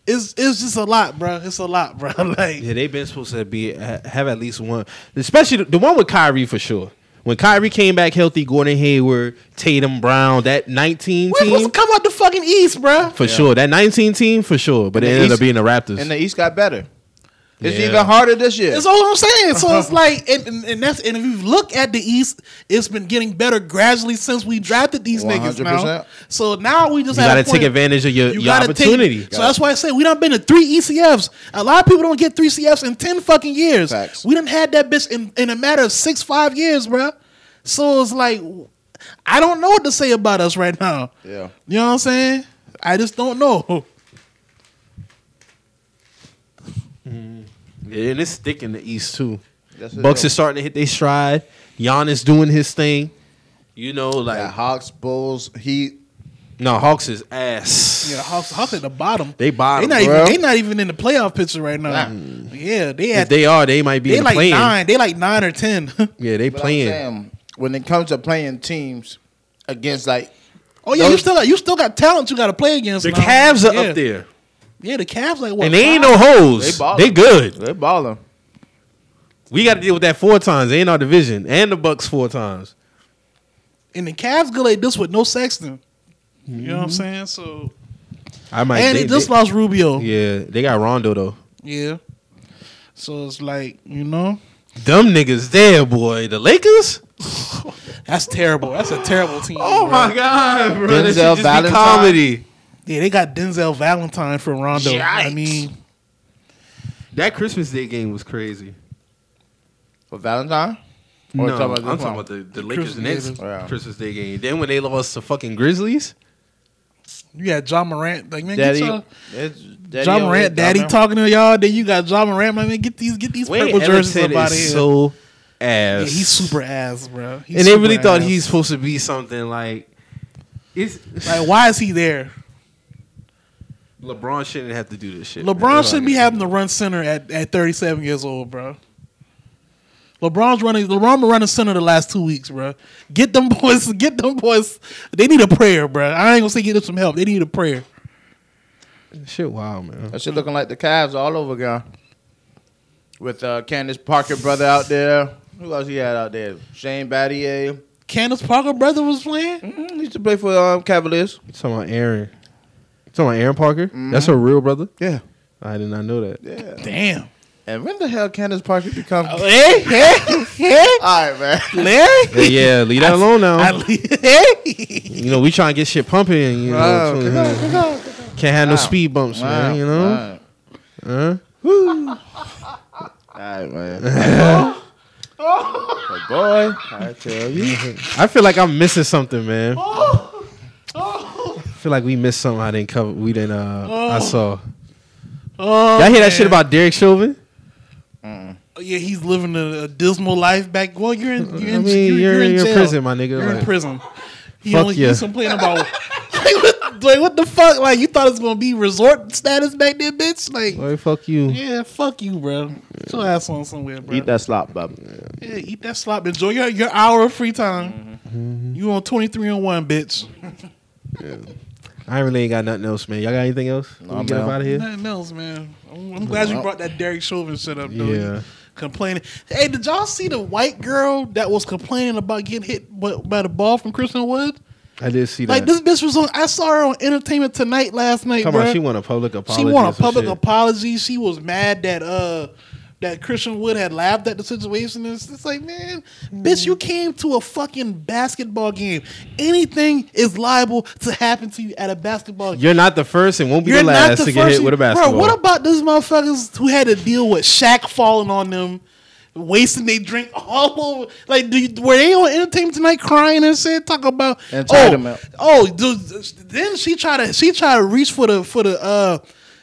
It's it's just a lot, bro. It's a lot, bro. (laughs) Like Yeah, they've been supposed to be have at least one, especially the, the one with Kyrie for sure. When Kyrie came back healthy, Gordon Hayward, Tatum, Brown, that 19 we're supposed team to come out the fucking East, bro. for sure. That 19 team for sure, but it the ended up being the Raptors. And the East got better. It's Yeah. even harder this year. That's all I'm saying. So it's (laughs) like, and, and, and that's and if you look at the East, it's been getting better gradually since we drafted these niggas. Now, so now we just you got got to take advantage of your, You your opportunity. Take, so that's why I say we done been to three ECFs. A lot of people don't get three CFs in ten fucking years. Facts. We done had that bitch in, in a matter of six, five years, bro. So it's like I don't know what to say about us right now. Yeah. You know what I'm saying? I just don't know. (laughs) and it's thick in the East too. Yes, Bucks is. is starting to hit their stride. Giannis doing his thing. You know, like Got Hawks, Bulls, Heat. no Hawks is ass. Yeah, Hawks, Hawks at the bottom. They bottom, They not bro. even. They not even in the playoff picture right now. Yeah, they If they are, they might be They in like playing. nine. They like nine or ten. (laughs) Yeah, they But I'm playing. saying, when it comes to playing teams against like oh yeah, you still got you still got talent you got to play against. The now. Cavs are Yeah. up there, Yeah, the Cavs like what? and they ain't no hoes. They They, good. they're balling. We got to deal with that four times. They ain't our division, and the Bucks four times. And the Cavs go like this with no Sexton. You know Mm-hmm. what I'm saying? So I might. and they, they, just they- lost Rubio. Yeah, they got Rondo though. Yeah. So it's like you know dumb niggas there, boy. The Lakers. (laughs) that's terrible. That's a terrible team. Oh bro. my god, bro! That Denzel should just be Valentine. comedy. Yeah, they got Denzel Valentine for Rondo. I mean, That Christmas Day game was crazy. For Valentine? Or no, talking I'm about talking one? about the, the Lakers Christmas Nets Day. Yeah. Christmas Day game. Then when they lost to fucking Grizzlies, you got John Morant. Like man, Daddy, get your Daddy John Morant, daddy John talking to y'all. Then you got John Morant. My man, get these get these Wayne purple jerseys Ellington up out of is here. so ass. yeah, he's super ass, bro. He's and they really super thought he's supposed to be something like. It's like, why is he there? LeBron shouldn't have to do this shit. LeBron man. shouldn't be having to run center at, at 37 years old, bro. LeBron's running. LeBron been running center the last two weeks, bro. Get them (laughs) boys. Get them boys. They need a prayer, bro. I ain't gonna say get them some help. They need a prayer. Shit, wow, man. That shit looking like the Cavs all over again. With uh, Candace Parker brother out there. Who else he had out there? Shane Battier. Candace Parker brother was playing. Mm, he used to play for um, Cavaliers. You talking about Aaron? You talking about Aaron Parker? Mm-hmm. That's her real brother. Yeah. I did not know that. Yeah. Damn. And when the hell Candace Parker become? Hey, hey, hey, all right, man. Larry. Hey, yeah, leave that alone now. I, (laughs) hey. you know, we trying to get shit pumping. You know, Wow, so, come on, come on. can't have no Wow. speed bumps, man. You know, Wow. huh? (laughs) All right, man. (laughs) oh boy, I tell you. I feel like I'm missing something, man. Oh, oh. I feel like we missed something I didn't cover. We didn't. Uh, I saw. Oh, Y'all hear that shit about Derek Chauvin? Oh, Yeah, he's living a, a dismal life back. Well, you're in. You're I mean, you're, you're, you're in you're in jail. prison, my nigga. You're in prison. He Fuck only yeah. he's complaining about. (laughs) like, what, like what the fuck? Like you thought it was gonna be resort status back there, bitch? Like Boy, fuck you. yeah, fuck you, bro. Get your ass on somewhere, bro. Eat that slop, bub. Yeah, eat that slop. Enjoy your, your hour of free time. Mm-hmm. You on twenty three and one, bitch. I really ain't got nothing else, man. Y'all got anything else? Before Nah, we get up out of here. Nothing else, man. I'm, I'm glad you brought that Derek Chauvin shit up, though. Yeah. Complaining. Hey, did y'all see the white girl that was complaining about getting hit by, by the ball from Christian Wood? I did see that. Like this bitch was on. I saw her on Entertainment Tonight last night, Come bro. on, she won a public apology. She won a public shit. apology. She was mad that uh that Christian Wood had laughed at the situation. It's, it's like, man, bitch, you came to a fucking basketball game. Anything is liable to happen to you at a basketball game. You're not the first and won't be You're the last the to get hit with a basketball. Bro, what about those motherfuckers who had to deal with Shaq falling on them? wasting their drink (laughs) all over. Like, do you, were they on Entertainment Tonight crying and said Talk about Entitlement. Oh, oh dude, then she tried to she tried to reach for the for the uh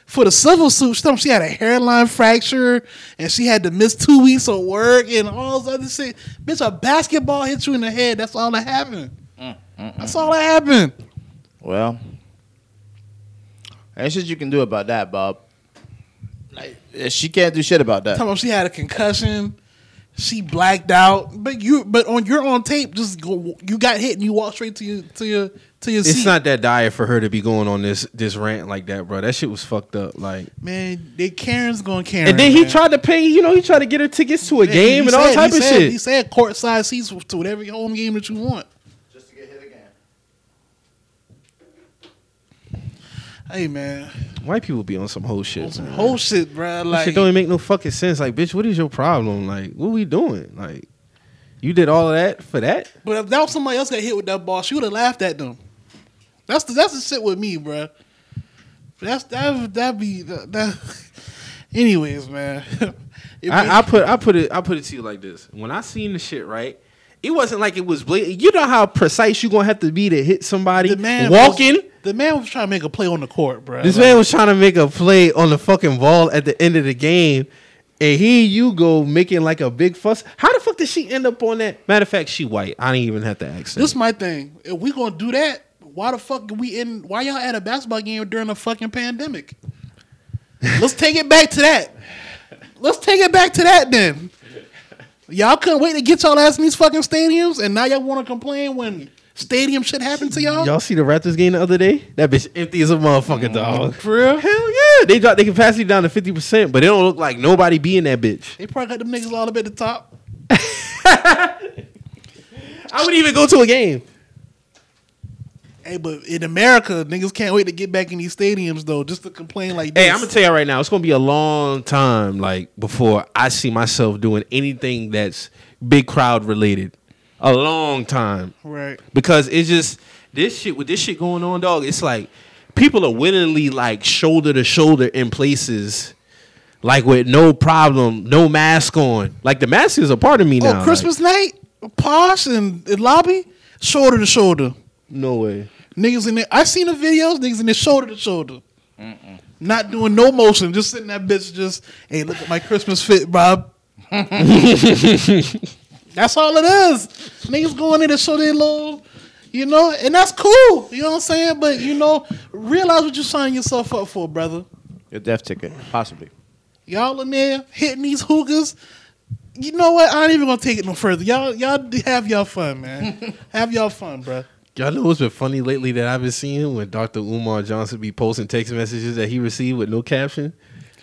for the civil suit stuff. She had a hairline fracture and she had to miss two weeks of work and all this other shit. Bitch, a basketball hit you in the head. That's all that happened. That's all that happened. Well, ain't shit you can do about that, Bob. Like she can't do shit about that. Talking about she had a concussion. She blacked out, but you, but on your on tape, just go. You got hit and you walk straight to your to your to your seat. It's seat. not that dire for her to be going on this this rant like that, bro. That shit was fucked up. Like, man. They Karen's going Karen. and then he man. tried to pay. You know, he tried to get her tickets to a Yeah, game and all type of said- shit. He said courtside seats to whatever home game that you want. Just to get hit again. Hey man, White people be on some whole shit. some man. whole shit, bro. Like, shit don't even make no fucking sense. Like, bitch, what is your problem? Like, what we doing? Like, you did all of that for that? but if that was somebody else got hit with that ball, she would have laughed at them. That's the that's the shit with me, bro. That's that that be that. that (laughs) anyways, man. (laughs) It- I, I put I put it I put it to you like this. When I seen the shit, right? It wasn't like it was blatant. You know how precise you gonna have to be to hit somebody walking. was- the man was trying to make a play on the court, bro. This Like, man was trying to make a play on the fucking ball at the end of the game, and here you go making like a big fuss. How the fuck did she end up on that? Matter of fact, she white. I didn't even have to ask. This That. my thing. If we gonna do that, why the fuck we in? Why y'all at a basketball game during a fucking pandemic? Let's take it back to that. Let's take it back to that then. Y'all couldn't wait to get y'all ass in these fucking stadiums, and now y'all want to complain when stadium shit happened to y'all. Y'all see the Raptors game the other day? That bitch empty as a motherfucker, mm. dog. For real? Hell yeah! They dropped their capacity down to fifty percent, but it don't look like nobody be in that bitch. They probably got them niggas all up at the top. (laughs) I wouldn't even go to a game. Hey, but in America, niggas can't wait to get back in these stadiums though, just to complain like this. Hey, I'm gonna tell you right now, it's gonna be a long time like before I see myself doing anything that's big crowd related. A long time. right. Because it's just this shit with this shit going on, dog. It's like people are willingly like shoulder to shoulder in places, like with no problem, no mask on. Like the mask is a part of me oh, now. Oh, Christmas night, posh and, and lobby, shoulder to shoulder. no way. Niggas in there. I seen the videos. Niggas in there shoulder to shoulder. Not doing no motion. Just sitting that bitch. Just hey, look at my Christmas fit, Bob. (laughs) that's all it is. Niggas going in to show their little, you know, and that's cool. You know what I'm saying? But you know, realize what you're signing yourself up for, brother. Your death ticket, possibly. Y'all in there hitting these hookers. You know what? I ain't even gonna take it no further. Y'all, y'all have y'all fun, man. (laughs) have y'all fun, bro. Y'all know what's been funny lately that I've been seeing when Dr. Umar Johnson be posting text messages that he received with no caption.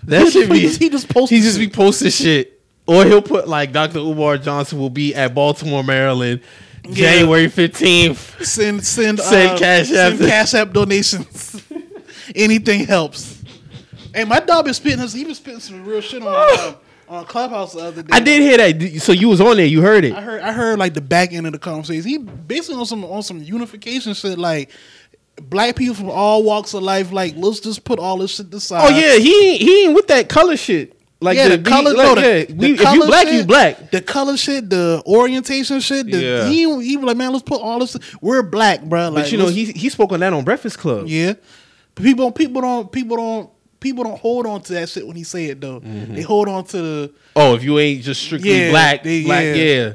That should be he just posted. he just be posting shit, or he'll put like Dr. Umar Johnson will be at Baltimore, Maryland, Yeah. January fifteenth. send send (laughs) Send uh, Cash App. send cash app donations. (laughs) Anything helps. Hey, my dog been spitting. He been spitting some real shit on uh, (laughs) on Clubhouse the other day. I did hear that. So you was on there. You heard it. I heard. I heard like the back end of the conversation. He basically on some on some unification shit. Like black people from all walks of life. Like let's just put all this shit aside. Oh yeah, he he ain't with that color shit. Like yeah, the, he- color. like, no, the, yeah, the if color you black, shit, you black. The color shit, the orientation shit. The, Yeah. He he was like, man, let's put all this. We're black, bro. Like, But you know, he he spoke on that on Breakfast Club. Yeah, people people don't people don't people don't hold on to that shit when he say it though. Mm-hmm. They hold on to the. Oh, if you ain't just strictly Yeah, black, they- black, yeah. yeah.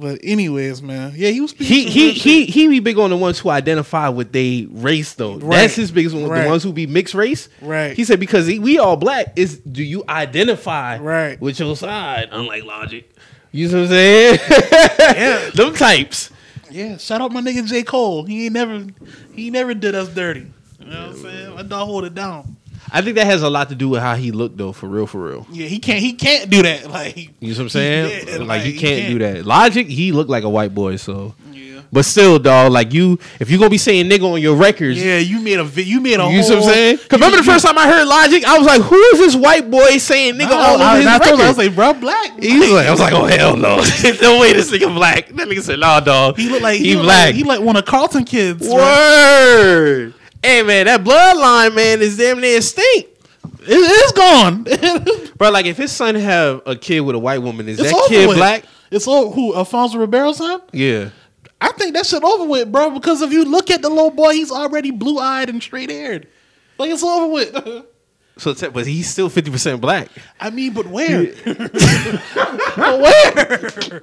But anyways, man, yeah, he was He he he he be big on the ones who identify with they race though. Right. That's his biggest one. Right. The ones who be mixed race. Right. He said because he, we all black is do you identify Right. with your side? Unlike Logic. You know what I'm saying? (laughs) Yeah. Them types. Yeah, shout out my nigga J Cole. He ain't never he never did us dirty. You know what I'm saying? My dog hold it down. I think that has a lot to do with how he looked though, for real, for real. Yeah, he can't he can't do that. (laughs) Like You know what I'm saying? (laughs) Yeah, like, like, he can't, can't. do that. Logic, he looked like a white boy, so. yeah. But still, dog, like you, if you gonna be saying nigga on your records, Yeah, you made a vi- you made a you know what I'm saying? Cause remember the first time I heard Logic, I was like, who is this white boy saying nigga I, over his I, him, I was like, bro, black. He was like, I was like, oh hell no, (laughs) no way, this nigga black. That nigga said, nah, dog. He looked like he, he, black. Like, he like one of Carlton kids. bro. Hey man, that bloodline man is damn near extinct. It, it's gone. (laughs) Bro, like if his son have a kid with a white woman, is It's that over kid with. black? It's all Who? Alfonso Ribeiro son? Yeah. I think that shit over with, bro. Because if you look at the little boy, he's already blue eyed and straight haired. Like it's over with. So, it's- but he's still fifty percent black. I mean, but where? (laughs) but where?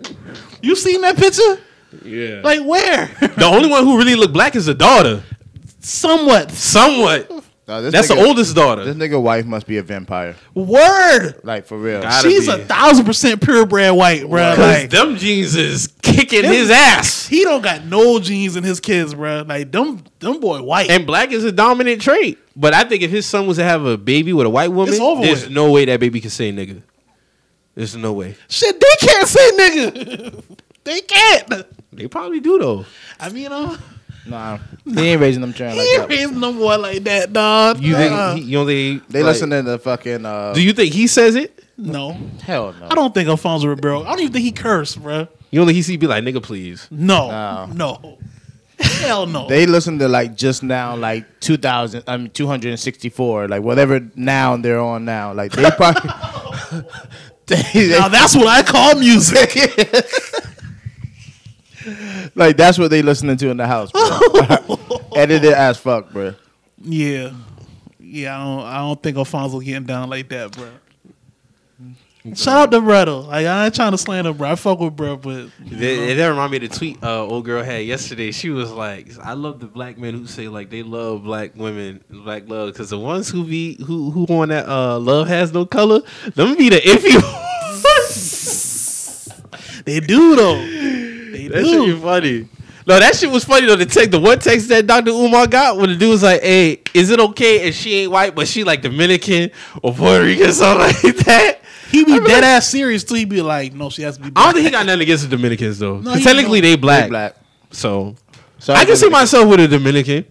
You seen that picture? Yeah. Like where? the only one who really looked black is the daughter. Somewhat. Somewhat. No, this That's nigga- the oldest daughter. This nigga wife must be a vampire. Word. Like for real. Gotta She's be. a thousand percent purebred white, bro. Cause Like them jeans is kicking his ass. he don't got no jeans in his kids, bro. Like them, them boy white. And black is a dominant trait. But I think if his son was to have a baby with a white woman, It's over there's with. no way that baby can say nigga. There's no way. Shit, they can't say nigga. (laughs) they can't. They probably do though. I mean, you know, Nah, he ain't raising them children he like ain't that. raising no boy like that, dog. You think he, you know they They like- listen to the fucking. Uh, Do you think he says it? no. hell no. I don't think Alfonso Ribeiro. I don't even think he cursed, bro. You only he see be like nigga please. No, No. no, hell no. They listen to like just now, like two thousand. I mean, two hundred and sixty-four, like whatever now they're on now. Like they probably. (laughs) (laughs) they, they- now that's what I call music. (laughs) (laughs) like that's what they listening to in the house, bro. (laughs) Edited as fuck, bro. yeah, yeah. I don't. I don't think Alfonso getting down like that, bro. Shout out to Bredo. Like I ain't trying to slander, bro. I fuck with bro, but That, it that remind me of the tweet uh, old girl had yesterday. She was like, "I love the black men who say like they love black women, black love, because the ones who be who who on that uh, love has no color, them be the iffy (laughs) they do though. They that shit be funny. No, that shit was funny though. The text, the one text that Dr. Umar got when the dude was like, "Hey, is it okay if she ain't white but she like Dominican or Puerto Rican or (laughs) something like that?" He be dead ass serious too. He be like, no, she has to be. I don't think he got nothing against the Dominicans though. No, 'Cause he technically, they black, They black. so So I can see myself with a Dominican.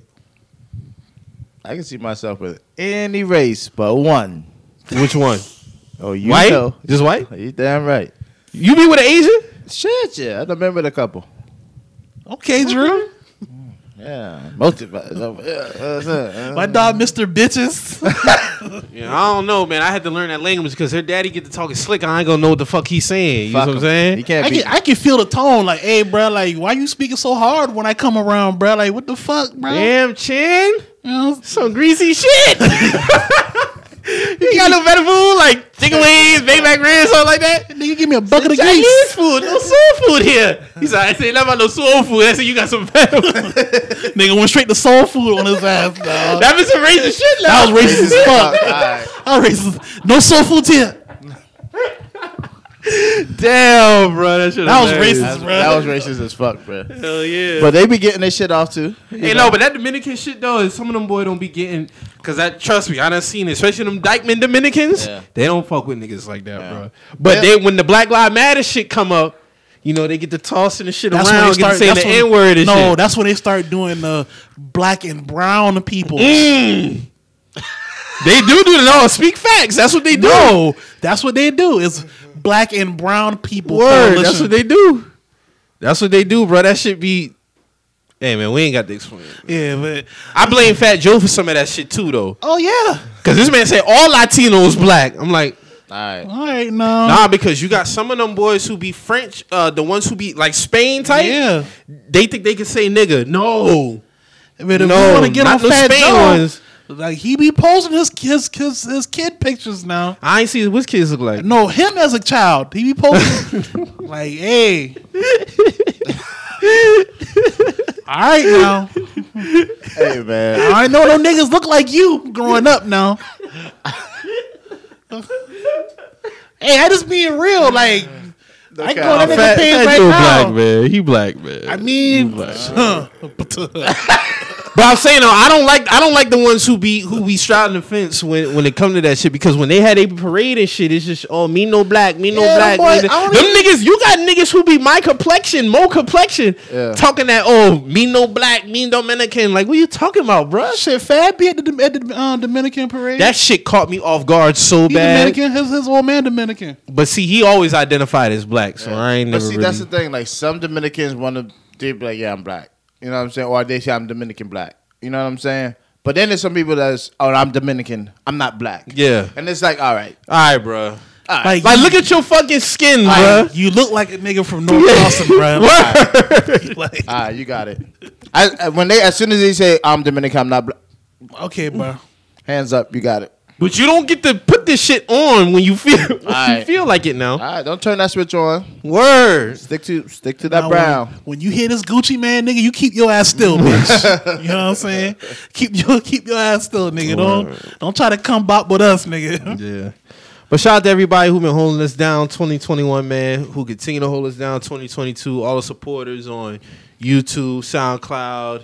I can see myself with any race but one. Which one? Oh, you white? know. Just white? You damn right. You be with an Asian? Shit, yeah. I remember a couple. Okay, Drew. Yeah, most of us. Uh, My dog, Mister Bitches. (laughs) Yeah, I don't know, man. I had to learn that language because her daddy get to talking slick. I ain't gonna know what the fuck he's saying. You know Fuck what I'm saying? You can't I be. can, I can feel the tone. Like, hey, bro, like, why you speaking so hard when I come around, bro? Like, what the fuck, bro? Damn, chin. You know? Some greasy shit. (laughs) you got no better food like chicken wings, baked mac ribs, something like that. Nigga, give me a bucket of Chinese grease. food, no soul food here. He said, I say nothing about no soul food. I said, you got some better food. (laughs) Nigga went straight to soul food on his ass, dog. that was some racist shit That was racist as fuck. (laughs) Alright. That was racist. No soul food here. Damn, bro. That, shit That was hilarious. racist, bro. That was racist as fuck, bro. Hell yeah. But they be getting their shit off too. Hey, no, but that Dominican shit though is some of them boy don't be getting because that trust me, I done seen it, especially them Dyckman Dominicans. Yeah. They don't fuck with niggas like that, Yeah. bro. But Yeah. they when the Black Lives Matter shit come up, you know they get to tossing the shit That's when around, they get start. saying the when, N word and no, shit. that's when they start doing the black and brown people. Mm. They do do it. No, speak facts. That's what they do. No, that's what they do. Is black and brown people. Word. coalition. That's what they do. That's what they do, bro. That shit be. Hey man, we ain't got to explain. Yeah, but I blame Fat Joe for some of that shit too, though. oh yeah. Cause this man said all Latinos black. I'm like, Alright. All right, no. Nah, because you got some of them boys who be French, uh, the ones who be like Spain type. Yeah. They think they can say nigga. No. But if No, you want to get not on the Fat Spain Joe, ones. like he be posting his his his, his kid pictures now. I ain't see what kids look like. No, him as a child, he be posting (laughs) like, hey. (laughs) All right now. (laughs) Hey man. I know no niggas look like you growing up now. hey, I just being real. Like, I can go on that nigga Fat, page Fat right now. black man. He black man. I mean, (laughs) (laughs) But I'm saying though, I don't like I don't like the ones who be who be straddling the fence when when it come to that shit because when they had a parade and shit, it's just oh me no black, me no Yeah, black. boy, me no- Them even- niggas, you got niggas who be my complexion, more complexion, Yeah. talking that oh me no black, me Dominican. Like what you talking about, bruh? shit, Fab be at the, at the uh, Dominican parade. That shit caught me off guard so he bad. Dominican. His his old man Dominican. But see, he always identified as black, so I ain't But never see, really. that's the thing. Like some Dominicans want to, they be like, "Yeah, I'm black." You know what I'm saying? Or they say I'm Dominican black. You know what I'm saying? But then there's some people that's oh I'm Dominican, I'm not black. Yeah. And it's like all right, All right, bro. all right. Like, Like, look at your fucking skin, bro. Like, you look like a nigga from North Boston, bro. (laughs) like, all right, you got it. I, I- when they as soon as they say I'm Dominican, I'm not black. okay, bro. Hands up, you got it. But you don't get to put this shit on when you feel (laughs) when you feel like it now. All right, don't turn that switch on. Word. Stick to stick to that Now, brown. When, when you hear this Gucci man, nigga, you keep your ass still, bitch. (laughs) you know what I'm saying? Keep your keep your ass still, nigga. Don't don't try to come bop with us, nigga. Yeah. But shout out to everybody who been holding us down 2021, man, who continue to hold us down 2022. All the supporters on YouTube, SoundCloud,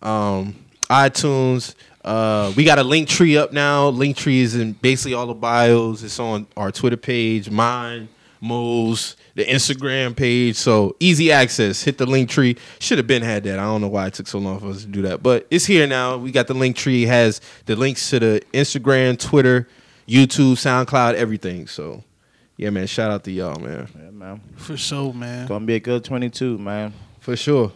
um, iTunes. Uh, we got a Linktree up now. Linktree is in basically all the bios. It's on our Twitter page, mine, Mo's, the Instagram page. So easy access. Hit the Linktree. Should have been had that. I don't know why it took so long for us to do that, but it's here now. We got the Linktree. It has the links to the Instagram, Twitter, YouTube, SoundCloud, everything. So yeah, man. Shout out to y'all, man. Yeah, man. For sure, man. Gonna be a good 22, man. For sure.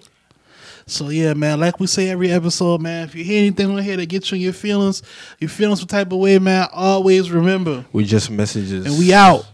So yeah, man. Like we say every episode, man. If you hear anything on here that gets you in your feelings, your feelings some type of way, man. Always remember, We just messages. and we out.